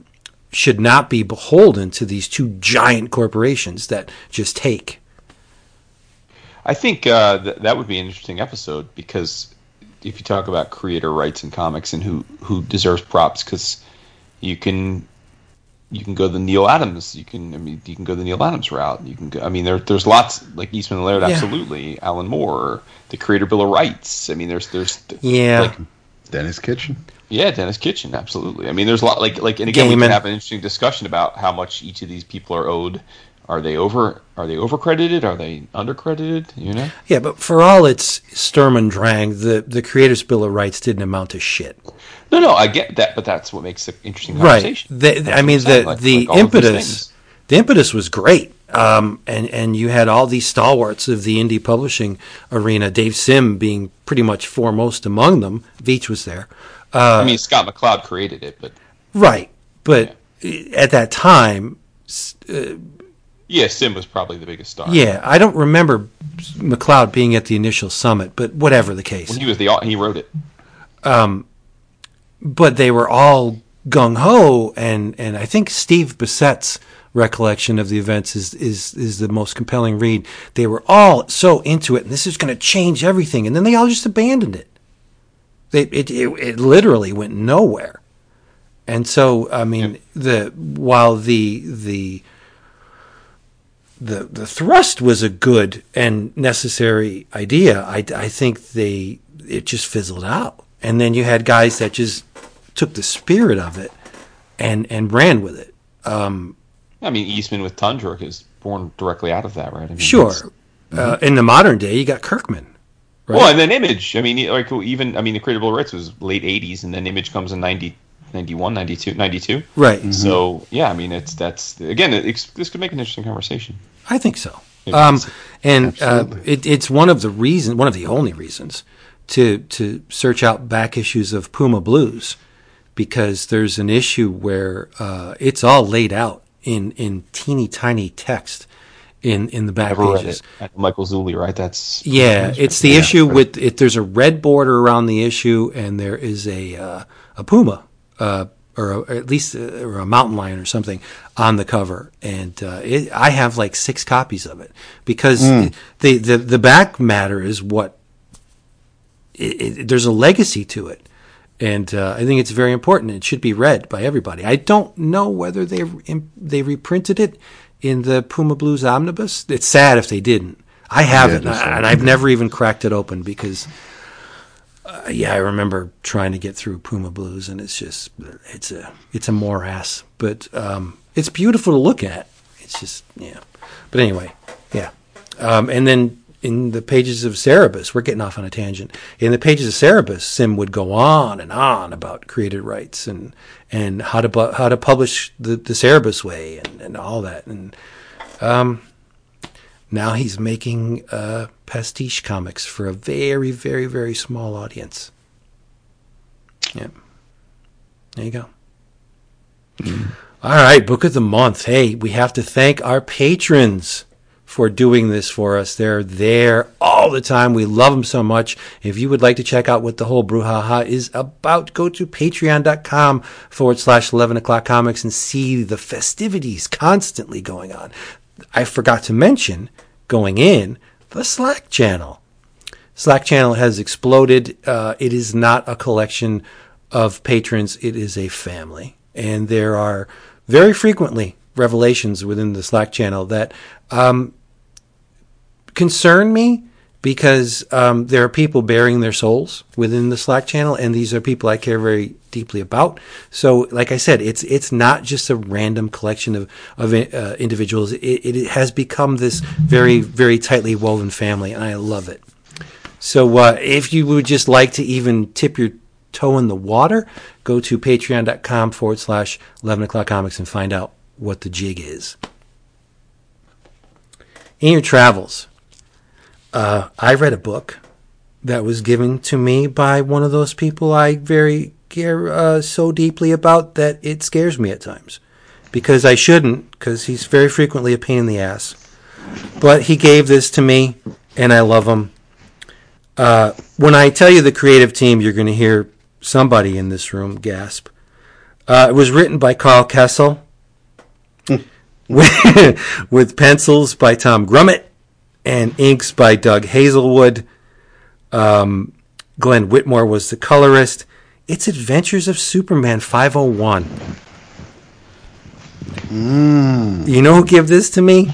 should not be beholden to these two giant corporations that just take. I think uh, th- that would be an interesting episode because if you talk about creator rights in comics and who who deserves props, because you can you can go the Neal Adams, you can I mean you can go the Neal Adams route. You can go. I mean there there's lots like Eastman and Laird, Yeah. absolutely. Alan Moore, the creator Bill of Rights. I mean there's there's Yeah. like Denis Kitchen. yeah, Denis Kitchen, absolutely. I mean, there's a lot like like, and again, we Gaiman. can have an interesting discussion about how much each of these people are owed. Are they over? Are they overcredited? Are they undercredited? You know, Yeah, but for all its Sturm and Drang, the, the Creators Bill of Rights didn't amount to shit. No, no, I get that, but that's what makes the interesting Right. conversation. The, I mean, the like- the like all of these impetus, the impetus was great. Um, and and you had all these stalwarts of the indie publishing arena. Dave Sim being pretty much foremost among them. Veitch was there. Uh, I mean, Scott McCloud created it, but Right, but at that time, uh, yeah, Sim was probably the biggest star. yeah, I don't remember McCloud being at the initial summit, but whatever the case. when he was the he wrote it. Um, but they were all gung ho, and and I think Steve Bissette's recollection of the events is is is the most compelling read. They were all so into it, and this is going to change everything, and then they all just abandoned it. They, it, it it literally went nowhere, and so I mean the while the the the the thrust was a good and necessary idea. I, I think they it just fizzled out, and then you had guys that just took the spirit of it and and ran with it. I mean, Eastman with Tundra is born directly out of that, right? I mean, Sure, it's- uh, in the modern day, you got Kirkman. Right. Well, and then Image. I mean, like even I mean, the Creative Rights was late '80s, and then Image comes in '93, 91, 92, 92. Right. So yeah, I mean it's that's again it's, this could make an interesting conversation. I think so. It Um, does. and uh, it, it's one of the reasons, one of the only reasons, to to search out back issues of Puma Blues, because there's an issue where uh, it's all laid out in in teeny tiny text in in the back pages. it. Michael Zulli, right? That's Yeah, it's the Yeah. issue with it. There's a red border around the issue, and there is a uh, a puma, uh, or, a, or at least a, or a mountain lion or something on the cover. And uh, it, I have like six copies of it because the, the the back matter is what it, it, there's a legacy to it. And uh, I think it's very important. It should be read by everybody. I don't know whether they they reprinted it in the Puma Blues omnibus. It's sad if they didn't. I haven't, that's and I've never even cracked it open because, uh, yeah, I remember trying to get through Puma Blues, and it's just it's a it's a morass, but um, it's beautiful to look at. It's just yeah, but anyway, yeah, um, and then in the pages of Cerebus, we're getting off on a tangent. In the pages of Cerebus, Sim would go on and on about created rights and and how to bu- how to publish the the Cerebus way and, and all that. And um, now he's making uh, pastiche comics for a very very very small audience. Yeah, there you go. All right, book of the month. Hey, we have to thank our patrons for doing this for us. They're there all the time. We love them so much. If you would like to check out what the whole brouhaha is about, go to patreon.com forward slash 11 o'clock comics and see the festivities constantly going on. I forgot to mention going in the Slack channel. Slack channel has exploded. Uh, it is not a collection of patrons, it is a family. And there are very frequently revelations within the Slack channel that um, concern me because um, there are people bearing their souls within the Slack channel, and these are people I care very deeply about. So, like I said, it's it's not just a random collection of of uh, individuals. It, it has become this very very tightly woven family, and I love it. So, uh, if you would just like to even tip your toe in the water, go to patreon.com forward slash 11 o'clock comics and find out what the jig is. In your travels, uh, I read a book that was given to me by one of those people I very care uh, so deeply about that it scares me at times. Because I shouldn't, because he's very frequently a pain in the ass. But he gave this to me, and I love him. Uh, when I tell you the creative team, you're going to hear somebody in this room gasp. Uh, it was written by Karl Kesel *laughs* with, with pencils by Tom Grummett and inks by Doug Hazelwood. Um, Glenn Whitmore was the colorist. It's Adventures of Superman 501. You know who gave this to me?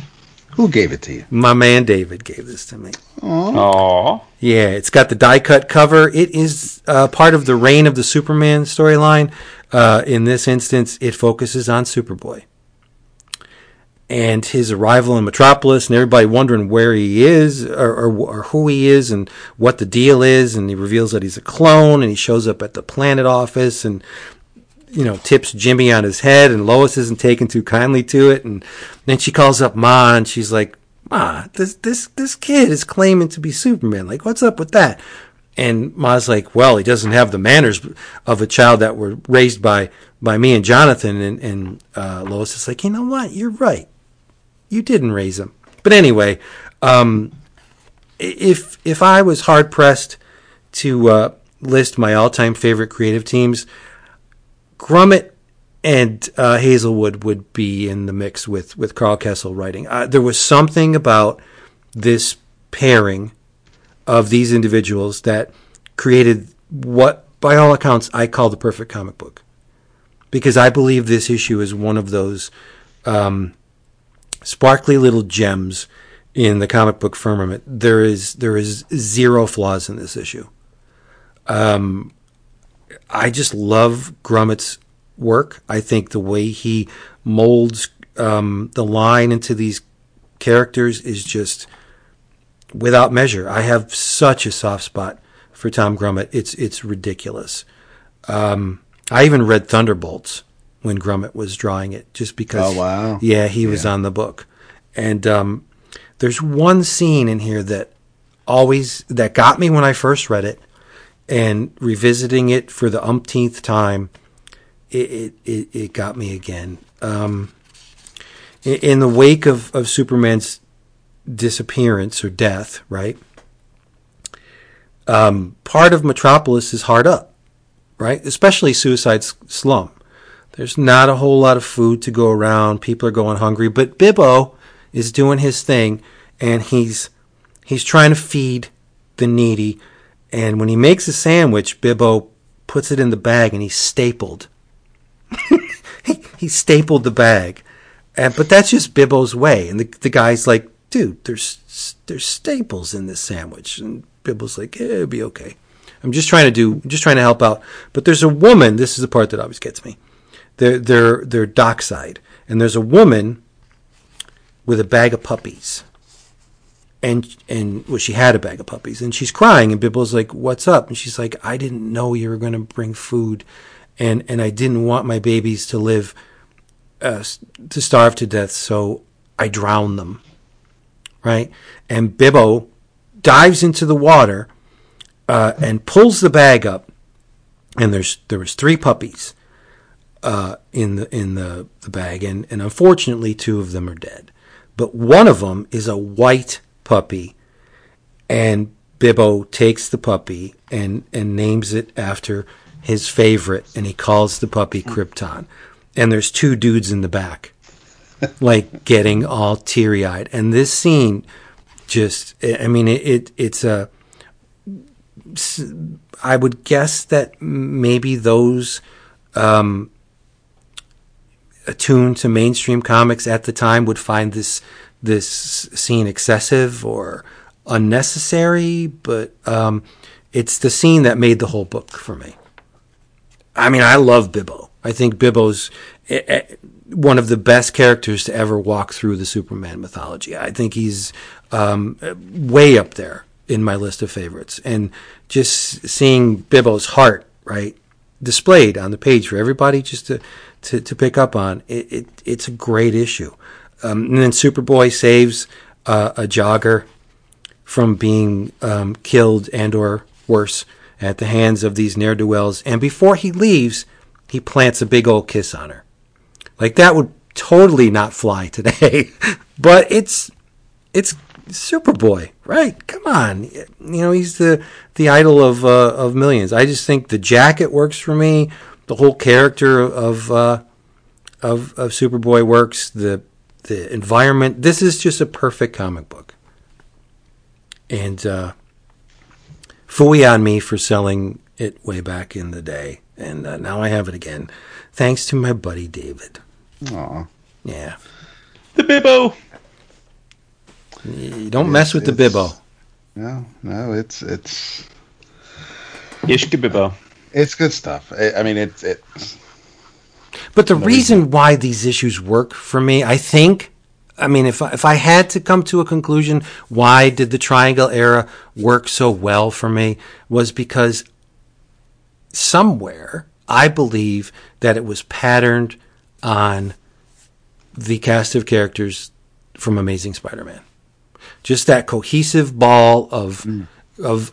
Who gave it to you? My man David gave this to me. Aww. Yeah, it's got the die cut cover. It is uh, part of the Reign of the Superman storyline. Uh, in this instance, it focuses on Superboy and his arrival in Metropolis, and everybody wondering where he is or, or, or who he is and what the deal is. And he reveals that he's a clone, and he shows up at the Planet office and you know, tips Jimmy on his head, and Lois isn't taken too kindly to it. And then she calls up Ma, and she's like, Ma, this this this kid is claiming to be Superman. Like, what's up with that? And Ma's like, well, he doesn't have the manners of a child that were raised by by me and Jonathan. And, and uh, Lois is like, you know what? You're right. You didn't raise him. But anyway, um, if if I was hard pressed to uh, list my all time favorite creative teams, Grummett and uh, Hazelwood would be in the mix with with Karl Kesel writing. Uh, there was something about this pairing of these individuals that created what, by all accounts, I call the perfect comic book. Because I believe this issue is one of those um, sparkly little gems in the comic book firmament. There is there is zero flaws in this issue. Um, I just love Grummett's work. I think the way he molds um, the line into these characters is just without measure. I have such a soft spot for Tom Grummett. It's it's ridiculous. Um, I even read Thunderbolts when Grummett was drawing it, just because. Oh, wow. Yeah, he was Yeah. on the book, and um, there's one scene in here that always that got me when I first read it, and revisiting it for the umpteenth time, it it, it, it got me again. Um, in, in the wake of, of Superman's disappearance or death, right? Um, part of Metropolis is hard up, right? Especially Suicide Slum. There's not a whole lot of food to go around. People are going hungry, but Bibbo is doing his thing, and he's he's trying to feed the needy. And when he makes a sandwich, Bibbo puts it in the bag, and he's stapled. *laughs* he, he stapled the bag, and but that's just Bibbo's way. And the the guy's like, "Dude, there's there's staples in this sandwich," and Bibbo's like, eh, "It'll be okay." I'm just trying to do, just trying to help out. But there's a woman. This is the part that always gets me. They're they're they're dockside, and there's a woman with a bag of puppies. And and well, she had a bag of puppies, and she's crying. And Bibbo's like, "What's up?" And she's like, "I didn't know you were going to bring food, and and I didn't want my babies to live uh, to starve to death, so I drowned them." Right? And Bibbo dives into the water uh, and pulls the bag up, and there's there was three puppies uh, in the in the, the bag, and, and unfortunately two of them are dead, but one of them is a white puppy, and Bibbo takes the puppy and and names it after his favorite, and he calls the puppy Krypton, and there's two dudes in the back, *laughs* like getting all teary eyed, and this scene just I mean it, it it's a I would guess that maybe those um, attuned to mainstream comics at the time would find this this scene excessive or unnecessary, but um, it's the scene that made the whole book for me. I mean, I love Bibbo. I think Bibbo's eh, eh, one of the best characters to ever walk through the Superman mythology. I think he's um, way up there in my list of favorites. And just seeing Bibbo's heart, right, displayed on the page for everybody just to, to, to pick up on, it, it, it's a great issue. Um, and then Superboy saves uh, a jogger from being um, killed and or worse at the hands of these ne'er-do-wells. And before he leaves, he plants a big old kiss on her. Like that would totally not fly *laughs* today, but it's it's Superboy, right? Come on, you know he's the the idol of uh, of millions. I just think the jacket works for me. The whole character of uh, of of Superboy works. The the environment. This is just a perfect comic book. And uh, fooey on me for selling it way back in the day, and uh, now I have it again, thanks to my buddy David. Aw. Yeah. The Bibbo. You don't mess with the Bibbo. No, no, it's it's Ishka Bibbo. It's good stuff. I, I mean, it's it. But the reason why these issues work for me, I think, I mean, if I, if I had to come to a conclusion, why did the Triangle era work so well for me, was because somewhere I believe that it was patterned on the cast of characters from Amazing Spider-Man. Just that cohesive ball of of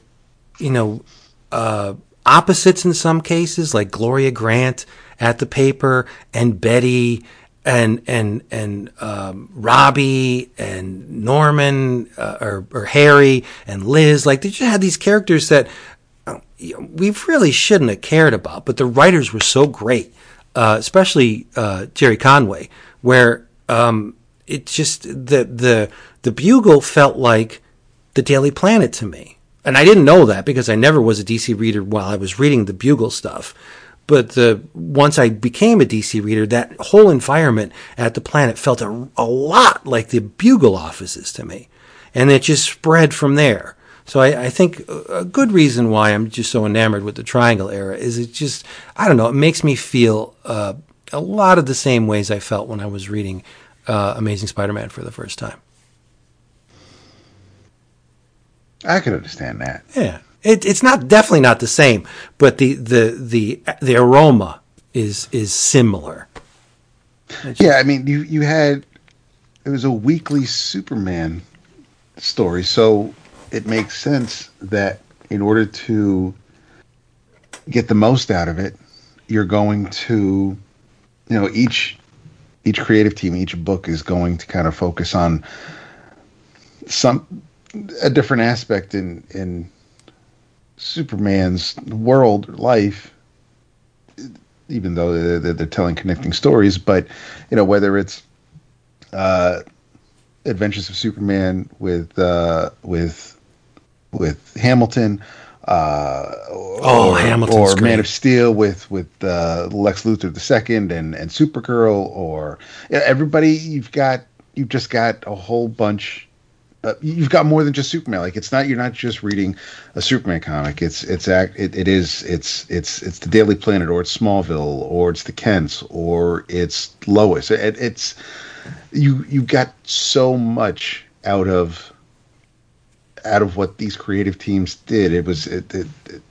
you know uh, opposites in some cases, like Gloria Grant at the paper and Betty and and and um, Robbie and Norman uh, or, or Harry and Liz. Like they just had these characters that uh, we really shouldn't have cared about, but the writers were so great, uh, especially uh, Gerry Conway, where um, it just the the the Bugle felt like the Daily Planet to me. And I didn't know that because I never was a DC reader while I was reading the Bugle stuff. But the, once I became a DC reader, that whole environment at the planet felt a, a lot like the Bugle offices to me. And it just spread from there. So I, I think a good reason why I'm just so enamored with the Triangle era is it just, I don't know, it makes me feel uh, a lot of the same ways I felt when I was reading uh, Amazing Spider Man for the first time. I can understand that. Yeah, it, it's not definitely not the same, but the the the the aroma is is similar. Yeah, I mean, you you had it was a weekly Superman story, so it makes sense that in order to get the most out of it, you're going to, you know, each each creative team, each book is going to kind of focus on some a different aspect in in Superman's world life even though they're, they're, telling connecting stories. But you know, whether it's uh, Adventures of Superman with uh, with with Hamilton. Uh, oh, or, Hamilton's or great. Man of Steel with with uh, Lex Luthor the second and and Supergirl or yeah, everybody you've got you've just got a whole bunch uh, you've got more than just Superman. Like it's not you're not just reading a Superman comic. It's it's act it, it is it's it's it's the Daily Planet or it's Smallville or it's the Kents or it's Lois. It, it's you you got so much out of out of what these creative teams did. It was it, it, it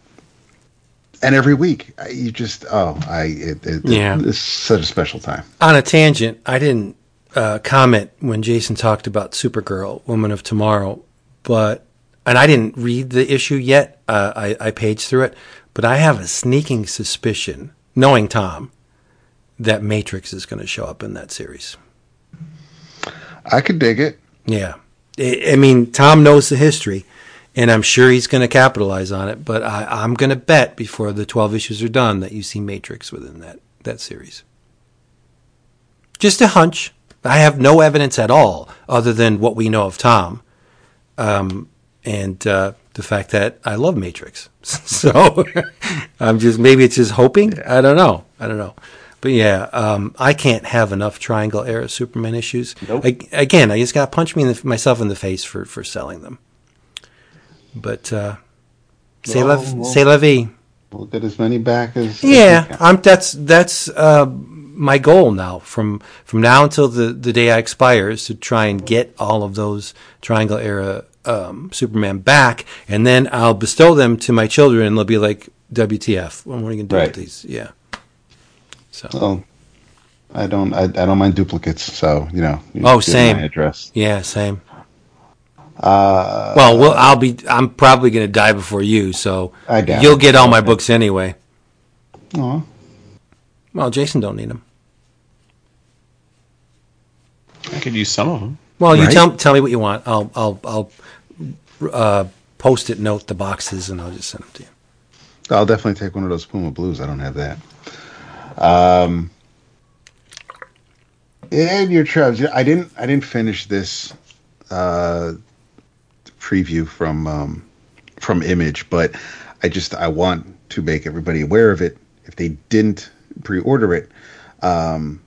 and every week you just oh I it, it, yeah it's such a special time. On a tangent, I didn't uh, comment when Jason talked about Supergirl, Woman of Tomorrow, but and I didn't read the issue yet. Uh, I, I paged through it, but I have a sneaking suspicion, knowing Tom, that Matrix is going to show up in that series. I could dig it. Yeah, I, I mean Tom knows the history, and I'm sure he's going to capitalize on it. But I, I'm going to bet before the 12 issues are done that you see Matrix within that that series. Just a hunch. I have no evidence at all other than what we know of Tom, um, and uh, the fact that I love Matrix. *laughs* so *laughs* I'm just maybe it's just hoping. I don't know. I don't know. But yeah, um, I can't have enough Triangle era Superman issues. Nope. I, again, I just got to punch me in the, myself in the face for, for selling them. But uh, c'est la Well, well- c'est la vie. We'll get as many back as as Yeah, can. I'm. That's that's uh, my goal now. From from now until the the day I expire is to try and get all of those Triangle era um, Superman back, and then I'll bestow them to my children, and they'll be like, "WTF? What are you gonna do Right. with these?" Yeah. So Well, I don't. I, I don't mind duplicates. So you know. you Oh, same. Address. yeah, same. Uh, Well, well, I'll be. I'm probably gonna die before you, so I doubt you'll get all my books anyway. aw. Well, Jason don't need them. I could use some of them. Well, you Right. tell tell me what you want. I'll I'll I'll uh, post it note the boxes and I'll just send them to you. I'll definitely take one of those Puma Blues. I don't have that. Um, and your Trevs. yeah, I didn't. I didn't finish this uh, preview from um, from Image, but I just I want to make everybody aware of it if they didn't pre-order it. Um,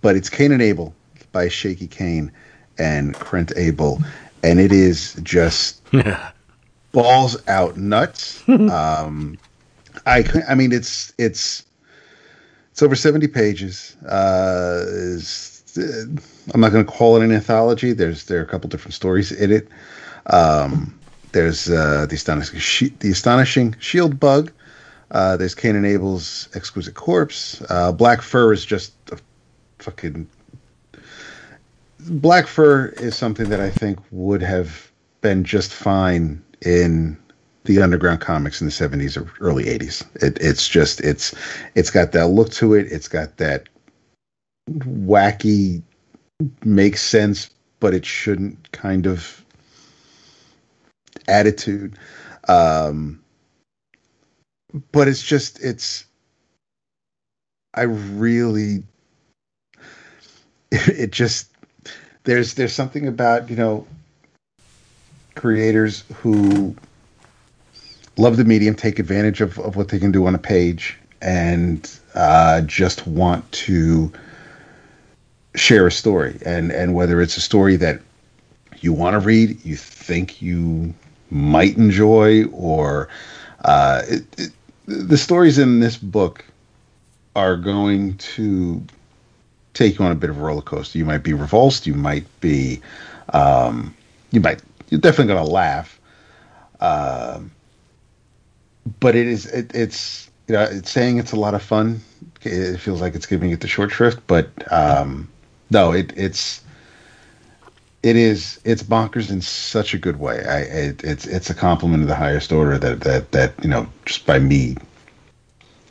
but it's Cain and Abel by Shaky Kane and Krent Able, and it is just *laughs* balls out nuts. um, I I mean it's it's it's over seventy pages. Uh, uh, I'm not going to call it an anthology. There's there are a couple different stories in it. Um, there's uh, the astonishing she- the astonishing shield bug. Uh, there's Cain and Abel's exquisite corpse. Uh, Black fur is just a fucking black fur is something that I think would have been just fine in the underground comics in the 70s or early 80s. It, it's just it's it's got that look to it. It's got that wacky makes sense, but it shouldn't kind of attitude. Um, but it's just it's I really *laughs* it just there's there's something about you know creators who love the medium take advantage of, of what they can do on a page and uh, just want to share a story. And and whether it's a story that you want to read you think you might enjoy or uh, it, it, the stories in this book are going to take you on a bit of a roller coaster. You might be revulsed. You might be, um, you might, you're definitely going to laugh. Um, but it is, it, it's, you know, it's saying it's a lot of fun. It feels like it's giving it the short shrift, but um, no, it, it's it is it's bonkers in such a good way. I it, it's it's a compliment of the highest order that that that you know just by me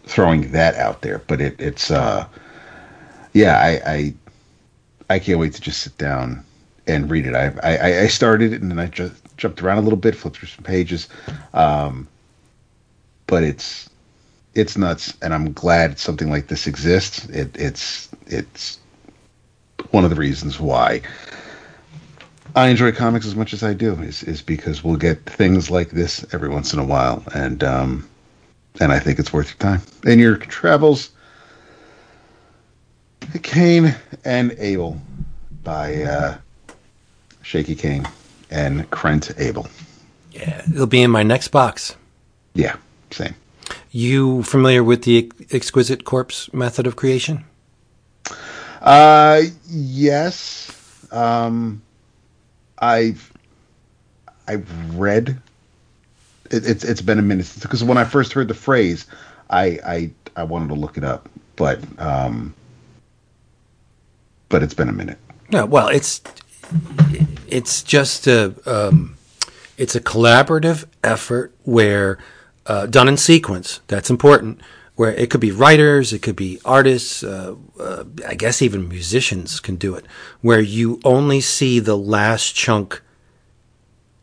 throwing that out there. But it it's uh yeah I I I can't wait to just sit down and read it. I I, I started it and then I just jumped around a little bit, flipped through some pages, um, but it's it's nuts, and I'm glad something like this exists. It, it's it's one of the reasons why I enjoy comics as much as I do is is because we'll get things like this every once in a while, and um, and I think it's worth your time and your travels. Cain and Abel by uh, Shaky Kane and Krent Able. Yeah, it'll be in my next box. Yeah, same. You familiar with the exquisite corpse method of creation? Uh, yes. Um, I've I've read. It, it's it's been a minute because when I first heard the phrase, I I I wanted to look it up, but um, but it's been a minute. Yeah, well, it's it's just a um, it's a collaborative effort where uh, done in sequence. That's important. Where it could be writers, it could be artists, uh, uh, I guess even musicians can do it. Where you only see the last chunk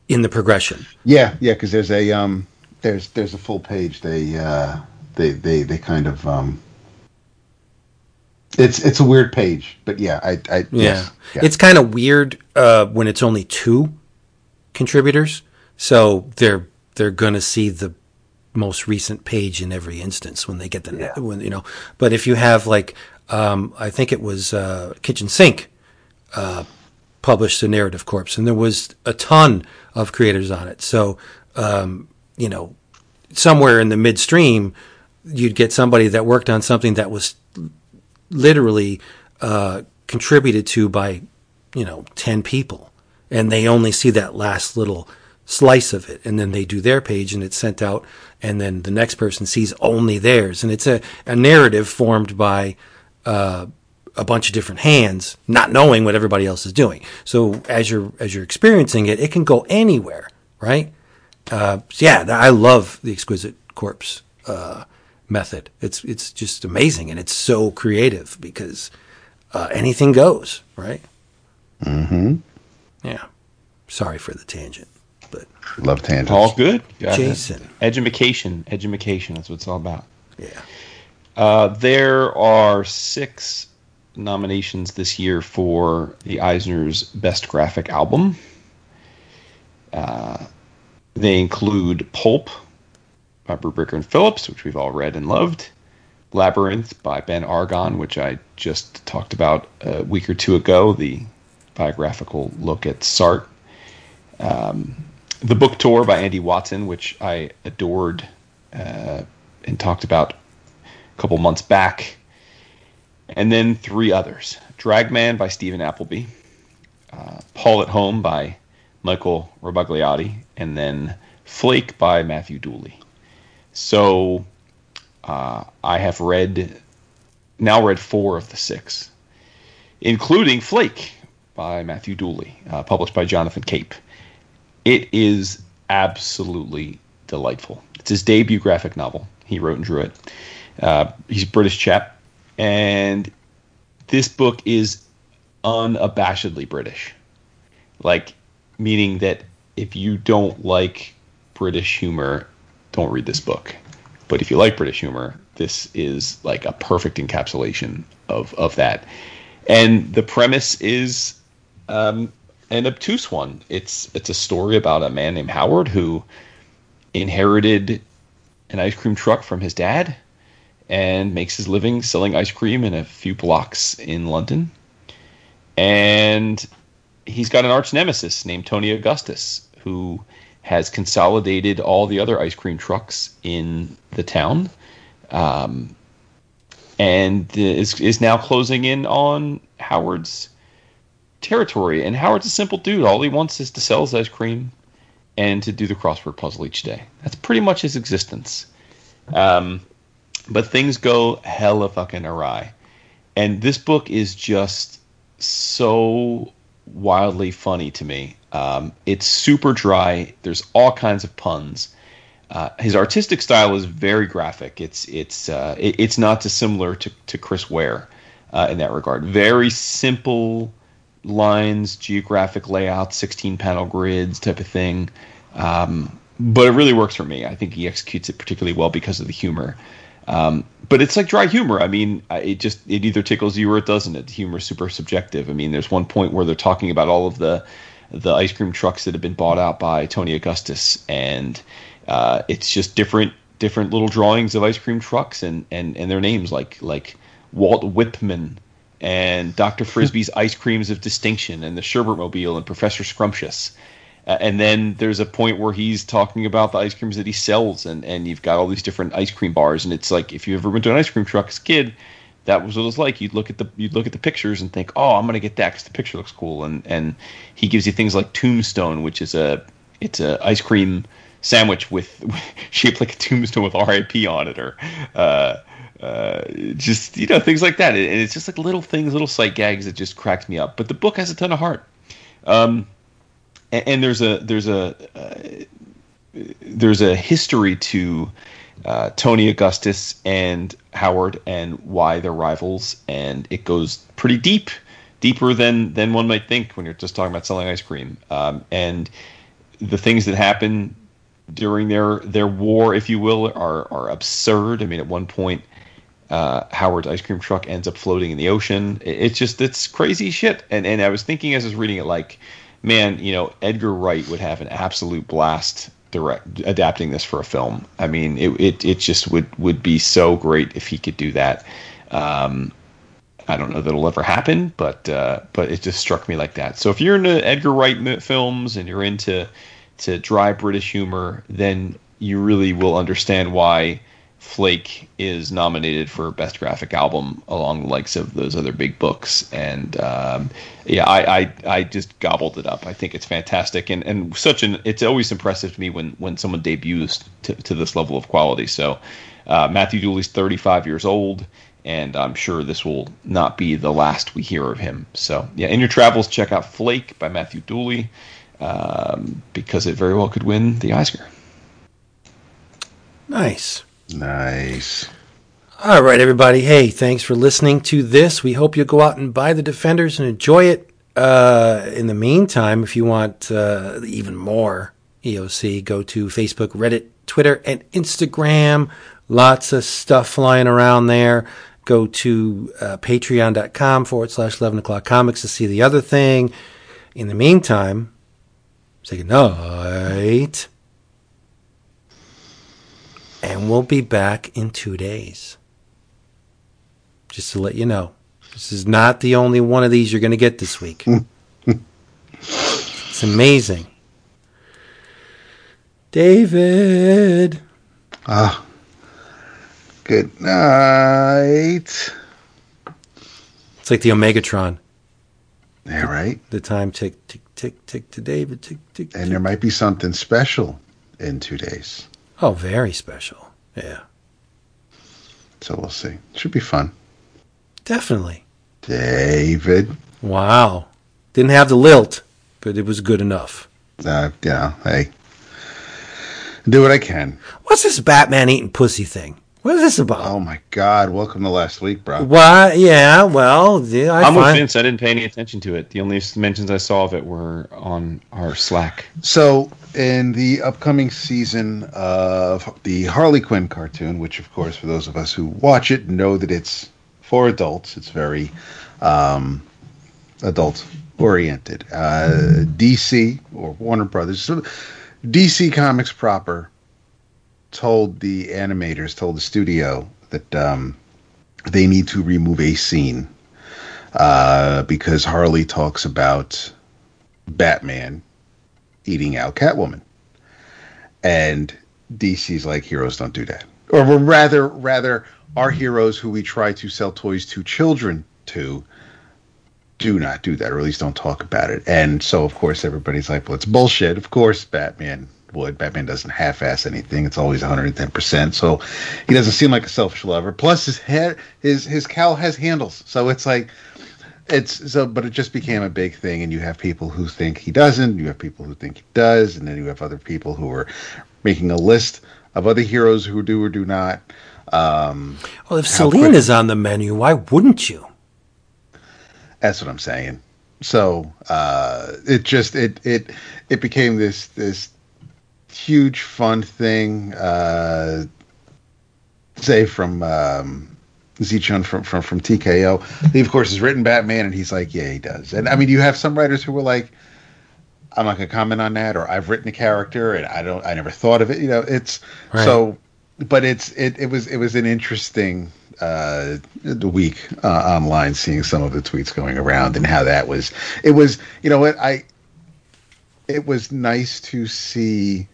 in the progression. Yeah, yeah, because there's a um, there's there's a full page. They uh, they they they kind of um, it's it's a weird page, but yeah, I, I Yeah, yes, yeah. it's kind of weird uh, when it's only two contributors, so they're they're gonna see the most recent page in every instance when they get the Yeah. when you know. But if you have like, um, I think it was uh, Kitchen Sink uh, published a narrative corpse, and there was a ton of creators on it. So um, you know, somewhere in the midstream, you'd get somebody that worked on something that was literally uh, contributed to by you know 10 people and they only see that last little slice of it. And then they do their page and it's sent out. And then the next person sees only theirs. And it's a, a narrative formed by uh, a bunch of different hands not knowing what everybody else is doing. So as you're as you're experiencing it it can go anywhere right? Uh, so yeah i love the exquisite corpse uh, method. It's it's just amazing and it's so creative because uh, anything goes right? Mm-hmm. yeah. Sorry for the tangent, but love tangents. All good. Got it. Jason. Edumacation. Edumacation. That's what it's all about. yeah. Uh, there are six nominations this year for the Eisner's Best Graphic Album. Uh, they include Pulp by Brubaker and Phillips, which we've all read and loved. Labyrinth by Ben Argon, which I just talked about a week or two ago, the biographical look at Sartre. Um, the Book Tour by Andi Watson, which I adored uh, and talked about a couple months back. And then three others Dragman by Steven Appleby, uh, Paul at Home by Michael Rabagliati, and then Flake by Matthew Dooley. So uh, I have read, now read four of the six, including Flake by Matthew Dooley, uh, published by Jonathan Cape. It is absolutely delightful. It's his debut graphic novel. He wrote and drew it. Uh, he's a British chap, and this book is unabashedly British. Like, meaning that if you don't like British humor, don't read this book. But if you like British humor, this is like a perfect encapsulation of, of that. And the premise is um, an obtuse one. It's it's a story about a man named Howard who inherited an ice cream truck from his dad and makes his living selling ice cream in a few blocks in London. And he's got an arch nemesis named Tony Augustus who has consolidated all the other ice cream trucks in the town. Um, and is is now closing in on Howard's territory. And Howard's a simple dude. All he wants is to sell his ice cream and to do the crossword puzzle each day. That's pretty much his existence. Um, but things go hella fucking awry. And this book is just so wildly funny to me. Um, it's super dry. There's all kinds of puns. Uh, his artistic style is very graphic. It's it's uh, it, it's not dissimilar to, to Chris Ware uh, in that regard. Very simple lines, geographic layout, 16 panel grids type of thing. Um, but it really works for me. I think he executes it particularly well because of the humor. Um, but it's like dry humor. I mean, it just it either tickles you or it doesn't. It humor is super subjective. I mean, there's one point where they're talking about all of the the ice cream trucks that have been bought out by Tony Augustus, and uh, it's just different different little drawings of ice cream trucks and and and their names like like Walt Whitman and Dr. Frisbee's *laughs* Ice Creams of Distinction and the Sherbet Mobile and Professor Scrumptious. Uh, and then there's a point where he's talking about the ice creams that he sells, and, and you've got all these different ice cream bars, and it's like if you ever went to an ice cream truck as a kid, that was what it was like. You'd look at the you'd look at the pictures and think, oh, I'm gonna get that because the picture looks cool, and and he gives you things like Tombstone, which is a it's a ice cream sandwich with *laughs* shaped like a tombstone with RIP on it, or uh, uh, just you know things like that. And it's just like little things, little sight gags that just cracked me up. But the book has a ton of heart. Um, and, and there's a there's a uh, there's a history to uh, Tony Augustus and Howard and why they're rivals, and it goes pretty deep, deeper than than one might think when you're just talking about selling ice cream. Um, and the things that happen during their their war, if you will, are are absurd. I mean, at one point, uh, Howard's ice cream truck ends up floating in the ocean. It, it's just it's crazy shit. And and I was thinking as I was reading it, like man, you know, Edgar Wright would have an absolute blast direct adapting this for a film. I mean, it it, it just would would be so great if he could do that. Um, I don't know that it'll ever happen, but uh, but it just struck me like that. So if you're into Edgar Wright films and you're into to dry British humor, then you really will understand why Flake is nominated for Best Graphic Album along the likes of those other big books. And um, yeah, I, I, I just gobbled it up. I think it's fantastic and, and such an it's always impressive to me when when someone debuts to, to this level of quality. So uh, Matthew Dooley's 35 years old. And I'm sure this will not be the last we hear of him. So, yeah, in your travels, check out Flake by Matthew Dooley um, because it very well could win the Eisner. Nice. Nice. All right, everybody. Hey, thanks for listening to this. We hope you go out and buy the Defenders and enjoy it. Uh, in the meantime, if you want uh, even more EOC, go to Facebook, Reddit, Twitter, and Instagram. Lots of stuff flying around there. Go to uh, patreon.com forward slash 11 o'clock comics to see the other thing. In the meantime, say goodnight and we'll be back in two days. Just to let you know, this is not the only one of these you're going to get this week. it's amazing. David. Ah. Good night. It's like the Omegatron. Yeah, right. The time tick, tick, tick, tick to David, tick, tick. And tick. there might be something special in two days. Oh, very special. Yeah. So we'll see. Should be fun. Definitely. David. Wow. Didn't have the lilt, but it was good enough. Uh, yeah, hey. Do what I can. What's this Batman eating pussy thing? What is this about? Oh my God! Welcome to last week, bro. Why? Yeah, well, yeah, I I'm with find- Vince. I didn't pay any attention to it. The only mentions I saw of it were on our Slack. So, in the upcoming season of the Harley Quinn cartoon, which, of course, for those of us who watch it, know that it's for adults, it's very um, adult oriented. Uh, DC or Warner Brothers, so DC Comics proper, told the animators, told the studio that um, they need to remove a scene uh, because Harley talks about Batman eating out Catwoman. And DC's like heroes don't do that. Or rather rather our heroes who we try to sell toys to children to do not do that or at least don't talk about it. And so of course everybody's like, Well it's bullshit. Of course Batman would. Batman doesn't half-ass anything; it's always 110. percent So he doesn't seem like a selfish lover. Plus, his head, his his cowl has handles, so it's like it's so. But it just became a big thing, and you have people who think he doesn't. You have people who think he does, and then you have other people who are making a list of other heroes who do or do not. Um, Well, if Celine is on the menu, why wouldn't you? That's what I'm saying. So uh, it just it it it became this this huge fun thing. Uh, say from um, Zichun from from from TKO. He of course has written Batman, and he's like, yeah, he does. And I mean, you have some writers who were like. I'm not to comment on that, or I've written a character and I don't, I never thought of it. You know, it's Right. so, but it's it, it was it was an interesting uh, week uh, online, seeing some of the tweets going around and how that was. It was, you know what I. It was nice to see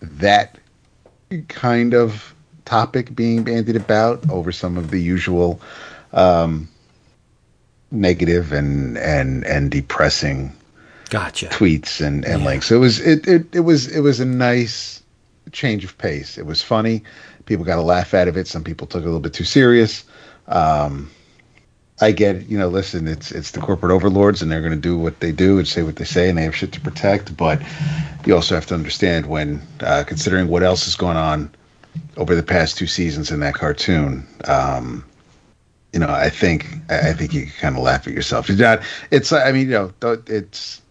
that kind of topic being bandied about over some of the usual um, negative and and and depressing Gotcha. tweets and, and Yeah. links. So it was it, it it was it was a nice change of pace. It was funny. People got a laugh out of it. Some people took it a little bit too serious. Um, I get it. You know, listen, it's it's the corporate overlords, and they're going to do what they do and say what they say, and they have shit to protect. But you also have to understand when uh, considering what else is going on over the past two seasons in that cartoon. Um, you know, I think I think you kind of laugh at yourself. It's not. It's. I mean, you know, it's.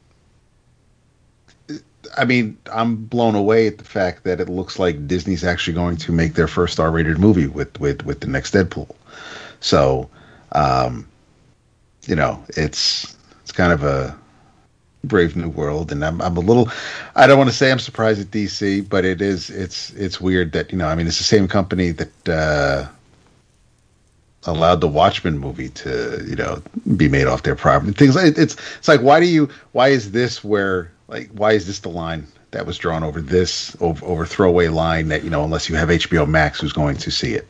I mean, I'm blown away at the fact that it looks like Disney's actually going to make their first R-rated movie with with with the next Deadpool. So, um, you know, it's it's kind of a brave new world, and I'm I'm a little. I don't want to say I'm surprised at DC, but it is it's it's weird that you know. I mean, it's the same company that. Uh, allowed the Watchmen movie to you know be made off their property. Things like it's it's like why do you why is this where like why is this the line that was drawn over this over, over throwaway line that you know unless you have HBO Max who's going to see it.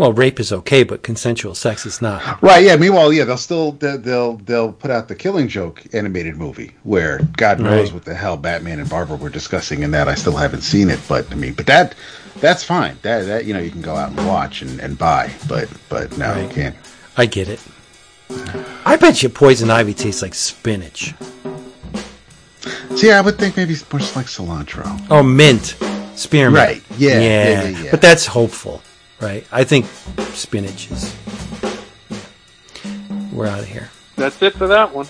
Well, rape is okay, but consensual sex is not. Right. Yeah. Meanwhile, yeah, they'll still they'll they'll, they'll put out the Killing Joke animated movie where God knows Right. what the hell Batman and Barbara were discussing in that. I still haven't seen it, but I mean, but that that's fine. That that you know you can go out and watch and, and buy, but but no, you can't. I get it. I bet you poison ivy tastes like spinach. See, I would think maybe it's more like cilantro. Oh, mint, spearmint. Right. Yeah, yeah, yeah, yeah. But that's hopeful, right? I think spinach is. We're out of here. That's it for that one.